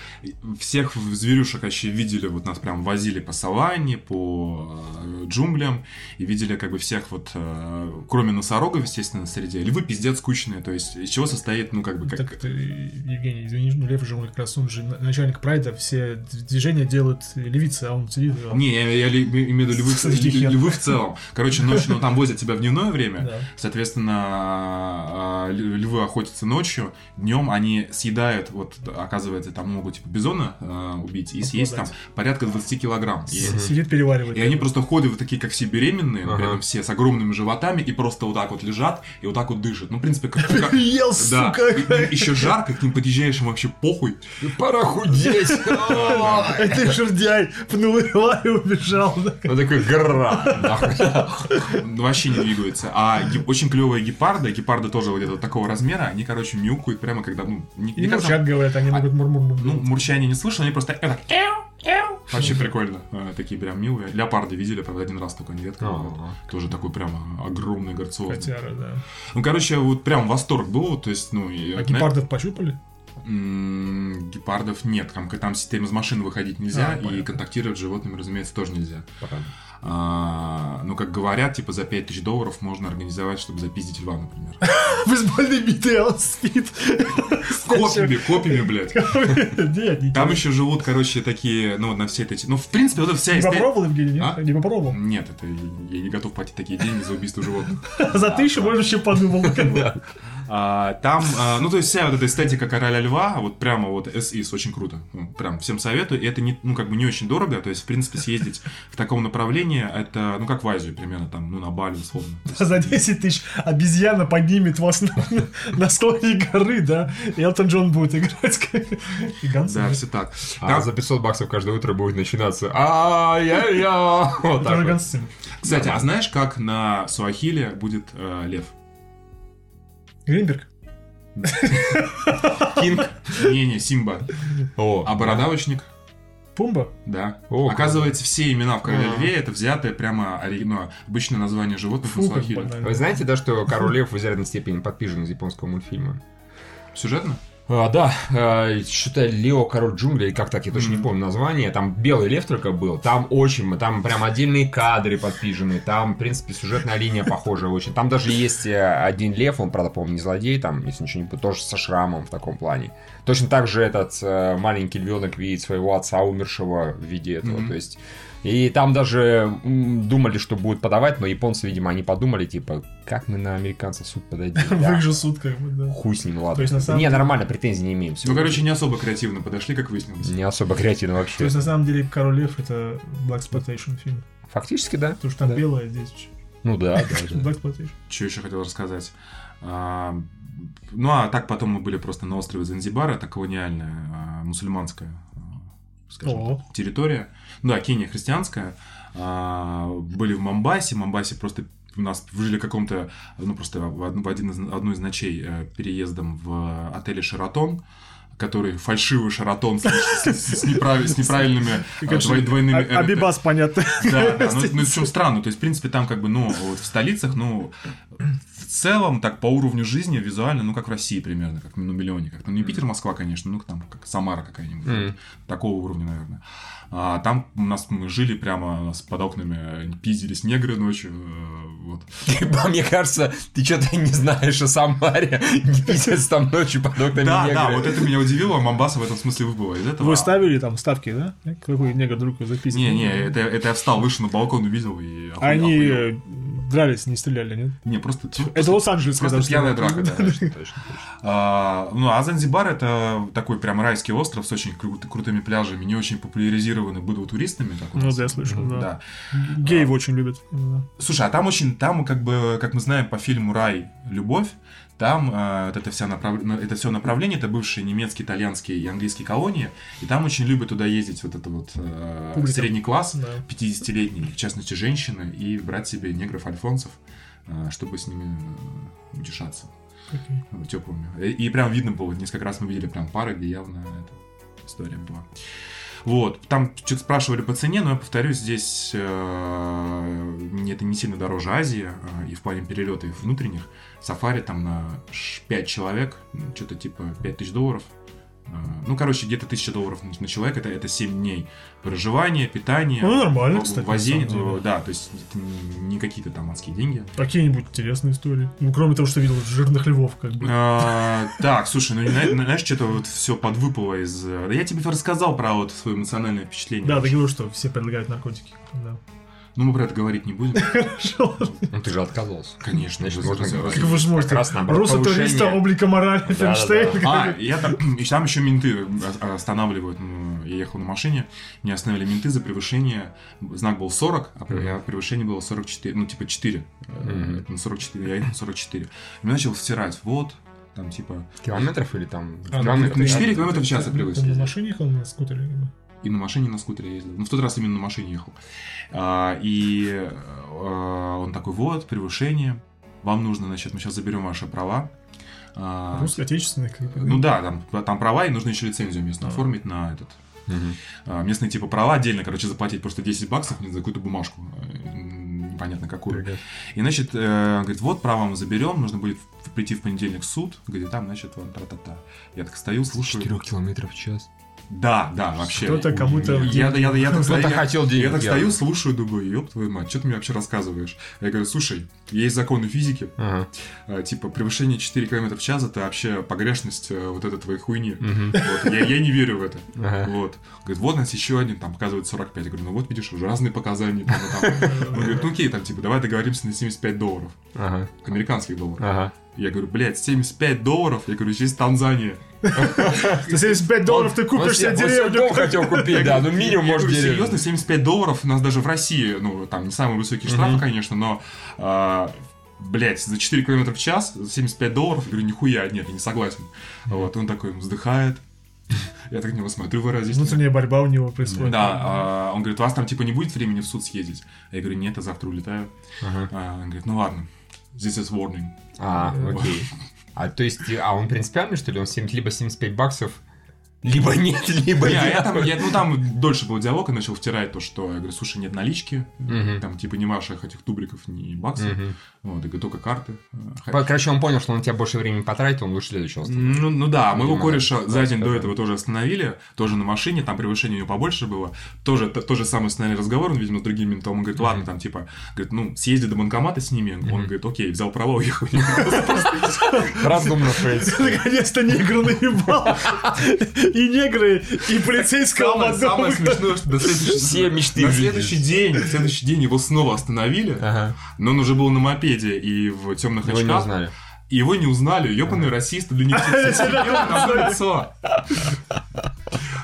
всех зверюшек вообще видели, вот нас прям возили по саванне, по э, джунглям, и видели как бы всех вот, э, кроме носорогов, естественно, среде, львы пиздец скучные, то есть из чего состоит, ну как бы, как... Так, ты, Евгений, извини, ну Лев же он как раз он же начальник прайда, все движения делают левицы, а он сидит. а, Не, я, я ли- имею в виду львы, в- львы целом. Короче, ночью, ну, там возят тебя в дневное время, Да. Соответственно, а, ль- львы охотятся ночью, днем они съедают, вот оказывается, там могут типа бизона а, убить и съесть там порядка 20 килограмм. И, Сидит, переваривает. и они просто ходят вот такие, как все беременные, Ага. при этом все с огромными животами, и просто вот так вот лежат, и вот так вот дышат. Ну, в принципе, как... как- Ел, Да, сука! еще жарко, к ним подъезжаешь, им вообще похуй. Пора худеть. А ты жердяй, пнул его и убежал. Он такой, гра. нахуй. Вообще не двигаются. А очень клевые гепарды, гепарды тоже вот где-то такого размера, они, короче, мяукают прямо когда, ну, не, не мурчат, говорят, они могут мур-мур-мур. Ну, мурчание не слышно, они просто это Вообще прикольно. А, Такие прям милые. Леопарды видели, правда, один раз только бывает. Ага. Тоже такой прям огромный горцовый. Котяра, да. Ну, короче, вот прям восторг был, то есть, ну... и, А гепардов пощупали? Гепардов нет, там, там с из машины выходить нельзя, А, и понятно. контактировать с животными, разумеется, тоже нельзя. А, ну, как говорят, типа, за 5000 долларов можно организовать, чтобы запиздить льва, например. бейсбольный биты, а он спит. Копьями, копьями, блядь. Там еще живут, короче, такие, ну, вот на все эти... Ну, в принципе, вот эта вся Не попробовал, Евгений, нет? А? Не попробовал. Нет, это я не готов платить такие деньги за убийство животных. За тысячу, может, еще подумал. А, там, а, ну, то есть вся вот эта эстетика короля льва, вот прямо вот SIS, очень круто. Ну, Прям всем советую. И это ну, как бы не очень дорого. То есть, в принципе, съездить в таком направлении, это, ну, как в Азию примерно, там, ну, на Бали, условно. За 10 тысяч обезьяна поднимет вас на, на склоне горы, да, и Элтон Джон будет играть. как- Да, все так. А Там- за 500 баксов каждое утро будет начинаться. Это так уже вот. Циммер. Кстати, а знаешь, как на Суахиле будет э, лев? Гринберг. Кинг. Не-не, Симба. О, А бородавочник? Пумба. Да. О, Оказывается, все имена в короле А. льве это взятое прямо ори- ну, обычное название животных на Фу, банально. Вы знаете, да, что Король Лев в изрядной степени подпижен из японского мультфильма? Сюжетно? А, да, а, что-то Лео Король джунглей, как так, я точно не Мгм. помню название. Там белый лев только был. Там очень, там прям отдельные кадры подпижены. Там, в принципе, сюжетная линия похожая очень. Там даже есть э, один лев, он, правда, по-моему, не злодей, там, если ничего не путаю, тоже со шрамом в таком плане. Точно так же этот э, маленький львенок видит своего отца умершего в виде этого. Мгм. То есть и там даже думали, что будут подавать, но японцы, видимо, они подумали, типа, как мы на американцев суд подадим? В их же суд, как бы, да. Хуй с ним, ладно. То есть, на самом не, нормально, претензий не имеем. Ну, короче, не особо креативно подошли, как выяснилось. не особо креативно вообще. То есть, на самом деле, Король Лев это Black Exploitation фильм. Фактически, да. Потому что там белое, здесь Ну да, да. Black Exploitation. Что еще хотел рассказать? А, ну, а так потом мы были просто на острове Занзибар, это колониальная а, мусульманская, а, скажем, так, территория. Да, Кения христианская. А, были в Мамбасе. Мамбасе просто у нас жили в каком-то, ну, просто в, один из, одну из ночей э, переездом в отеле «Шаратон», который фальшивый Шаратон с, с- с неправ- с неправильными Конечно, двой- двойными... А- э, Абибас, понятно. да, да, ну, ну, в чем странно, то есть, в принципе, там как бы, ну, вот в столицах, ну, в целом, так, по уровню жизни, визуально, ну, как в России примерно, как ну, миллионе, как ну, не Питер, Москва, конечно, ну, там, как Самара какая-нибудь, Мгм. такого уровня, наверное. А там у нас мы жили прямо, у нас под окнами пиздились негры ночью, э, вот. Мне кажется, ты что-то не знаешь о Самаре. Не пиздец там ночью под окнами Да, негры. да, вот это меня удивило, Мамбаса в этом смысле выбыла из этого. Вы ставили там ставки, да? Какой негр друг записывал? Не, не, это, это я встал, вышел на балкон, увидел и Они охуел. Дрались, не стреляли, нет? Не, просто... Это Лос-Анджелес, Просто когда пьяная драка, да. Точно, точно, точно. А, ну, а Занзибар это такой прям райский остров с очень кру- крутыми пляжами, не очень популяризированный был туристами. как у Ну да, я слышал, да. Да. Геев очень любят. Слушай, а там очень, там как бы, как мы знаем по фильму «Рай. Любовь», там э, вот это, вся направ... это все направление, это бывшие немецкие, итальянские и английские колонии, и там очень любят туда ездить вот это вот э, Публика. средний класс, Да. 50-летний, в частности женщины, и брать себе негров-альфонсов, э, чтобы с ними утешаться ну, теплыми. И, и прям видно было, несколько раз мы видели прям пары, где явно эта история была. Вот, там что-то спрашивали по цене, но я повторюсь, здесь э, это не сильно дороже Азии, э, и в плане перелета, и внутренних. Сафари там на 5 человек, ну, что-то типа 5000 долларов. Э, Ну, короче, где-то 1000 долларов на, человека, это, это 7 дней проживания, питания, Ну, нормально, кстати, возение, деле. да, то есть это не, какие-то там адские деньги. Какие-нибудь интересные истории. Ну, кроме того, что видел жирных львов, как бы. А, Так, слушай, ну зна- знаешь, что-то вот все подвыпало из... э, Да я тебе рассказал про вот свое эмоциональное впечатление. Да, ты говорил, что все предлагают наркотики. Да. Ну мы про это говорить не будем. Хорошо. Ну ты же отказался. Конечно. Значит, можно. Как вы же можете. Как раз наоборот, Руса повышение. туриста облика морали Да, Финштейн. А, и я там, и там еще менты останавливают. Ну, Я ехал на машине, меня остановили менты за превышение. Знак был 40, а превышение было 44, ну типа 4. Мгм. На 44, я ехал на 44. И меня начал втирать, вот, там типа... Километров или там... А, ну, километров? на ты- 4 ты- километра в час я привык ты на машине ехал на скутере? И на машине на скутере ездил. Ну, в тот раз именно на машине ехал. А, и а, он такой, вот, превышение. Вам нужно, значит, мы сейчас заберем ваши права. А, Русский, отечественный, как ну да, там, там права, и нужно еще лицензию местную А. оформить на этот. А, местные типа права отдельно, короче, заплатить просто 10 баксов за какую-то бумажку. э, Непонятно какую. И, значит, э, говорит, вот, право мы заберем, нужно будет прийти в понедельник в суд. Говорит, там, значит, вам та-та-та. Я так стою, слушаю. 4 километров в час. Да, да, вообще. Кто-то кому-то Я, я, я, я, так стою- хотел денег Я так стою, слушаю, думаю, ёб твою мать, что ты мне вообще рассказываешь? Я говорю, слушай, есть законы физики, Ага. э, типа превышение 4 км в час это вообще погрешность э, вот этой твоей хуйни. Мгм. Вот, я, я не верю в это. Ага. Вот. Говорит, вот у нас еще один, там показывает 45. Я говорю, ну вот видишь, уже разные показания. Там, там. Он говорит, ну окей, там типа, давай договоримся на 75 долларов. Ага. Американских долларов. Ага. Я говорю, блядь, 75 долларов? Я говорю, здесь Танзания. За 75 долларов ты купишь себе деревню. дом хотел купить, да, ну минимум может деревню. серьезно, 75 долларов у нас даже в России, ну, там не самые высокие штрафы, конечно, но, а, блядь, за 4 км в час, за 75 долларов, я говорю, нихуя, нет, я не согласен. Вот, он такой вздыхает, я так на него смотрю выразительно. Внутренняя борьба у него происходит. Да, а, он говорит, у вас там типа не будет времени в суд съездить? Я говорю, нет, я завтра улетаю. А, Он говорит, ну ладно, this is warning. А, окей. А то есть, а он принципиальный, что ли? Он 7, либо 75 баксов, либо нет, либо Не, нет. я там, я- ну там дольше был диалог, и начал втирать то, что я говорю, слушай, нет налички, Мгм. там типа ни ваших этих тубриков, ни баксов, Мгм. вот, я говорю, только карты. По- Короче, он понял, что он на тебя больше времени потратит, он лучше следующего оставит. Ну, ну да, моего Видимо, кореша да, за день да, до да. этого тоже остановили, тоже на машине, там превышение у него побольше было, тоже то, то же самое остановили разговор, он, видимо, с другим ментом, он говорит, ладно, там, типа, говорит, ну, съезди до банкомата с ними, он говорит, окей, взял права, уехал. Разумно, Фрейд. Наконец-то негры наебал. И негры, и полицейского Самое, самое смешное, что до следующего- Все мечты на следующий день, в следующий день его снова остановили, Ага. но он уже был на мопеде и в темных Его не очках. узнали. И его не узнали, ебаные расисты, да не сидел на лицо.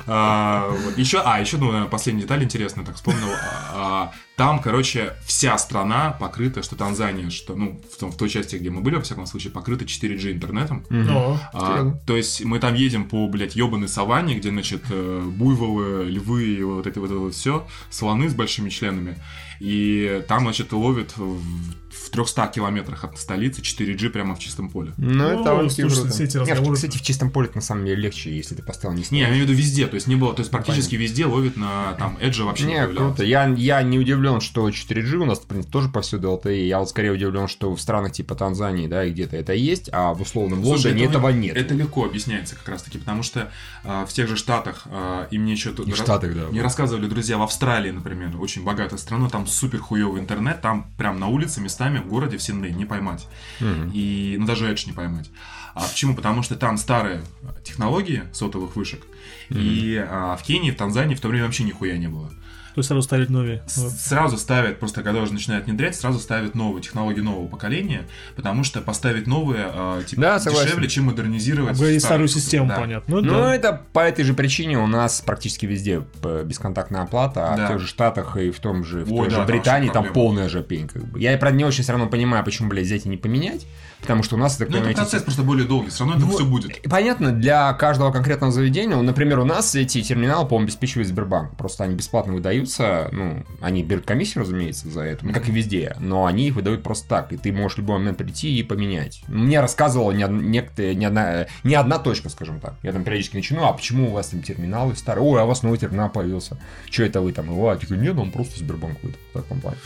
А, вот. Еще, а, еще, ну, наверное, последняя деталь интересная, так вспомнил. А, там, короче, вся страна покрыта, что Танзания, что, ну, в, том- в той части, где мы были, во всяком случае, покрыта 4G интернетом. Ну, А, то есть мы там едем по, блядь, ебаной саванне, где, значит, э, буйволы, львы и вот это вот, это вот все, слоны с большими членами. И там, значит, ловят в, в 300 километрах от столицы 4G прямо в чистом поле. Ну, это слушай, круто. все эти Не, в- разговоры- Кстати, в чистом поле на самом деле легче, если ты поставил не Не, я имею в виду везде, то есть не было, то есть практически везде ловит на там Эджа вообще не, круто. Я, я не удивлен, что 4G у нас, в принципе, тоже повсюду LTE. Я вот скорее удивлен, что в странах типа Танзании, да, и где-то это есть, а в условном Слушай, Лондоне это- этого нет. Это легко объясняется как раз таки, потому что а, в тех же Штатах, и мне что-то... И в Штатах, да. Мне рассказывали друзья в Австралии, например, очень богатая страна, там супер хуёвый интернет, там прям на улице местами в городе в Сиднее не поймать. Мгм. И, ну, даже Эдж не поймать. А почему? Потому что там старые технологии сотовых вышек, и а, в Кении, в Танзании в то время вообще нихуя не было. То есть сразу ставить новые. Сразу ставят, просто когда уже начинают внедрять, сразу ставят новые технологии нового поколения, потому что поставить новые а, типа, Да, согласен. дешевле, чем модернизировать. Старую старую. систему, Да. понятно. Ну, Ну, да. это по этой же причине у нас практически везде п- бесконтактная оплата, а Да. в тех же Штатах и в том же, в Ой, той да, же там Британии там проблема. полная жопень. Как бы. Я, правда, не очень все равно понимаю, почему, блядь, взять и не поменять, потому что у нас, так Ну, это понимаю, эти- процесс просто более долгий, все равно это Ну, все будет. И Понятно, для каждого конкретного заведения, ну, например, у нас эти терминалы, по-моему, обеспечивает Сбербанк. Просто они бесплатно выдаются, ну, они берут комиссию, разумеется, за это, ну, как и везде, но они их выдают просто так, и ты можешь в любой момент прийти и поменять. Мне рассказывала не, некто- не, одна, не одна точка, скажем так. Я там периодически начну, а почему у вас там терминалы старые? Ой, а у вас новый терминал появился. Что это вы там? его? А я такой, нет, он просто Сбербанк выдал. В таком плане.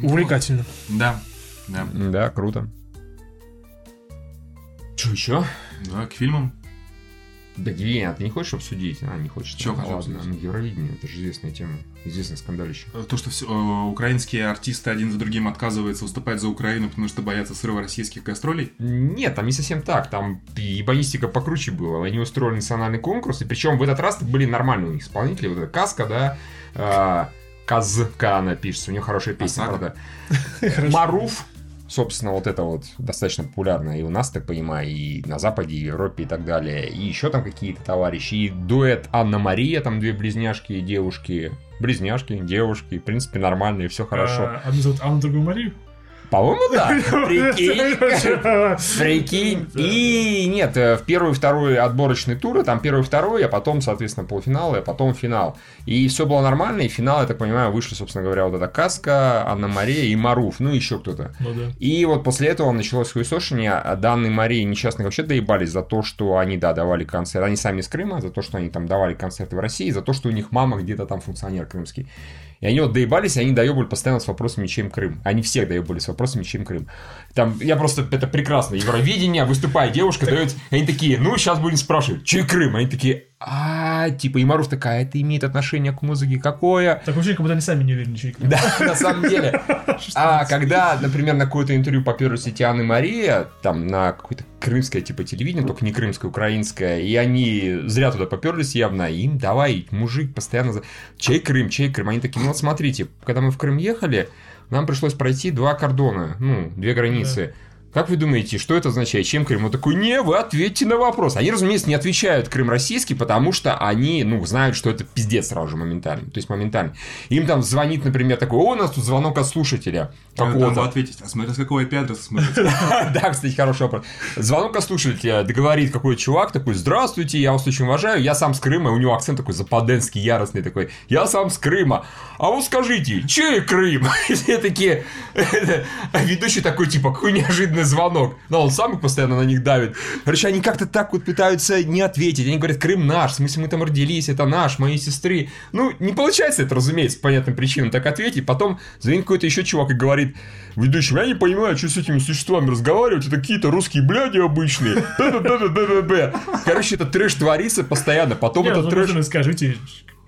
Увлекательно. Да, да. Да, круто. Что еще? Да, к фильмам. Да, Евгений, а ты не хочешь обсудить? А, не хочешь. Чё Ну, хочу ладно, обсудить? Евровидение, это же известная тема. Известное скандалище. То, что все, э, украинские артисты один за другим отказываются выступать за Украину, потому что боятся срыва российских гастролей. Нет, там не совсем так. Там ебанистика покруче была. Они устроили национальный конкурс, и причем в этот раз были нормальные у них исполнители. Вот эта Каска, да, э, Казка она пишется, у нее хорошая песня, Осака. правда. Маруф, собственно, вот это вот достаточно популярно и у нас, так понимаю, и на Западе, и в Европе, и так далее. И еще там какие-то товарищи. И дуэт Анна-Мария, там две близняшки и девушки. Близняшки, девушки, в принципе, нормальные, все хорошо. А, Одну зовут Анну, другую Марию. По-моему, да. Прикинь. Прикинь. И нет, э, в первый и второй отборочные туры, там первый и второй, а потом, соответственно, полуфиналы, а потом финал. И все было нормально, и финал, я так понимаю, вышли, собственно говоря, вот эта Каска, Анна-Мария и Маруф, ну еще кто-то. Ну да. И вот после этого началось хуесошение, а данные Марии несчастных вообще доебались за то, что они, да, давали концерт, они сами из Крыма, за то, что они там давали концерты в России, за то, что у них мама где-то там функционер крымский. И они вот доебались, и они доебали постоянно с вопросами, чем Крым. Они всех доебали с вопросами, чем Крым. Там, я просто, это прекрасно. Евровидение, выступая, девушка дает, они такие, ну, сейчас будем спрашивать, чей Крым? Они такие, а, типа, и Маруф такая, это имеет отношение к музыке какое? Так вообще, как будто они сами не уверены, что Да, на самом деле. А когда, например, на какое-то интервью поперлись эти Анна и Мария, там, на какое-то крымское типа телевидение, только не крымское, украинское, и они зря туда поперлись явно, им давай, мужик постоянно... за- Чей Крым, чей Крым? Они такие, ну вот смотрите, когда мы в Крым ехали, нам пришлось пройти два кордона, ну, две границы. Как вы думаете, что это означает? Чем Крым? Он такой, не, вы ответьте на вопрос. Они, разумеется, не отвечают Крым российский, потому что они, ну, знают, что это пиздец сразу же моментально. То есть моментально. Им там звонит, например, такой, о, у нас тут звонок от слушателя. Там бы Какого-то. ответить, а смотря с какого IP-адреса смотрите. Да, кстати, хороший вопрос. Звонок от слушателя, говорит какой чувак такой, здравствуйте, я вас очень уважаю, я сам с Крыма, у него акцент такой западенский, яростный такой, я сам с Крыма. А вот скажите, чей Крым? Все такие, ведущий такой, типа, какой неожиданный звонок. Но он сам их постоянно на них давит. Короче, они как-то так вот пытаются не ответить. Они говорят, Крым наш, в смысле, мы там родились, это наш, моей сестры. Ну, не получается это, разумеется, по понятным причинам так ответить. Потом звонит какой-то еще чувак и говорит, ведущий, я не понимаю, что с этими существами разговаривать, это какие-то русские бляди обычные. Короче, это трэш творится постоянно. Потом этот трэш... скажите,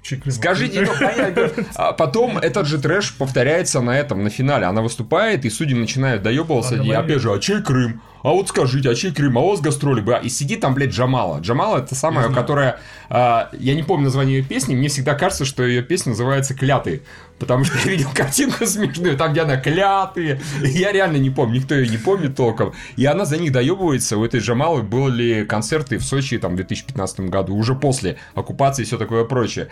Крым. Скажите, ну, понятно. А потом этот же трэш повторяется на этом, на финале. Она выступает, и судьи начинают доебываться. И опять же, а чей Крым? А вот скажите, а чей Крым? А у вас гастроли бы? И сидит там, блядь, Джамала. Джамала это самая, которая... а, я не помню название ее песни, мне всегда кажется, что ее песня называется «Клятые». Потому что я видел картинку смешную, там, где она «Клятые». Я реально не помню, никто ее не помнит толком. И она за них доебывается. У этой Джамалы были концерты в Сочи там, в 2015 году, уже после оккупации и все такое прочее.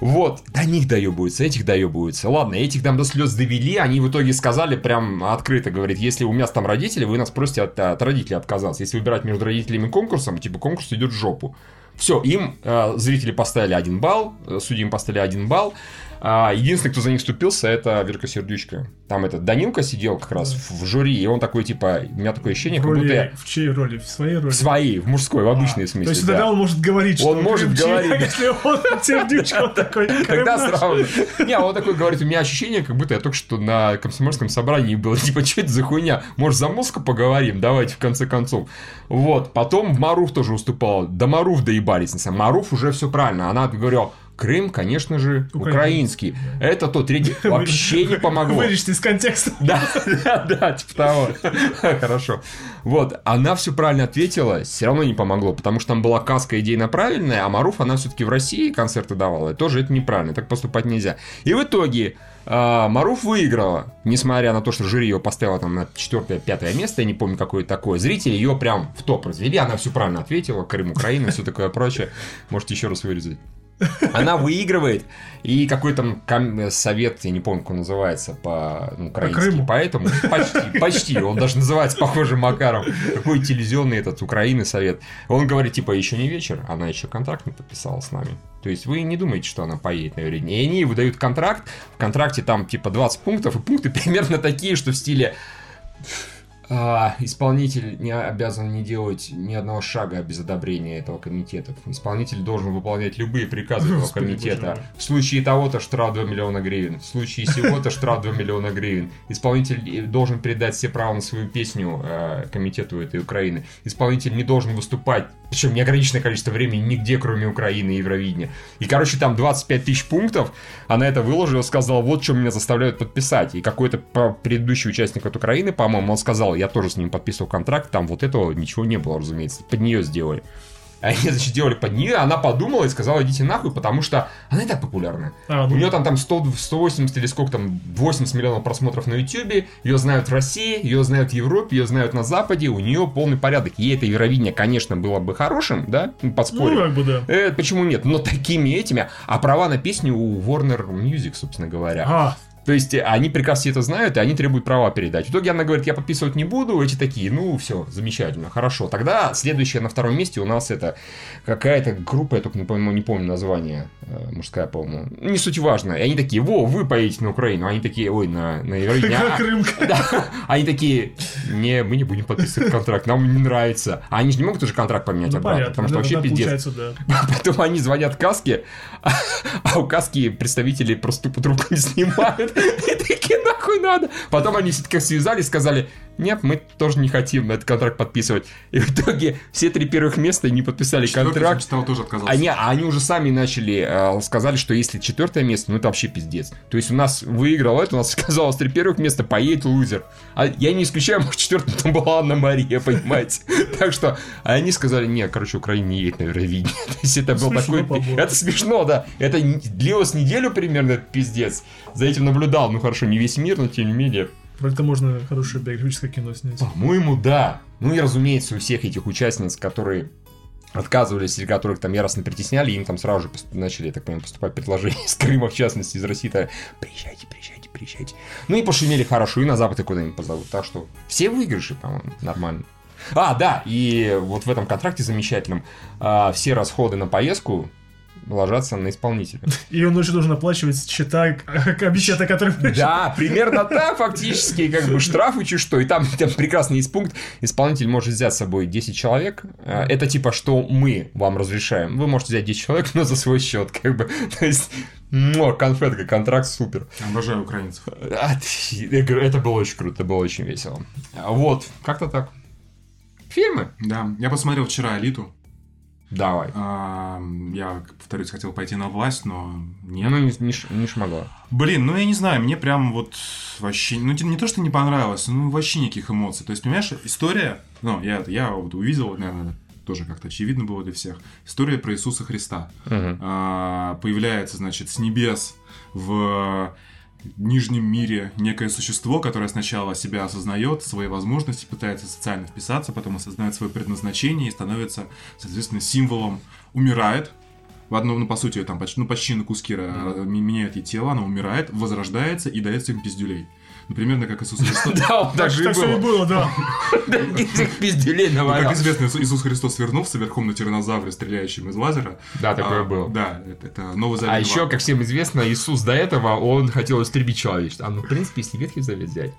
Вот, до них доебываются, этих доебываются. Ладно, этих там до слез довели, они в итоге сказали прям открыто, говорит, если у меня там родители, вы нас просите от, от родителей отказаться. Если выбирать между родителями конкурсом, типа конкурс идет в жопу. Все, им э, зрители поставили один балл, э, судьи им поставили один балл. А, единственный, кто за них вступился, это Верка Сердючка. Там этот Данилка сидел как раз в, в жюри, и он такой, типа, у меня такое ощущение, В как будто роли, я в чьей роли? В своей роли? в своей, в мужской, в обычной А, смысле. То есть да. тогда он может говорить, Он что может Крым чей, говорить, а если он сердючка, он такой, Тогда сразу. Не, он такой говорит, у меня ощущение, как будто я только что на комсомольском собрании был. Типа, что это за хуйня? Может, за мозг поговорим? Давайте, в конце концов. Вот. Потом Маруф тоже уступал. Да Маруф доебались. Маруф уже все правильно. Она говорила, Крым, конечно же, украинский. Это то, третий. Вообще не помогло. Вырежьте из контекста. Да, да, да, типа того. Хорошо. Вот, она все правильно ответила, все равно не помогло, потому что там была каска идейно правильная, а Маруф, она все-таки в России концерты давала, тоже это неправильно, так поступать нельзя. И в итоге а, Маруф выиграла, несмотря на то, что жюри ее поставила там на четвертое-пятое место, я не помню, какое такое. Зрители ее прям в топ развели, она все правильно ответила, Крым, Украина, все такое прочее. Можете еще раз вырезать. Она выигрывает, и какой там совет, я не помню, как он называется по ну, украински, поэтому почти, почти, он даже называется похожим макаром. Какой телевизионный этот Украины совет. Он говорит, типа, еще не вечер, она еще контракт не подписала с нами. То есть вы не думаете, что она поедет на Евровидение. И они выдают контракт, в контракте там типа 20 пунктов, и пункты примерно такие, что в стиле а, исполнитель не обязан не делать ни одного шага без одобрения этого комитета. Исполнитель должен выполнять любые приказы этого комитета. В случае того-то штраф 2 миллиона гривен. В случае сего-то штраф 2 миллиона гривен. Исполнитель э, должен передать все права на свою песню э, комитету этой Украины. Исполнитель не должен выступать, причем неограниченное количество времени, нигде, кроме Украины и Евровидения. И, короче, там 25 тысяч пунктов. Она это выложила, сказала, вот что меня заставляют подписать. И какой-то предыдущий участник от Украины, по-моему, он сказал, я тоже с ним подписывал контракт, там вот этого ничего не было, разумеется. Под нее сделали. Они, значит, сделали под нее, она подумала и сказала, идите нахуй, потому что она и так популярная. А, У ну, нее там, там 100, 180 или сколько там, 80 миллионов просмотров на Ютубе, ее знают в России, ее знают в Европе, ее знают на Западе, у нее полный порядок. Ей это Евровидение, конечно, было бы хорошим, да, ну, ну, подспорье. как бы да. Э, почему нет? Но такими этими, а права на песню у Warner Music, собственно говоря. А, То есть э, они прекрасно все это знают, и они требуют права передать. В итоге она говорит, я подписывать не буду, эти такие, ну все, замечательно, хорошо. Тогда следующая на втором месте у нас это какая-то группа, я только не помню, не помню название, э, мужская, по-моему. Не суть важно. И они такие, во, вы поедете на Украину. Они такие, ой, на, на Евровидение. как А, Крым. да. Они такие, не, мы не будем подписывать контракт, нам не нравится. А они же не могут уже контракт поменять Ну, обратно, понятно. потому что да, вообще да, пиздец. Да. Потом они звонят Каске, а, а у Каски представители просто тупо трубку не снимают. И такие, нахуй надо. Потом они все-таки связались, сказали, нет, мы тоже не хотим на этот контракт подписывать. И в итоге все три первых места не подписали контракт. Читал, тоже отказался. Они, а они уже сами начали, э, сказали, что если четвертое место, ну это вообще пиздец. То есть у нас выиграл это, у нас сказалось три первых места, поедет лузер. А я не исключаю, может, четвертым там была Анна Мария, понимаете? Так что они сказали, не, короче, Украина не едет на Евровидение. То есть это был такой... Это смешно, да. Это длилось неделю примерно, пиздец. За этим наблюдал, ну хорошо, не весь мир, но тем не менее. Про это можно хорошее биографическое кино снять. По-моему, да. Ну и разумеется, у всех этих участниц, которые отказывались, или которых там яростно притесняли, им там сразу же начали, я так понимаю, поступать предложения из Крыма, в частности, из России, то приезжайте, приезжайте, приезжайте. Ну и пошумели хорошо, и на Запад и куда-нибудь позовут. Так что все выигрыши, по-моему, нормально. А, да, и вот в этом контракте замечательном а, все расходы на поездку ложатся на исполнителя. И он еще должен оплачивать счета, к- обещать, о которых Да, примерно так, фактически, как бы штрафы чуть что. И там, там прекрасный есть пункт. Исполнитель может взять с собой 10 человек. Э, Это типа, что мы вам разрешаем. Вы можете взять 10 человек, но за свой счет, как бы. То есть, но, конфетка, контракт супер. Обожаю украинцев. А, Это было очень круто, это было очень весело. Вот, как-то так. Фильмы? Да, я посмотрел вчера «Элиту». Давай. А, Я, повторюсь, хотел пойти на власть, но нет. Ну, не, не, не шмогла. Блин, ну я не знаю, мне прям вот вообще, ну не то, что не понравилось, ну вообще никаких эмоций. То есть, понимаешь, история, ну я, я вот увидел, наверное, тоже как-то очевидно было для всех. История про Иисуса Христа. Мгм. А, появляется, значит, с небес в нижнем мире некое существо, которое сначала себя осознает, свои возможности, пытается социально вписаться, потом осознает свое предназначение и становится, соответственно, символом, умирает, в одном, ну, по сути, там почти, ну, почти на куски ра- м- меняет ей тело, она умирает, возрождается и дает всем пиздюлей. Ну, примерно как Иисус Христос. Да, он так же и было. да. Этих пизделей Ну, навалял. как известно, Иисус- Христос вернулся верхом на тираннозавре, стреляющем из лазера. Да, такое А, было. Да, это, Новый Завет. А 2. еще, как всем известно, Иисус до этого, он хотел истребить человечество. А ну, в принципе, если Ветхий Завет взять,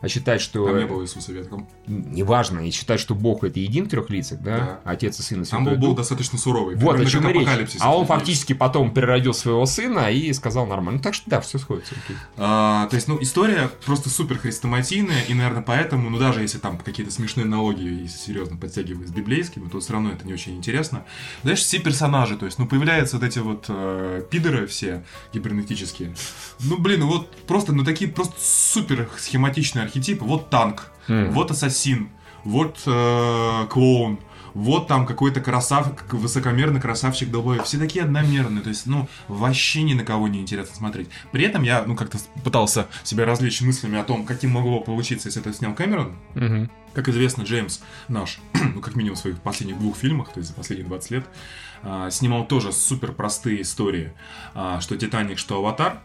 а считать, что... Там не было Иисуса ветком. Неважно, и считать, что Бог это един в трех лицах, да? Да. Отец и Сын и Там Святой был, был Дух. достаточно суровый. Вот о чем и речь. А он фактически потом переродил своего сына и сказал нормально. Ну, так что да, все сходится. окей. А, то есть, ну, история просто супер хрестоматийная, и, наверное, поэтому, ну, даже если там какие-то смешные налоги, если серьезно подтягивать с библейскими, то все равно это не очень интересно. Знаешь, все персонажи, то есть, ну, появляются вот эти вот э, пидоры все гибернетические. Ну, блин, ну вот просто, ну, такие просто супер схематичные архетипы. Вот танк, Мгм. вот ассасин, вот э, клоун, вот там какой-то красав, высокомерный красавчик долбой. Все такие одномерные, то есть, ну, вообще ни на кого не интересно смотреть. При этом я, ну, как-то пытался себя развлечь мыслями о том, каким могло получиться, если это снял Кэмерон. Мгм. Как известно, Джеймс наш, ну, как минимум в своих последних двух фильмах, то есть за последние 20 лет, а, снимал тоже супер простые истории, а, что «Титаник», что «Аватар»,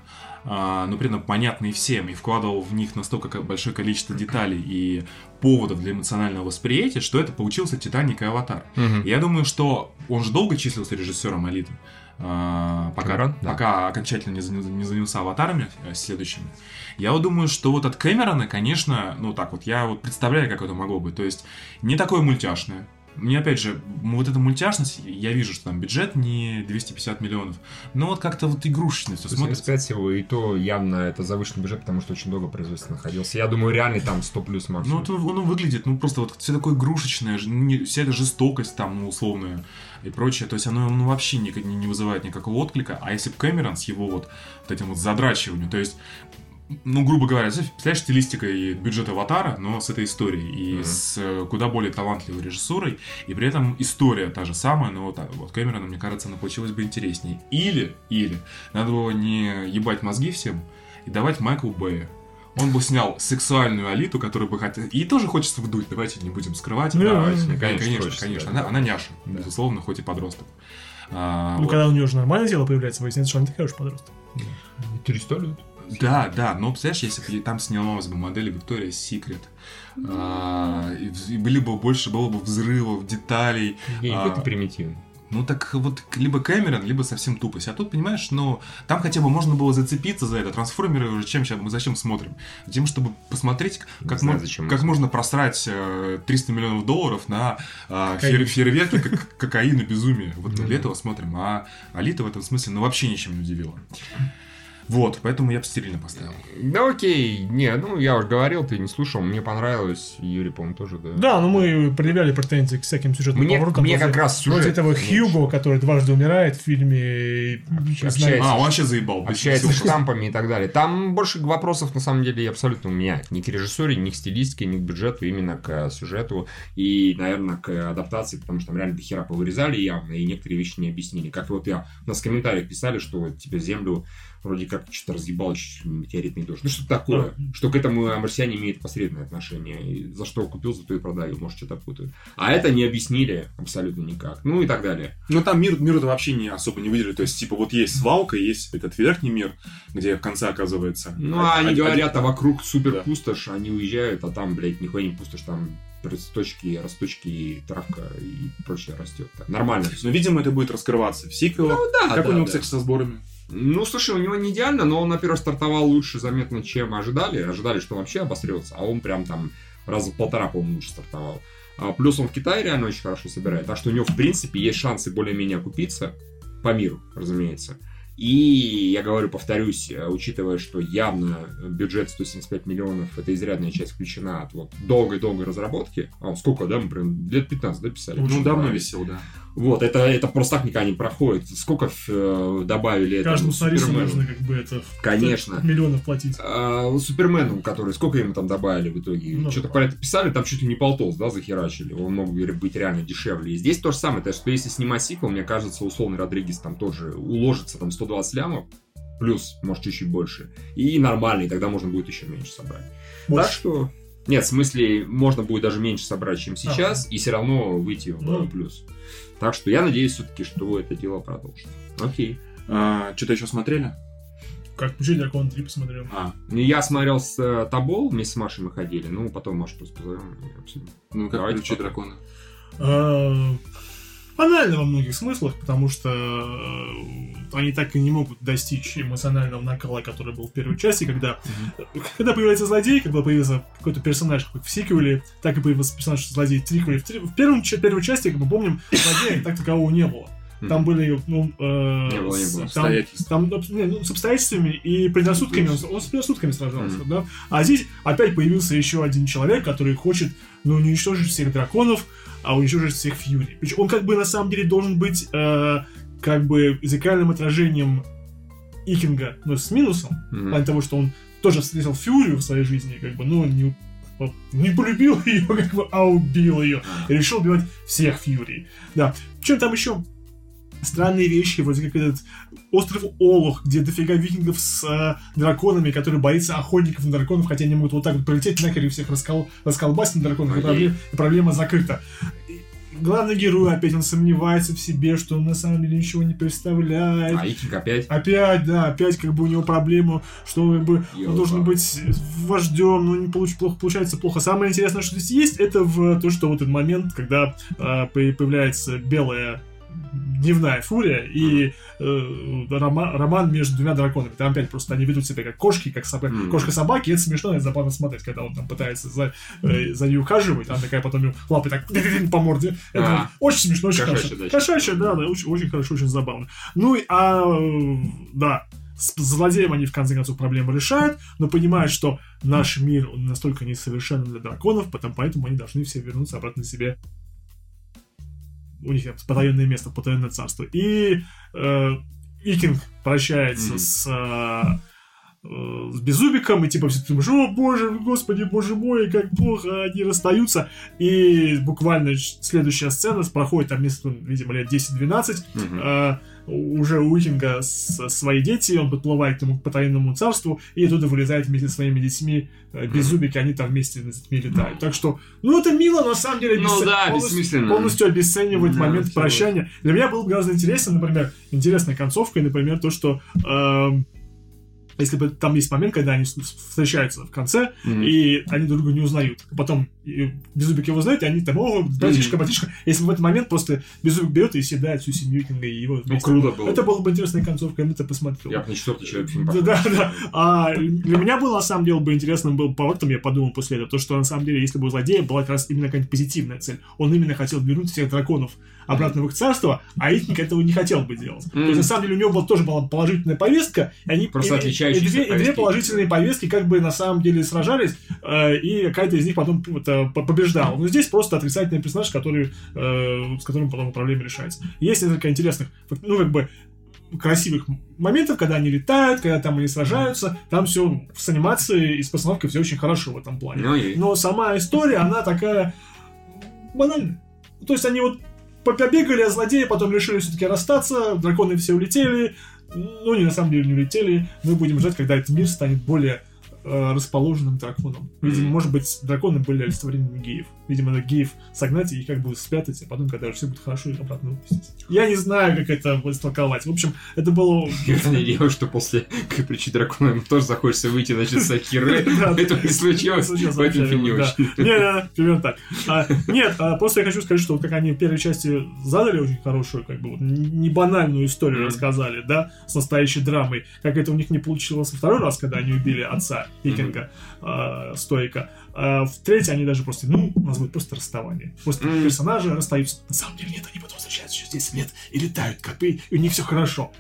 но при этом понятные всем, и вкладывал в них настолько ко- большое количество деталей и поводов для эмоционального восприятия, что это получился «Титаник» и «Аватар». Мгм. Я думаю, что он же долго числился режиссером «Элиты», а, пока, Кэмерон? Да. пока окончательно не не занялся аватарами э, следующими. Я вот думаю, что вот от Кэмерона, конечно, ну так вот, я вот представляю, как это могло быть. То есть, не такое мультяшное. Мне, опять же, вот эта мультяшность, я вижу, что там бюджет не 250 миллионов, но вот как-то вот игрушечно все смотрится. 75 всего, и то явно это завышенный бюджет, потому что очень долго производство находился. Я думаю, реально там 100 плюс Ну, максимум. это оно выглядит, ну, просто вот все такое игрушечное, не- вся эта жестокость там, ну, условная и прочее. То есть оно ну, вообще ни- не, не вызывает никакого отклика. А если бы Кэмерон с его вот, вот этим вот задрачиванием, то есть ну, грубо говоря, представляешь, стилистика и бюджет Аватара, но с этой историей и Мгм. с э, куда более талантливой режиссурой, и при этом история та же самая, но вот, а, вот Кэмерона, мне кажется, она получилась бы интереснее. Или, или, надо было не ебать мозги всем и давать Майклу Бэю. Он бы снял сексуальную алиту, которую бы хотел... И тоже хочется вдуть, давайте не будем скрывать. Да, ну, конечно, конечно, хочется, конечно. да. Она, она няша, Да. безусловно, хоть и подросток. А, Ну, вот. когда у нее уже нормальное тело появляется, выясняется, что она такая уж подросток. 300 лет. Да, да, но представляешь, если бы там снималась бы модель Виктория Секрет, а, и, и были бы больше, было бы взрывов, деталей. Евгений, А, какой ты примитивный. Ну так вот, либо Кэмерон, либо совсем тупость. А тут, понимаешь, ну, там хотя бы можно было зацепиться за это. Трансформеры уже чем сейчас мы зачем смотрим? Тем, чтобы посмотреть, как, знаю, мо- как можно просрать э, 300 миллионов долларов на э, Кокаин. фейер- фейерверки, как кокаин и безумие. Вот для этого смотрим. А Алита в этом смысле, ну, вообще ничем не удивила. Вот, поэтому я бы стерильно поставил. Да окей, не, ну я уже говорил, ты не слушал, мне понравилось, Юрий, по-моему, тоже, да. Да, но мы предъявляли претензии к всяким сюжетным Мне- поворотам. мне вроде- как раз Вроде сюжет этого меньше. Хьюго, который дважды умирает в фильме... Общается. А, он вообще заебал. общается с штампами и так далее. Там больше вопросов, на самом деле, абсолютно у меня. Ни к режиссуре, ни к стилистике, ни к бюджету, именно к э, сюжету и, наверное, к адаптации, потому что там реально дохера повырезали явно, и некоторые вещи не объяснили. Как вот я, у нас в комментариях писали, что вот, типа землю вроде как что-то разъебал чуть ли не метеоритный дождь. Ну, что такое. Что к этому марсиане имеет посредственное отношение. И за что купил, за то и продаю. Может, что-то путаю. А это не объяснили абсолютно никак. Ну и так далее. Ну, там мир, мир это вообще не особо не выделили. То есть, типа, вот есть свалка, есть этот верхний мир, где в конце оказывается... Ну, а они один- говорят, а вокруг супер Да. пустошь, они уезжают, а там, блядь, нихуя не пустошь, там росточки, росточки, травка и прочее растет. Так, Нормально. Но, видимо, это будет раскрываться в сиквелах. да, как да, у него, да. кстати, со сборами? Ну, слушай, у него не идеально, но он, во-первых, стартовал лучше заметно, чем ожидали. Ожидали, что вообще обосрется, а он прям там раза в полтора, по-моему, лучше стартовал. А плюс он в Китае реально очень хорошо собирает, так что у него, в принципе, есть шансы более-менее окупиться по миру, разумеется. И я говорю, повторюсь, э, учитывая, что явно бюджет 175 миллионов, это изрядная часть включена от вот долгой-долгой разработки. А, сколько, да, мы прям лет 15, да, писали? Ну, давно висел, да. Вот, это, это просто так никогда не проходит. Сколько э, добавили Каждому сценаристу нужно как бы это... Конечно. Миллионов платить. А, Супермену, который, сколько ему там добавили в итоге? Ну, Что-то порядка писали, там чуть ли не полтос, да, захерачили. Он мог бы быть реально дешевле. И здесь то же самое, то есть, что если снимать сиквел, мне кажется, условный Родригес там тоже уложится там 120 лямов, плюс, может, чуть-чуть больше. И нормальный, тогда можно будет еще меньше собрать. Больше. Так что... Нет, в смысле, можно будет даже меньше собрать, чем сейчас, и все равно выйти в Ну. плюс. Так что я надеюсь все-таки, что это дело продолжит. Окей. А, что-то еще смотрели? Как «Пучей дракон 3» посмотрел. А, Ну, Я смотрел с э, Тобол, вместе с Машей мы ходили. Ну, потом, может, просто позовем и обсудим. ну как Давайте ключи дракона? Э, Банально во многих смыслах, потому что э, они так и не могут достичь эмоционального накала, который был в первой части, когда, когда появляется злодей, когда появился какой-то персонаж как в сиквеле, так и появился персонаж злодей в триквеле. В, три- в первом, первой части, как мы помним, злодея так такового не было. Там были, ну, э, с- там, ну, не, ну, с обстоятельствами и предрассудками, он, с- он с предрассудками сражался, да. А здесь опять появился еще один человек, который хочет, ну, не уничтожить всех драконов, а уничтожить всех фьюри. Причем он как бы на самом деле должен быть э, как бы зеркальным отражением Икинга, но с минусом, в Мгм. плане того, что он тоже встретил Фьюрию в своей жизни, как бы, но не, не полюбил ее, как бы, а убил ее. И решил убивать всех Фьюри. Да. Причем там еще странные вещи, вроде как этот остров Олух, где дофига викингов с э, драконами, которые боятся охотников на драконов, хотя они могут вот так вот прилететь нахер и всех раскол... расколбасить на драконов, и, проблема, проблема закрыта. Главный герой опять, он сомневается в себе, что он на самом деле ничего не представляет. А Икинг опять? Опять, да, опять как бы у него проблема, что он, как бы, он должен быть вождем, но не получ- плохо, получается плохо. Самое интересное, что здесь есть, это в то, что вот этот момент, когда по- появляется белая дневная фурия и э, рома- роман между двумя драконами. Там опять просто они ведут себя как кошки, как собаки. Мгм. Кошка-собаки, и это смешно, это забавно смотреть, когда он там пытается за, э, за ней ухаживать, она такая потом ему лапой так по морде. Это А. очень смешно, очень Кошачья, хорошо. да, Кошачья, да, да, очень, очень хорошо, очень забавно. Ну, и, а, да, с злодеем они в конце концов проблему решают, но понимают, что наш мир он настолько несовершенен для драконов, потом, поэтому они должны все вернуться обратно себе. У них потаенное место, потаенное царство. И э, Икинг прощается Мгм. с, э, э, с Беззубиком, и типа все думаешь, о боже, господи, боже мой, как плохо, они расстаются. И буквально следующая сцена проходит там, несколько, видимо, лет 10-12, Мгм. э, уже Уикинга с- свои дети, он подплывает к тому потаенному царству, и оттуда вылезает вместе со своими детьми э, Беззубик, и они там вместе с детьми летают. Так что, ну это мило, но на самом деле Ну обесце- да, полностью- полностью обесценивает Да, момент всё. прощания. Для меня было бы гораздо интересно, например, интересной концовкой, например, то, что эм, если бы там есть момент, когда они встречаются в конце, Мгм. и они друг друга не узнают. Потом и Беззубик его знает, и они там, о, братишка, братишка. Если бы в этот момент просто Беззубик берет и съедает всю семью Кинга и его Ну, круто было. Это была бы интересная концовка, я бы это посмотрел. Я бы на четвертый человек фильм Да, да, да. А для меня было, на самом деле, бы интересным был поворотом, я подумал после этого, то, что, на самом деле, если бы у злодея была как раз именно какая-нибудь позитивная цель. Он именно хотел вернуть всех драконов обратно в их царство, а Итник этого не хотел бы делать. То есть, на самом деле, у него была, тоже была положительная повестка, и они... Просто и- и- отличающиеся и две, и две повестки. положительные повестки как бы на самом деле сражались, э, и какая-то из них потом э, по- побеждала. Но здесь просто отрицательный персонаж, который, э, с которым потом проблема решается. Есть несколько интересных, ну, как бы, красивых моментов, когда они летают, когда там они сражаются, там все с анимацией и с постановкой все очень хорошо в этом плане. Ну Но сама история, она такая банальная. То есть они вот побегали, а злодеи потом решили все-таки расстаться, драконы все улетели, ну, не на самом деле не улетели. Мы будем ждать, когда этот мир станет более э, расположенным драконом. Видимо, может быть, драконы были олицетворением геев. Видимо, надо геев согнать и как бы спрятать, а потом, когда все будет хорошо, их обратно выпустить. Я не знаю, как это будет толковать. В общем, это было... Я надеюсь, что после причи дракона тоже захочется выйти, значит, с Акиры. Этого не случилось, поэтому фильм не очень. Не, примерно так. А, нет, а просто я хочу сказать, что как они в первой части задали очень хорошую, как бы, не банальную историю рассказали, да, с настоящей драмой, как это у них не получилось во второй раз, когда они убили отца Викинга, а, Стоика. А в третий они даже просто, ну, назовут просто расставание. Просто Мгм. персонажи расстаются. На самом деле нет, они потом возвращаются через 10 лет и летают, как и, и у них все хорошо.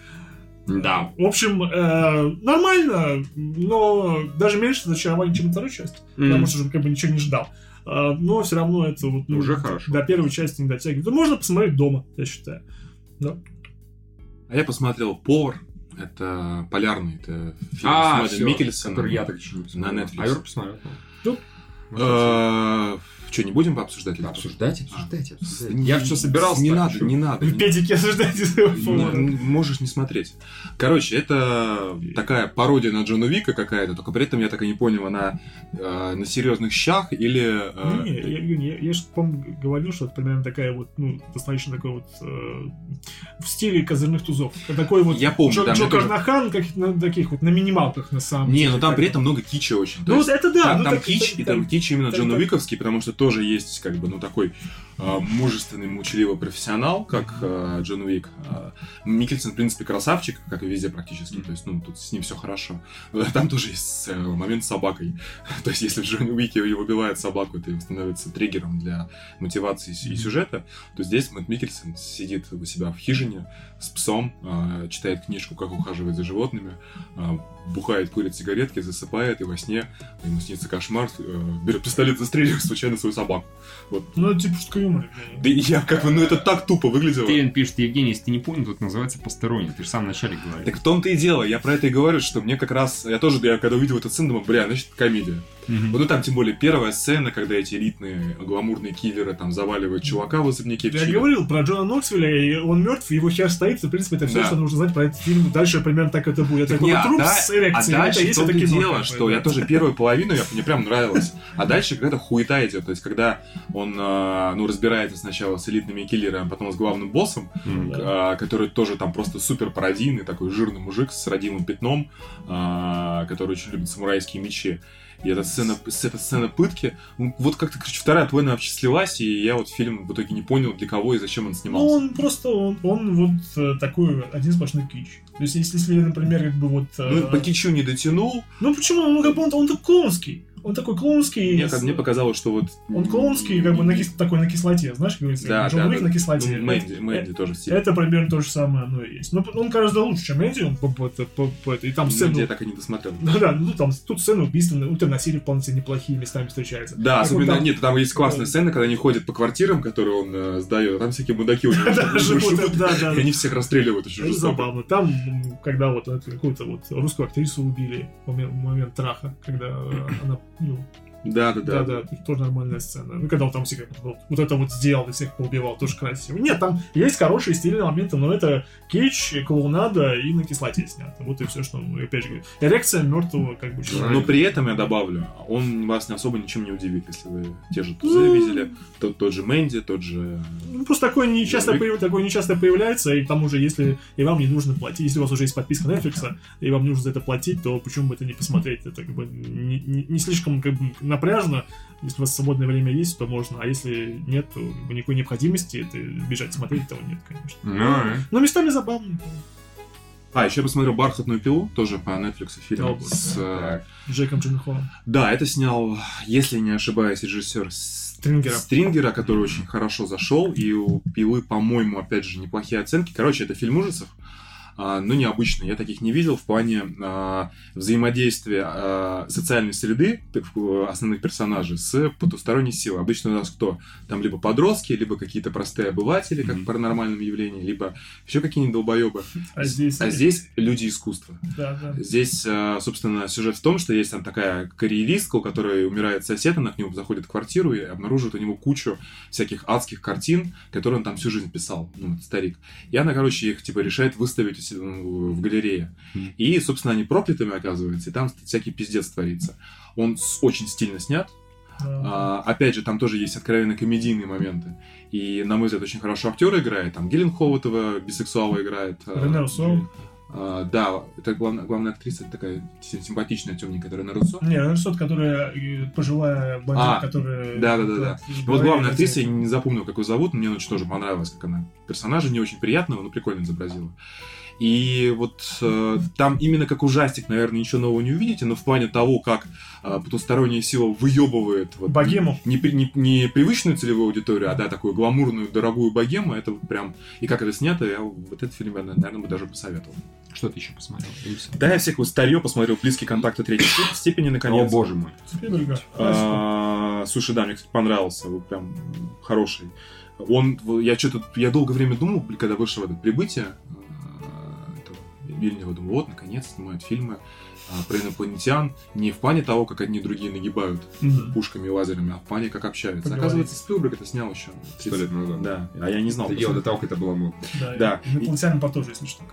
Да. В общем, э, нормально, но даже меньше разочарования, чем второй части. Потому Мгм. что уже как бы ничего не ждал. А, но все равно это вот, ну, Уже хорошо. до первой части не дотягивает. Да можно посмотреть дома, я считаю. Да. А я посмотрел «Повар». Это полярный, это фильм А, с который я так еще не посмотрел. На Netflix. А Юра посмотрел. Ну, Uh, Что, не будем? Обсуждайте, обсуждайте, Да обсуждайте. не- Я все собирался. Не так, надо, не надо. Не- педики Не, н- можешь не смотреть. Короче, это такая пародия на Джона Вика какая-то, только при этом я так и не понял, она э, на серьезных щах или... э, Не, не, я, я, я же, по-моему, говорил, что это примерно такая вот, ну, достаточно такой вот э, в стиле козырных тузов. Такой вот Я помню, Джо, да, Джо Карнахан, как на таких вот на минималках на самом Не, деле. ну там как при этом много кича очень. То Ну, есть это да. там, ну, там так- кич, так- и там так- кич именно так- Джона так. Виковский, потому что тоже есть как бы, ну, такой мужественный, молчаливый профессионал, как э, Джон Уик. Э, Микельсон, в принципе, красавчик, как и везде практически, то есть, ну, тут с ним все хорошо. Э, Там тоже есть э, момент с собакой. То есть, если в Джон Уике убивает собаку, это становится триггером для мотивации и сюжета, то здесь Мэтт Микельсон сидит у себя в хижине с псом, э, читает книжку «Как ухаживать за животными», э, бухает, курит сигаретки, засыпает, и во сне ему снится кошмар, э, берет пистолет, застреливает случайно свою собаку. Вот. Ну, типа юмора. Да я как бы, ну это так тупо выглядело. Стивен пишет, Евгений, если ты не понял, тут называется посторонний. Ты же в самом начале говорил. Так в том-то и дело, я про это и говорю, что мне как раз, я тоже, я когда увидел эту сцену, думаю, бля, значит, комедия. Мгм. Вот ну там тем более первая сцена, когда эти элитные гламурные киллеры там заваливают чувака в особняке Я говорил про Джона Ноксвилля, и он мертв, его хер стоит, и, в принципе, это все, Да. что нужно знать про этот фильм. Дальше примерно так это будет. Это Не, такой а труп да- с А эрекцией, это дальше есть в том-то это кино. дело, что я тоже первую половину, я, мне прям нравилось. А дальше какая-то хуета идет. То есть, когда он, э, ну, разбирается сначала с элитными киллерами, а потом с главным боссом. Да. а, который тоже там просто супер пародийный, такой жирный мужик с родимым пятном, а, который очень любит самурайские мечи. И эта сцена, эта сцена пытки, ну, вот как-то, короче, вторая половина вообще слилась, и я вот фильм в итоге не понял, для кого и зачем он Ну, снимался. он просто, он, он вот э, такой один сплошной кич. То есть, если, если например, как бы вот... э, Ну, по кичу не дотянул. ну, почему? Ну, как бы он, он так клоунский. Он такой клоунский. Мне, как- мне показалось, что вот... Он клоунский, как бы на кис- такой на кислоте, знаешь, как говорится, Да, Джон да, Уик да. на кислоте. Ну, Мэнди, Мэнди тоже в стиле. Это примерно то же самое оно и есть. Но он гораздо лучше, чем Энди, он по, по- по- по- и там сцену... Мэнди я так и не досмотрел. Да, да, ну там тут сцены убийства, ну там насилие вполне себе неплохие местами встречаются. Да, Как особенно, там- нет, там есть классная сцена, когда они ходят по квартирам, которые он э, сдает, там всякие мудаки у него живут, и они всех расстреливают очень Это забавно. Там, когда вот эту какую-то вот русскую актрису убили в момент, в момент траха, когда э, она, ну, Да, да, Да, да. да, тоже нормальная сцена. Ну, когда он там всех вот, вот это вот сделал и всех поубивал, тоже красиво. Нет, там есть хорошие стильные моменты, но это кич, клоунада и на кислоте снято. Вот и все, что, ну, опять же, эрекция мертвого как бы человека. Но при этом я добавлю, он вас особо ничем не удивит, если вы те же тузы Ну. видели, тот, тот же Мэнди, тот же... Ну, просто такое не часто, Джон появ- такое не появляется, и к тому же, если и вам не нужно платить, если у вас уже есть подписка Netflix, и вам нужно за это платить, то почему бы это не посмотреть? Это как бы не, не- не слишком как бы, напряжно. Если у вас свободное время есть, то можно, а если нет, то никакой необходимости это бежать смотреть, того нет, конечно. Ну, Но местами забавно. А, еще я посмотрел «Бархатную пилу», тоже по Netflix фильм. Боже. с, э, так. Джеком Джилленхолом. Да, это снял, если не ошибаюсь, режиссер Стрингера. Стрингера, который очень хорошо зашел, и у Пилы, по-моему, опять же, неплохие оценки. Короче, это фильм ужасов, а, но необычный. Я таких не видел в плане а, взаимодействия а, социальной среды в- основных персонажей с потусторонней силой. Обычно у нас кто? Там либо подростки, либо какие-то простые обыватели, как в Мгм. паранормальном явлении, либо еще какие-нибудь долбоебы. А здесь... А здесь люди искусства. Да, да. Здесь, э, собственно, сюжет в том, что есть там такая карьеристка, у которой умирает сосед, она к нему заходит в квартиру и обнаруживает у него кучу всяких адских картин, которые он там всю жизнь писал, ну, старик. И она, короче, их, типа, решает выставить ну, в галерее. И, собственно, они проклятыми оказываются, и там всякий пиздец творится. Он очень стильно снят. Да. А, опять же, там тоже есть откровенно комедийные моменты. И, на мой взгляд, очень хорошо актер играет. Там Гиллен этого бисексуала играет. а, Рене Руссо. а, да, это главная, главная актриса, это такая сим- симпатичная, темненькая, которая на Руссо. Не, ну что которая э, пожилая блондинка, А, которая... да-да-да-да. в Вот главная актриса, я не запомнил, как ее зовут, но мне очень тоже понравилось, как она персонажа не очень приятного, но прикольно изобразила. И вот э, там именно как ужастик, наверное, ничего нового не увидите, но в плане того, как э, потусторонняя сила выебывает вот, Богему. Не, не, не привычную целевую аудиторию, а да, такую гламурную, дорогую богему, это вот прям... И как это снято, я вот этот фильм, я, наверное, бы даже посоветовал. Что ты еще посмотрел? Да, я всех вот старье посмотрел, близкие контакты третьей степ- степени, наконец. О, боже мой. А, Слушай, да, мне, кстати, понравился, вот прям хороший. Он, я что-то, я долгое время думал, когда вышел это прибытие, Вильнева, думаю, вот, наконец снимают фильмы а, про инопланетян, не в плане того, как одни другие нагибают Мгм. пушками и лазерами, а в плане, как общаются. Поговорить. Оказывается, Спилберг это снял еще. Сто лет назад. Да, а я не знал. Это дело до того, как это было модно. Да. Да. и Инопланетянин по тоже, если что.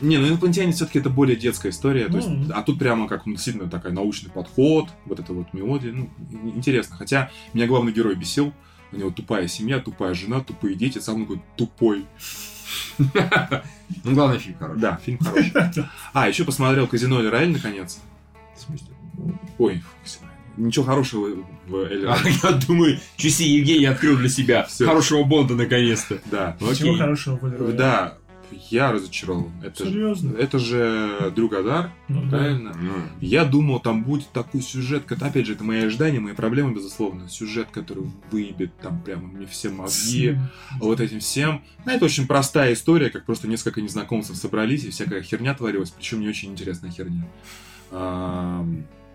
Не, ну инопланетяне все-таки это более детская история, то есть, Ну. а тут прямо как ну, действительно такой научный подход, вот это вот мелодия, ну, ин- интересно. Хотя меня главный герой бесил, у него тупая семья, тупая жена, тупые дети, сам он такой тупой. Ну, главное, фильм хороший. Да, фильм хороший. А, еще посмотрел «Казино Рояль» наконец. В смысле? Ой, ничего хорошего в Эль А, я думаю, часы Евгений открыл для себя. Хорошего Бонда, наконец-то. Да, Чего Окей. хорошего в Эль да, я разочарован. Это, же- Серьезно? это же Дрю Гадар, Ну да. правильно? Ну, Я думал, там будет такой сюжет, как- опять же, это мои ожидания, мои проблемы, безусловно. Сюжет, который выебет там прямо мне все мозги, вот этим всем. Ну, это очень простая история, как просто несколько незнакомцев собрались, и всякая херня творилась, причем не очень интересная херня. А,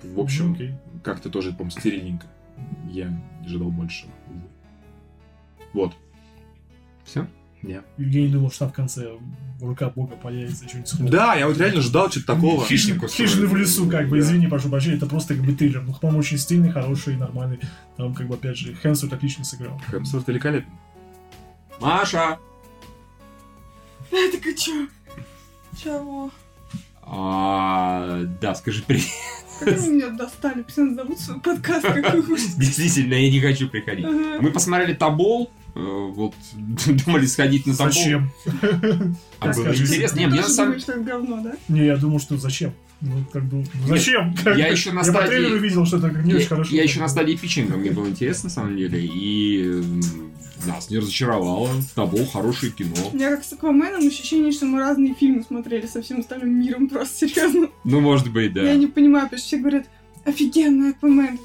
в общем, Ну, окей. как-то тоже, по-моему, стерильненько. Я ожидал больше. Вот. все? Не. Евгений думал, что там в конце рука бога появится, что-нибудь. Да, я вот реально ждал что-то такого. Хищник Хижины в лесу, как бы, Да. извини, прошу прощения, это просто как бы триллер. Ну, по-моему, очень стильный, хороший, нормальный. Там, как бы, опять же, Хэнсворт отлично сыграл. Хемсворт великолепен. Маша! Я такая, чё? Чего? А, да, скажи привет. Как вы меня достали? Пусть зовут свой подкаст какой-нибудь. Действительно, я не хочу приходить. Мы посмотрели Тобол, э, вот думали сходить на Тобол. Зачем? А было интересно. Не, Ты мне на тоже самом думаешь, что это говно, да? Не, я думал, что зачем? Ну, как бы, зачем? Как я еще на я по стадии- трейлеру видел, что это не Я, очень хорошо. я еще на стадии питчинга, мне было интересно, на самом деле, и нас не разочаровало. Тобол хорошее кино. У меня как с Акваменом ощущение, что мы разные фильмы смотрели со всем остальным миром, просто серьезно. Ну, может быть, да. Я не понимаю, потому что все говорят, офигенный Аквамен.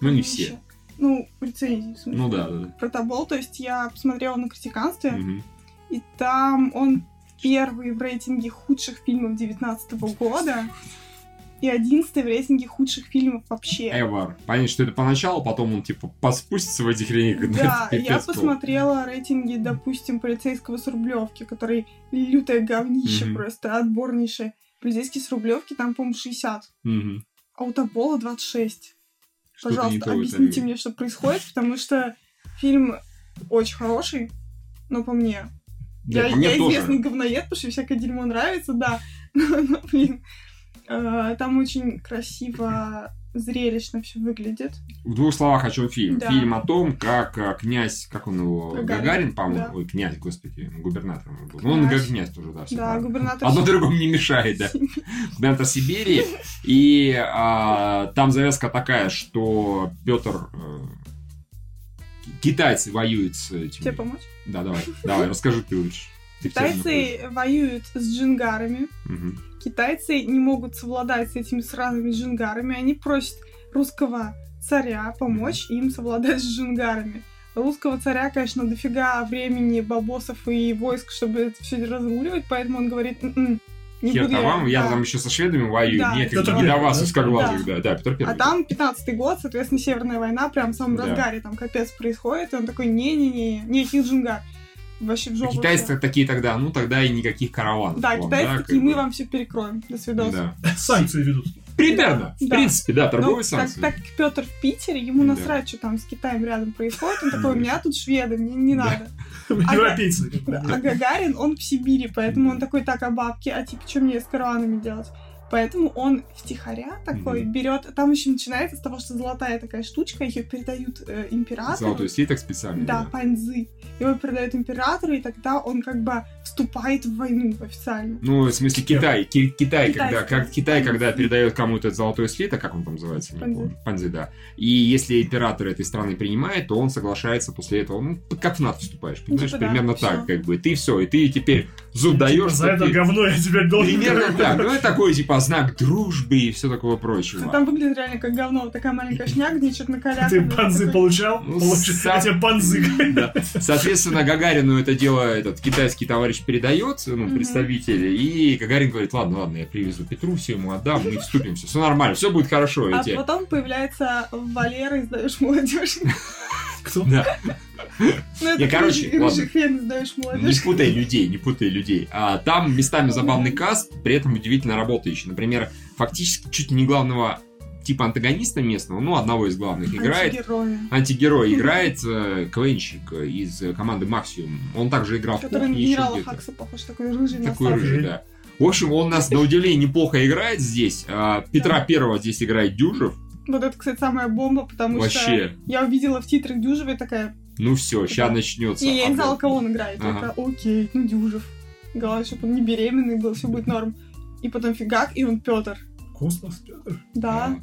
Ну, не все. Ну, рецензии, в смысле. Ну да, да. Про Тобол, то есть я посмотрела на критиканстве, Мгм. и там он первый в рейтинге худших фильмов 19 года и одиннадцатый в рейтинге худших фильмов вообще. Эвар. Понятно, что это поначалу, потом он, типа, поспустится в этих рейтингах. Да, я посмотрела рейтинги, допустим, полицейского с Рублевки, который лютое говнище Мгм. просто, отборнейшее. Полицейский с Рублевки там, по-моему, 60, Мгм. а у Тобола 26. Пожалуйста, объясните мне, что происходит, потому что фильм очень хороший, но по мне. Да, я по мне я тоже. известный говноед, потому что всякое дерьмо нравится, да. Но, но, блин, э, там очень красиво, зрелищно все выглядит. В двух словах о чем фильм. Да. Фильм о том, как э, князь, как он его, Гагарин. Гагарин, по-моему, Да. ой, князь, господи, губернатор он был. Ну, он Князь. как князь тоже, да, всё Да, губернатор... Одно другому не мешает, да. Губернатор Сибири. И а, там завязка такая, что Петр китайцы воюют с этими... Тебе помочь? Да, давай, давай, расскажи ты лучше. Китайцы воюют с джингарами. находишься. Китайцы не могут совладать с этими сраными джингарами. Они просят русского царя помочь им совладать с джингарами. Русского царя, конечно, дофига времени, бабосов и войск, чтобы это все разруливать, поэтому он говорит, «М-м, не Хер буду я». вам, я Да. там еще со шведами воюю, Да. Петр бы не до вас, да? узкоглазых, да, да, Петр Первый. А там 15-й год, соответственно, Северная война, прям в самом Да. разгаре, там капец происходит, и он такой, не-не-не, никаких джингар. Вообще в жопу. Китайцы такие тогда, ну тогда и никаких караванов. Да, вам, китайцы как такие, бы. мы вам все перекроем. До свидания. Да. Санкции ведут. Примерно. В Да. принципе, да, Ну, торговые так, санкции. так как Петр в Питере, ему Да. насрать, что там с Китаем рядом происходит. Он такой, у Да. меня тут шведы, мне не Да. надо. Европейцы. Да, да. А Гагарин, он в Сибири, поэтому он такой, так, а бабки, а типа, что мне с караванами делать? Поэтому он втихаря такой Мгм. берет, там еще начинается с того, что золотая такая штучка, ее передают э, императору. Золотой слиток специальный. Да, паньзы. Его передают императору, и тогда он как бы вступает в войну официально. Ну, в смысле, Китай. Ки- Китай, когда, Китайский. как, Китай, когда Панзи. передает кому-то этот золотой слиток, как он там называется, не Панзи. помню. Панзи, да. И если император этой страны принимает, то он соглашается после этого, ну, как в НАТО вступаешь, понимаешь? типа да, Примерно всё. так, как бы. Ты все, и ты теперь зуб даешь. За это говно я тебе должен. Примерно так. Ну, это такой, типа, знак дружбы и все такое прочее. Там выглядит реально как говно, вот такая маленькая шняга, где что-то на коляске. Ты панзы получал? Ну, Получил. сам- Я тебе панзы. Да. Соответственно, Гагарину это дело этот китайский товарищ передает, ну, Мгм. представитель, и Гагарин говорит, ладно, ладно, я привезу Петру, все ему отдам, мы вступимся, все нормально, все будет хорошо. А эти». потом появляется Валера, издаешь молодежь. Кто? Да. Ну, это Не, короче, ладно. Не путай людей, не путай людей. А там местами забавный каст, при этом удивительно работающий. Например, фактически чуть ли не главного типа антагониста местного, ну, одного из главных играет. Антигерои. Антигерой играет э, КВНщик из команды Максимум. Он также играл в Который еще генерала где-то. Хакса похож, такой рыжий Такой рыжий, да. В общем, он нас на удивление неплохо играет здесь. А, Петра Первого здесь играет Дюжев. Вот это, кстати, самая бомба, потому Вообще. что я увидела в титрах Дюжева и такая, Ну все, сейчас Да. начнется. не, я не знала, кого он играет. Я Ага. такая, окей, ну Дюжев. Главное, чтобы он не беременный был, все будет норм. И потом фигак, и он Петр. Космос, Петр. Да.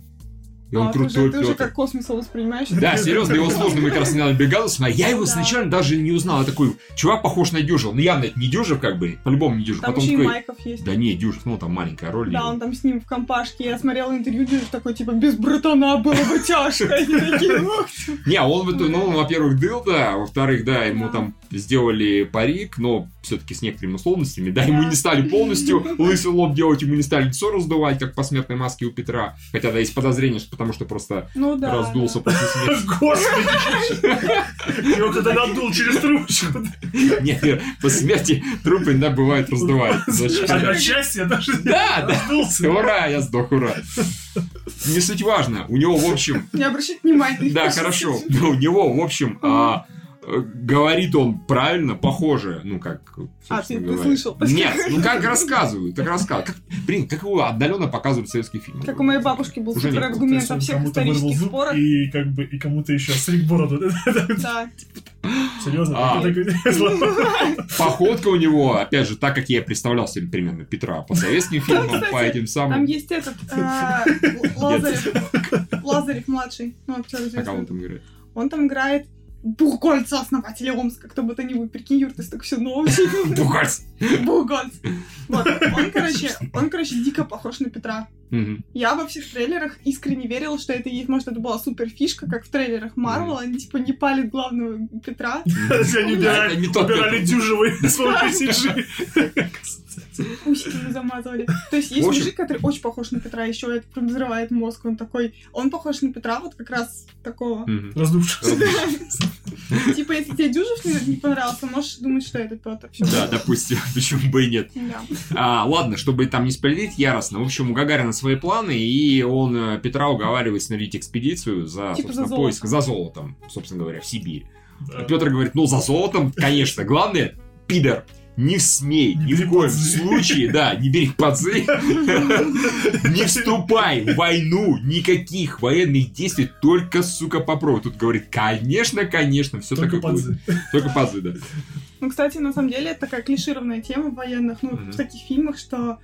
И он А, ты крутой ты Петр. как космос его воспринимаешь. Да, серьезно, его сложно, мы как раз недавно бригаду смотрели. Я его Да. сначала даже не узнал. Я такой, чувак похож на Дюжева. Ну явно это не Дюжев, как бы, по-любому не Дюжев. Там Потом еще и Майков есть. да не, Дюжев, ну там маленькая роль. Да, его. он там с ним в компашке. Я смотрела интервью, Дюжев такой, типа, без братана было бы тяжко. Они такие, «Ох ты». Не, он, в итоге, ну, он, во-первых, дылда, во-вторых, да, ему там сделали парик, но все-таки с некоторыми условностями, да, ему Да. не стали полностью лысый лоб делать, ему не стали лицо раздувать, как по смертной маске у Петра, хотя, да, есть подозрение, что потому что просто Ну да. раздулся после смерти. Господи! Его кто-то надул через трубочку. Нет, нет, после смерти трупы иногда бывает раздувают. А От счастья даже Да, да, раздулся. ура, я сдох, ура. Не суть важно, у него, в общем, Не обращать внимания. Да, хорошо. У него, в общем, а, говорит он правильно, похоже, ну, как... А, ты- ты слышал? Нет, ну, как рассказывают, как рассказывают. Как, блин, как его отдаленно показывают советский фильм. Как у моей бабушки был Уже супер аргумент о всех исторических спорах. И как бы и кому-то еще стриг бороду. Да. Серьезно? А. Походка у него, опять же, так, как я представлял себе примерно Петра по советским фильмам, по этим Там самым... есть этот э, Лазарев. Лазарев младший. Ну, А кого он там играет? Он там играет Бухгольца, основателя Омска, кто бы то ни был. Прикинь, Юр, ты столько все нового. Бухарц. Бухгольц. Вот. Он, короче, он, короче, дико похож на Петра. Мгм. Я во всех трейлерах искренне верила, что это есть, может, это была супер фишка, как в трейлерах Марвел, они типа не палят главного Петра. Они убирали не тот убирали Петр. дюжевый с помощью CG. Усики ему замазывали. То есть есть мужик, который очень похож на Петра, еще это прям взрывает мозг, он такой, он похож на Петра вот как раз такого. Раздувшись. Типа, если тебе Дюжев не, понравился, можешь думать, что это Петр. Да, допустим, почему бы и нет. А, ладно, чтобы там не спойлерить яростно. В общем, у Гагарина свои планы, и он э, Петра уговаривает снарядить экспедицию за, Типа собственно, за поиск, за золотом, собственно говоря, в Сибирь. А Петр говорит, ну, за золотом, конечно, главное, пидор, не смей, Не ни в коем подзы. случае, да, не бери подзы, не вступай в войну, никаких военных действий, только, сука, попробуй. Тут говорит, конечно, конечно, все такое будет. Только подзы, да. Ну, кстати, на самом деле, это такая клишированная тема в военных, ну, в таких фильмах, что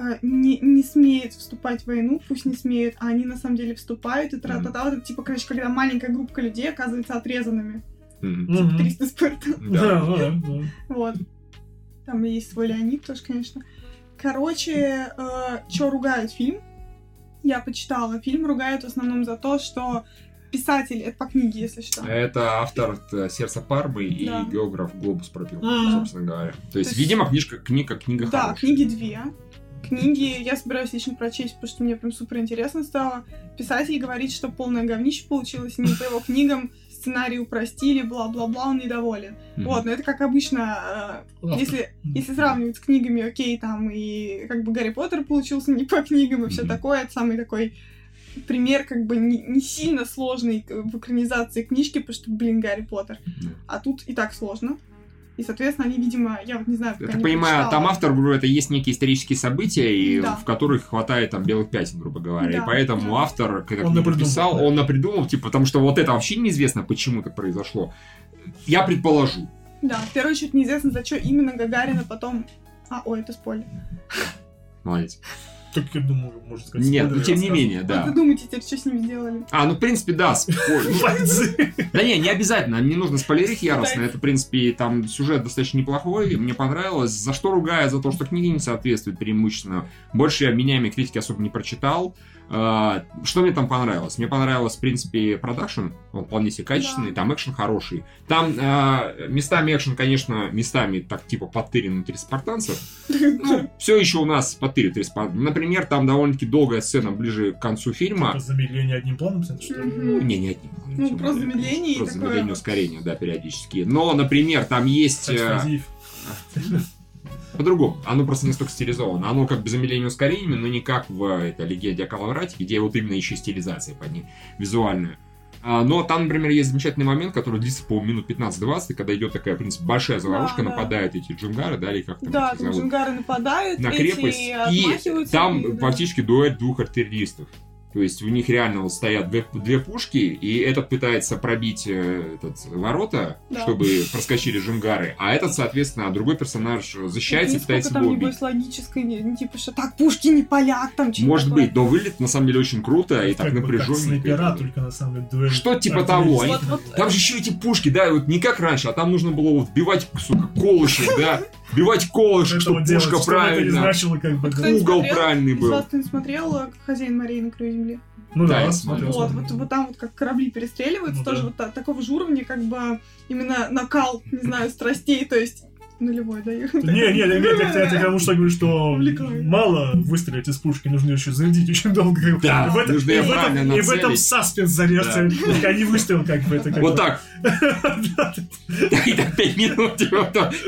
э, не, не смеют вступать в войну, пусть не смеют, а они на самом деле вступают, и тра-та-та, вот это, типа, короче, когда маленькая группа людей оказывается отрезанными. Мгм. Мгм. 300 Спарта. Да. Да. Вот. Там есть свой Леонид тоже, конечно. Короче, что ругают фильм? Я почитала. Фильм ругают в основном за то, что писатель, это по книге, если что. Это автор э, «Сердца Пармы» и Да. географ «Глобус пропил», Мгм. собственно говоря. То есть, есть- видимо, книжка, книга, книга Да, хорошая. книги две. Книги я собираюсь лично прочесть, потому что мне прям супер интересно стало. Писатель говорит, что полное говнище получилось, не по его книгам сценарий упростили, бла-бла-бла, он недоволен. Мгм. Вот, но это как обычно, э, Автор. если, если сравнивать с книгами, окей, там и как бы Гарри Поттер получился не по книгам и все Мгм. такое, это самый такой пример как бы не, не сильно сложный в экранизации книжки, потому что, блин, Гарри Поттер. Да. А тут и так сложно. И, соответственно, они, видимо, я вот не знаю, Я пока так понимаю, прочитала. там автор, говорю, это есть некие исторические события, и Да. в которых хватает там белых пятен, грубо говоря. Да, И поэтому да. автор, когда Он книгу напридумывал, писал, да. он напридумал, типа, потому что вот это вообще неизвестно, почему так произошло. Я предположу. Да, в первую очередь неизвестно, за что именно Гагарина потом... А, ой, это спойлер. Молодец. Так, я думаю, можно сказать. Нет, ну спойлеры тем не менее, да. Вы думаете теперь, что с ними сделали? А, ну, в принципе, да. Да не, не обязательно, не нужно спойлерить яростно. Это, в принципе, там сюжет достаточно неплохой, мне понравилось. За что ругаю? За то, что книги не соответствуют преимущественно. Больше я меняемые критики особо не прочитал. А, Что мне там понравилось? Мне понравилось, в принципе, продакшн. Он вполне себе качественный, Да. там экшен хороший. Там а, местами экшен, конечно, местами так типа подтырен внутри спартанцев. Ну, все еще у нас подтырит. Например, там довольно-таки долгая сцена ближе к концу фильма. Типа замедление одним планом, что ли? Не, не одним. Ну, просто замедление и Просто замедление ускорение, да, периодически. Но, например, там есть... По-другому. Оно просто не столько стилизовано. Оно как бы замедление ускорениями, но не как в это, легенде о Калаврате, где вот именно еще стилизация под ней визуальная. А, но там, например, есть замечательный момент, который длится по минут 15-20, когда идет такая, в принципе, большая заварушка, Да, да. нападают эти джунгары, да, или как там Да, джунгары нападают, на крепость. И там и- да. фактически дуэль двух артиллеристов. То есть у них реально вот стоят две, две пушки, и этот пытается пробить э, этот, ворота, Да. чтобы проскочили джунгары, а этот, соответственно, а другой персонаж защищается и пытается там, убить. небось, логической, не- не типа, что так, пушки не палят, там, что Может быть, но выглядит на самом деле очень круто и так напряженно. снайпера, только на самом деле дуэль. Что типа того, они- Вот- вот, Там же еще эти пушки, да, вот не как раньше, а там нужно было вот вбивать, сука, колышек, да, вбивать колышек, чтобы пушка не правильно, угол правильный был. вас кто-нибудь смотрел э, «Хозяин морей на земли»? Ну Да, да, я смотрел. Вот, вот, вот там вот как корабли перестреливаются, Ну тоже да. вот та- такого же уровня, как бы именно накал, не знаю, страстей, то есть нулевой, да? их- Не, не, нет, я, я потому что говорю, что мало выстрелить из пушки, нужно еще зарядить очень долго. как. Да, и в этом, нужно и в этом- и в этом саспенс зарезаться, а не выстрел, как бы это как Вот бы. так. И так пять минут,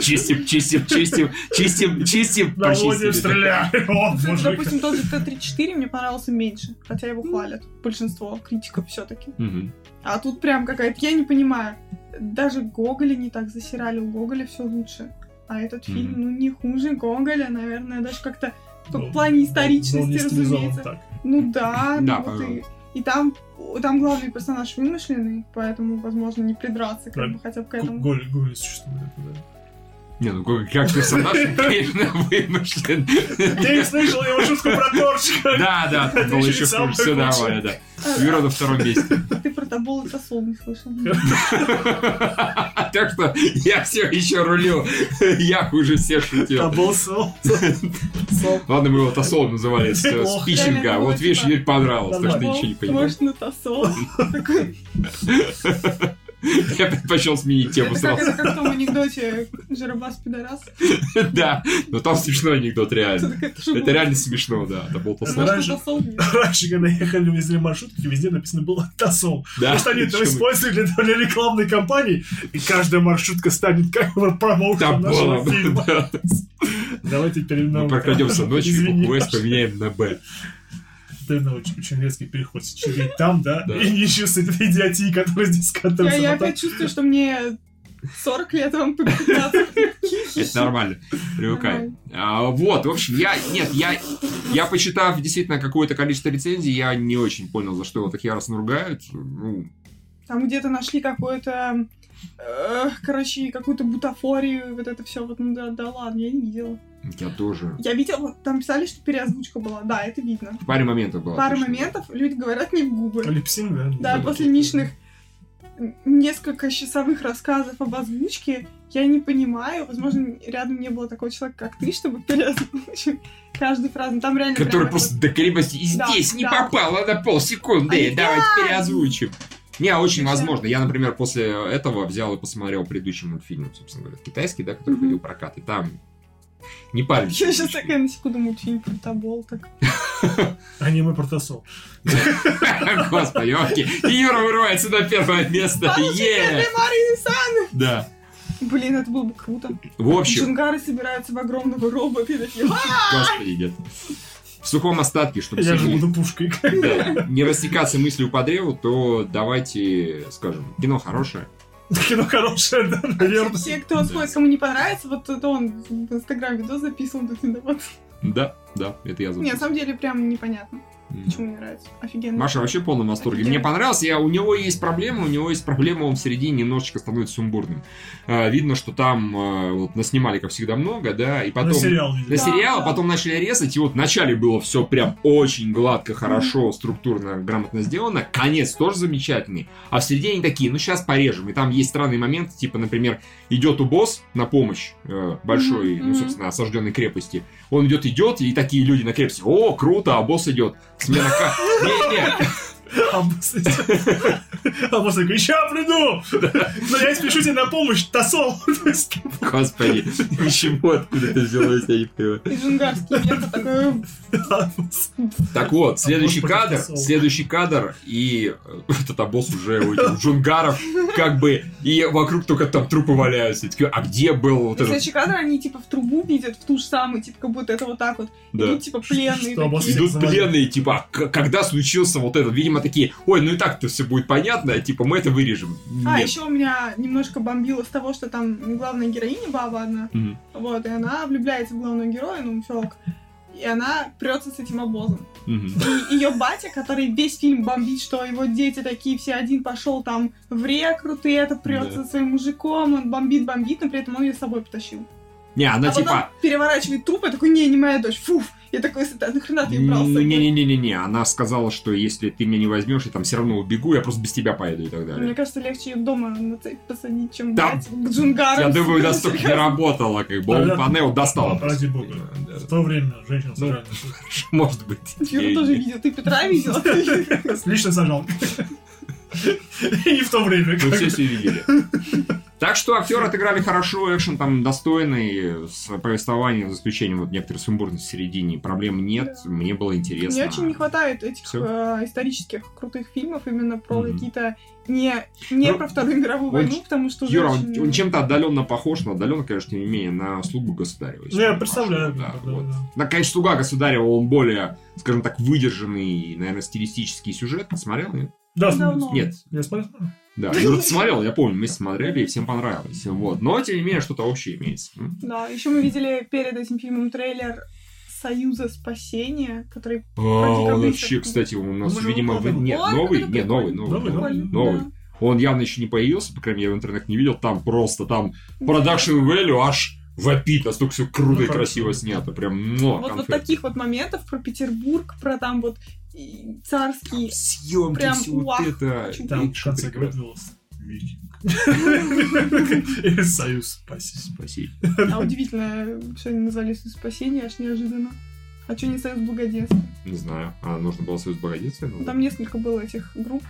чистим, чистим, чистим, чистим, чистим, Наводим, стреляем. Допустим, тот же Т-34 мне понравился меньше, хотя его хвалят, большинство критиков все таки Мгм. А тут прям какая-то, я не понимаю, даже Гоголя не так засирали, у Гоголя все лучше. А этот Мгм. фильм, ну, не хуже Гоголя, наверное, даже как-то в Ну, плане был не историчности, стилизован разумеется. так. Ну да, Да, ну вот и, и там, там главный персонаж вымышленный, поэтому, возможно, не придраться как Да. бы хотя бы к этому. Голь, голь существует. да. Не, ну как персонаж, конечно, вымышлен. Ты не слышал его шутку про торчика? Да, да, тут было еще самый все нормально, да. Вера на втором месте. Ты про Тобол это сол не слышал. Так что я все еще рулю. Я хуже всех шутил. Оболсал. Ладно, мы его Тосол называли с, Вот видишь, ей понравилось, так что ничего не понимаю. Может, на тосол. Я предпочел сменить тему сразу. это как в том анекдоте Жиробас пидорас. Да, но там смешной анекдот реально. Это реально смешно, да. Это был Тосол. Может, Раньше- когда ехали везде маршрутки, везде написано было «Тосол». Да, Потому что они это использовали для, рекламной кампании, и каждая маршрутка станет как бы промоушен Там нашего фильма. да. Давайте Мы перейдем. прокрадемся ночью, Паша. поменяем на «Б». постоянно очень, очень резкий переход с червей там, да, Да. и не чувствует этой идиотии, которая здесь Я, скатывается. я потом. опять чувствую, что мне 40 лет, вам по 15. Это нормально, привыкай. А, вот, в общем, я, нет, я, я почитав действительно какое-то количество рецензий, я не очень понял, за что его так яростно ругают. Ну, Там где-то нашли какое-то... э, короче, какую-то бутафорию, вот это все. Вот, ну да, да ладно, я не видела. Я тоже. Я видела, там писали, что переозвучка была. Да, это видно. В паре моментов было. Пара моментов, люди говорят не в губы. Lip sync, да? Да, после Мишных несколько часовых рассказов об озвучке я не понимаю. Возможно, рядом не было такого человека, как ты, чтобы переозвучить каждую фразу. Там реально Который просто до крепости и Да, здесь не да. попало на полсекунды. Ай, Давайте да. переозвучим. Не, очень Всё. возможно. Я, например, после этого взял и посмотрел предыдущий мультфильм, собственно говоря, китайский, да, который Мгм. ходил в прокат. И там не парень. Я сейчас такая на секунду мультфильм про Тобол, так. Аниме протосол. Господи, окей. И Юра вырывается на первое место. Е! Да. Блин, это было бы круто. В общем, Джунгары собираются в огромного робота и такие, господи, нет. В сухом остатке, чтобы Я же сильно- буду пушкой. да, не растекаться мыслью по древу, то давайте скажем, кино хорошее. Кино хорошее, да, наверное. Все, кто сходит, кому не понравится, вот это он в Инстаграм видос записывал, тут виноват. Да, да, это я Не, на самом деле прям непонятно, Почему не нравится. Офигенно. Маша вообще в полном восторге. Офигенно. Мне понравился, я, у него есть проблема, у него есть проблема, он в середине немножечко становится сумбурным. А, видно, что там а, вот, наснимали, как всегда, много, да, и потом... На сериал На. Да, сериал, да. потом начали резать, и вот вначале было все прям очень гладко, хорошо, структурно, грамотно сделано. Конец тоже замечательный. А в середине такие, ну сейчас порежем. И там есть странные моменты, типа, например, идет у босс на помощь э, большой, Мгм, ну, собственно, осажденной крепости. Он идет, идет, и такие люди на крепости, о, круто, а босс идет. Смена ка... Не-не, А босс а босс такой, ща приду! Но я спешу тебе на помощь, тосол! Господи, почему, откуда это взялось, я не понимаю. И джунгарский вверх такой, босс- Так вот, следующий кадр, следующий кадр, и этот обоз уже у джунгаров, как бы, и вокруг только там трупы валяются. А где был вот этот... следующий кадр они типа в трубу видят, в ту же самую, типа как будто это вот так вот. Да. Идут типа пленные. Идут пленные, типа, а когда случился вот этот? Видимо, такие, ой, ну и так-то все будет понятно, типа, мы это вырежем. А, Нет. еще у меня немножко бомбило с того, что там главная героиня баба одна, Мгм. вот, и она влюбляется в главного героя, ну, Фёк, и она прется с этим обозом. Мгм. И ее батя, который весь фильм бомбит, что его дети такие все, один пошел там в рекруты, этот прется Да. со своим мужиком, он бомбит, бомбит, но при этом он ее с собой потащил. Не, она а типа... переворачивает труп, и такой, не, не моя дочь, фуф. Я такой, «Да нахрена ты ее брал с собой?» Не-не-не-не, она сказала, что если ты меня не возьмешь, я там все равно убегу, я просто без тебя поеду и так Мне далее. кажется, легче ее дома на цепь посадить, чем Да. брать к джунгарам. Я думаю, Сука, настолько не работала, как бы он Да, панел достал. Ради бога. Да, В да. то время женщина Ну, сажали. Может быть. Юра тоже видел. Ты Петра видел? Лично сажал. И не в то время. Мы как все все видели. Так что актеры отыграли хорошо, экшен там достойный, с повествованием, за исключением вот некоторой сумбурности в середине, проблем нет, мне было интересно. Мне очень не хватает этих э, исторических крутых фильмов именно про Мгм. какие-то не, не Ну, про Вторую мировую он войну, потому что уже Юра, он, очень- он чем-то отдаленно похож, но отдаленно, конечно, тем не менее, на слугу государева. Ну, я представляю. Да, да, вот. да. Да, конечно, слуга государева, он более, скажем так, выдержанный, наверное, стилистический сюжет. Смотрел, нет? Да, Давно. Нет. Я смотрел. Да, ты смотрел, я помню, мы смотрели, и всем понравилось. Вот. Но, тем не менее, что-то общее имеется. Да, еще мы видели перед этим фильмом трейлер Союза спасения, который А, он вообще, кстати, у нас, же видимо, его в- помним. нет, Ой, новый, не, новый, новый, Новый, новый, новый. да. Он явно еще не появился, по крайней мере, я в интернете не видел, там просто, там, продакшн value аж вопит, настолько все круто Ну, и красиво снято, прям, но, Вот, вот таких вот моментов про Петербург, про там вот царский съемки, Прям все вот это. Там в конце говорилось Союз спасись. Спасибо. А удивительно, что они назвали Союз спасения, аж неожиданно. А что не Союз благоденствия? Не знаю, а нужно было Союз Благодетельствия? Ну, Там несколько было этих групп.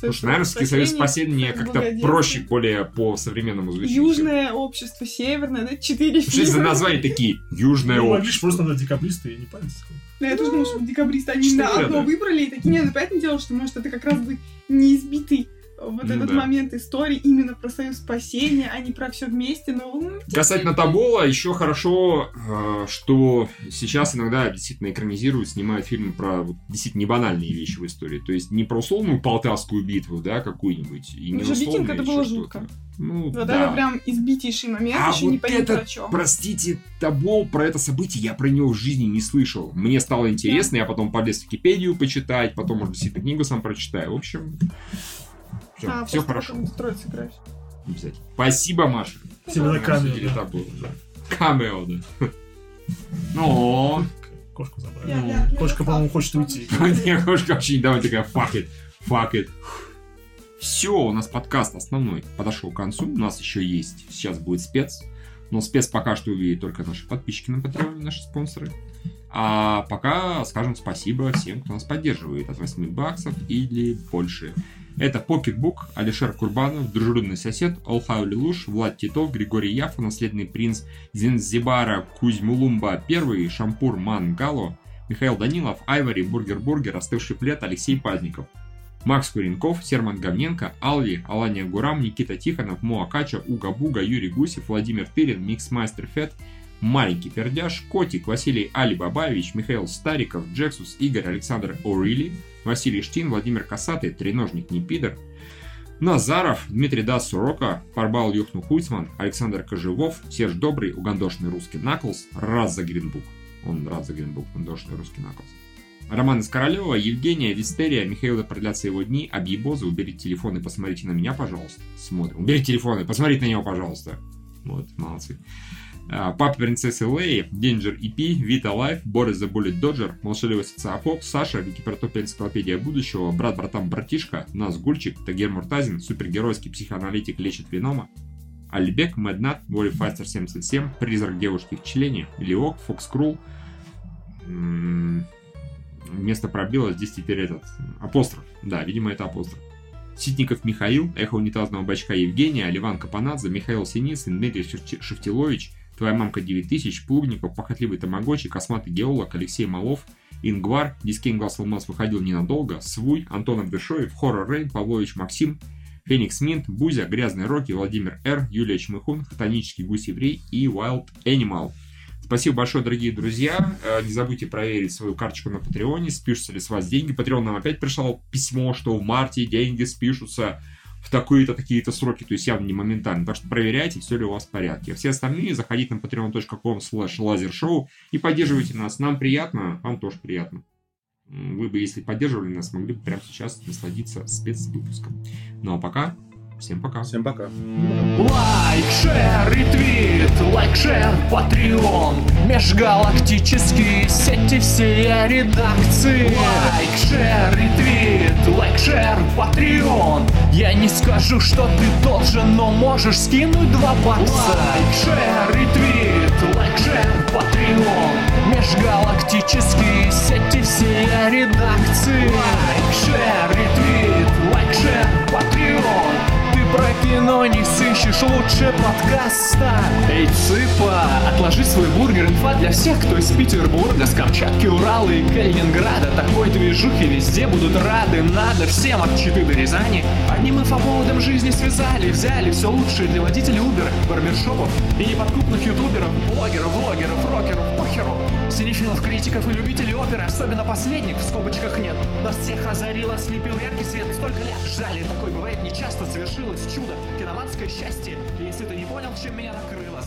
Слушай, наверное, Союз Спасения как-то проще, более по современному звучит. Южное общество, северное, да, четыре Что это за фильма. названия такие? Южное Ну, общество. видишь, просто на декабристы и не париться. Ну, я тоже думала, что декабристы, они на одно да. выбрали, и такие, нет, ну, понятное дело, что, может, это как раз бы неизбитый вот Ну этот да. момент истории именно про союз спасения, а не про все вместе, но... ну, Касательно Табола, еще хорошо, э, что сейчас иногда действительно экранизируют, снимают фильмы про вот, действительно небанальные вещи в истории. То есть не про условную Полтавскую битву, да, какую-нибудь. И не Ну, «Жабикинг» условно это было жутко. Ну, Вот да. это прям избитейший момент, А еще вот не это, про чем. простите, Табол про это событие, я про него в жизни не слышал. Мне стало интересно, я потом полез в Википедию почитать, потом, может, действительно книгу сам прочитаю. В общем, все, А, все хорошо. Детройт сыграешь. Обязательно. Спасибо, Маша. За камео, Или да. Табол, да. Камео, да. Ну, Кошку забрали. Ну, Кошка, по-моему, хочет уйти. Мне кошка вообще недавно такая, fuck it, fuck it. Все, у нас подкаст основной подошел к концу. У нас еще есть, сейчас будет спец. Но спец пока что увидят только наши подписчики на Patreon, наши спонсоры. А пока скажем спасибо всем, кто нас поддерживает от 8 баксов или больше. Это Pocketbook, Алишер Курбанов, Дружелюбный сосед, Олхау Лилуш, Влад Титов, Григорий Яфа, Наследный принц Зинзибара Кузьмулумба I, Шампур Мангало, Михаил Данилов, Айвари, Бургер Бургер, Остывший плед, Алексей Пазников. Макс Куренков, Серман Говненко, Алви, Алания Гурам, Никита Тихонов, Моа Кача, Уга Буга, Юрий Гусев, Владимир Тырин, Миксмастер Фет, Маленький Пердяж, Котик, Василий Али Бабаевич, Михаил Стариков, Джексус, Игорь Александр О'Рили, Василий Штин, Владимир Касатый, Треножник Непидор, Назаров, Дмитрий Дас Сурока, Парбал Юхну Хуйцман, Александр Кожевов, Серж Добрый, Угандошный русский Наклс, Раз за Гринбук. Он рад за Гринбук, Угандошный русский Наклс. Роман из Королева, Евгения, Вистерия, Михаила продлятся его дни, Объебоза, уберите телефон и посмотрите на меня, пожалуйста. Смотрим. Уберите телефон и посмотрите на него, пожалуйста. Вот, молодцы. А, Папа принцессы Леи, Денджер EP, Вита Лайф, Борис за Буллет Доджер, Молчаливый социофоб, Саша, Википертопия энциклопедия будущего, Брат Братам Братишка, Нас Гульчик, Тагер Муртазин, Супергеройский психоаналитик лечит Венома, Альбек, Мэднат, Вори Фастер 77, Призрак девушки в члене, Лиок, Фокс Крул, М, вместо пробела здесь теперь этот апостроф. Да, видимо, это апостроф. Ситников Михаил, Эхо унитазного бачка Евгения, Ливан Капанадзе, Михаил Синицын, Дмитрий Шевти- Шевтилович, Твоя мамка 9000, Плугников, Похотливый Тамагочи, Косматый геолог, Алексей Малов, Ингвар, Дискейн Глаз Алмаз выходил ненадолго, Свуй, Антон Абдышоев, Хоррор Рейн, Павлович Максим, Феникс Минт, Бузя, Грязный Рокки, Владимир Р, Юлия Чмыхун, Хтонический гусь-еврей и Wild Animal. Спасибо большое, дорогие друзья. Э, Не забудьте проверить свою карточку на Патреоне, спишутся ли с вас деньги. Патреон нам опять прислал письмо, что в марте деньги спишутся в такие-то, такие-то сроки, то есть явно не моментально. Так что проверяйте, все ли у вас в порядке. А все остальные заходите на patreon.com slash lasershow и поддерживайте нас. Нам приятно, вам тоже приятно. Вы бы, если поддерживали нас, могли бы прямо сейчас насладиться спецвыпуском. Ну а пока, всем пока. Всем пока. Лайк, share, ретвит, лайк, share, Patreon. Межгалактические сети всей редакции. Лайк, share, ретвит, лайк, share, Patreon. Я не скажу, что ты должен, но можешь скинуть два бакса. Лайк, share, ретвит, лайк, share, Patreon. Межгалактические сети всей редакции. Лайк, шер, ретвит, лайк, шер, патреон про кино не сыщешь лучше подкаста. Эй, цыпа, отложи свой бургер Инфа для всех, кто из Петербурга С Камчатки, Урала и Калининграда. Такой движухи везде будут рады Надо всем от Читы до Рязани. Одним инфоповодом жизни связали Взяли все лучшее для водителей Uber, барбершопов И неподкупных ютуберов, блогеров, влогеров, рокеров, похеру Синефилов, критиков и любителей оперы Особенно последних в скобочках нет. Нас всех озарил, ослепил яркий свет. Столько лет ждали, такое бывает нечасто Совершилось чудо, киноманское счастье. Если ты не понял, чем меня накрыло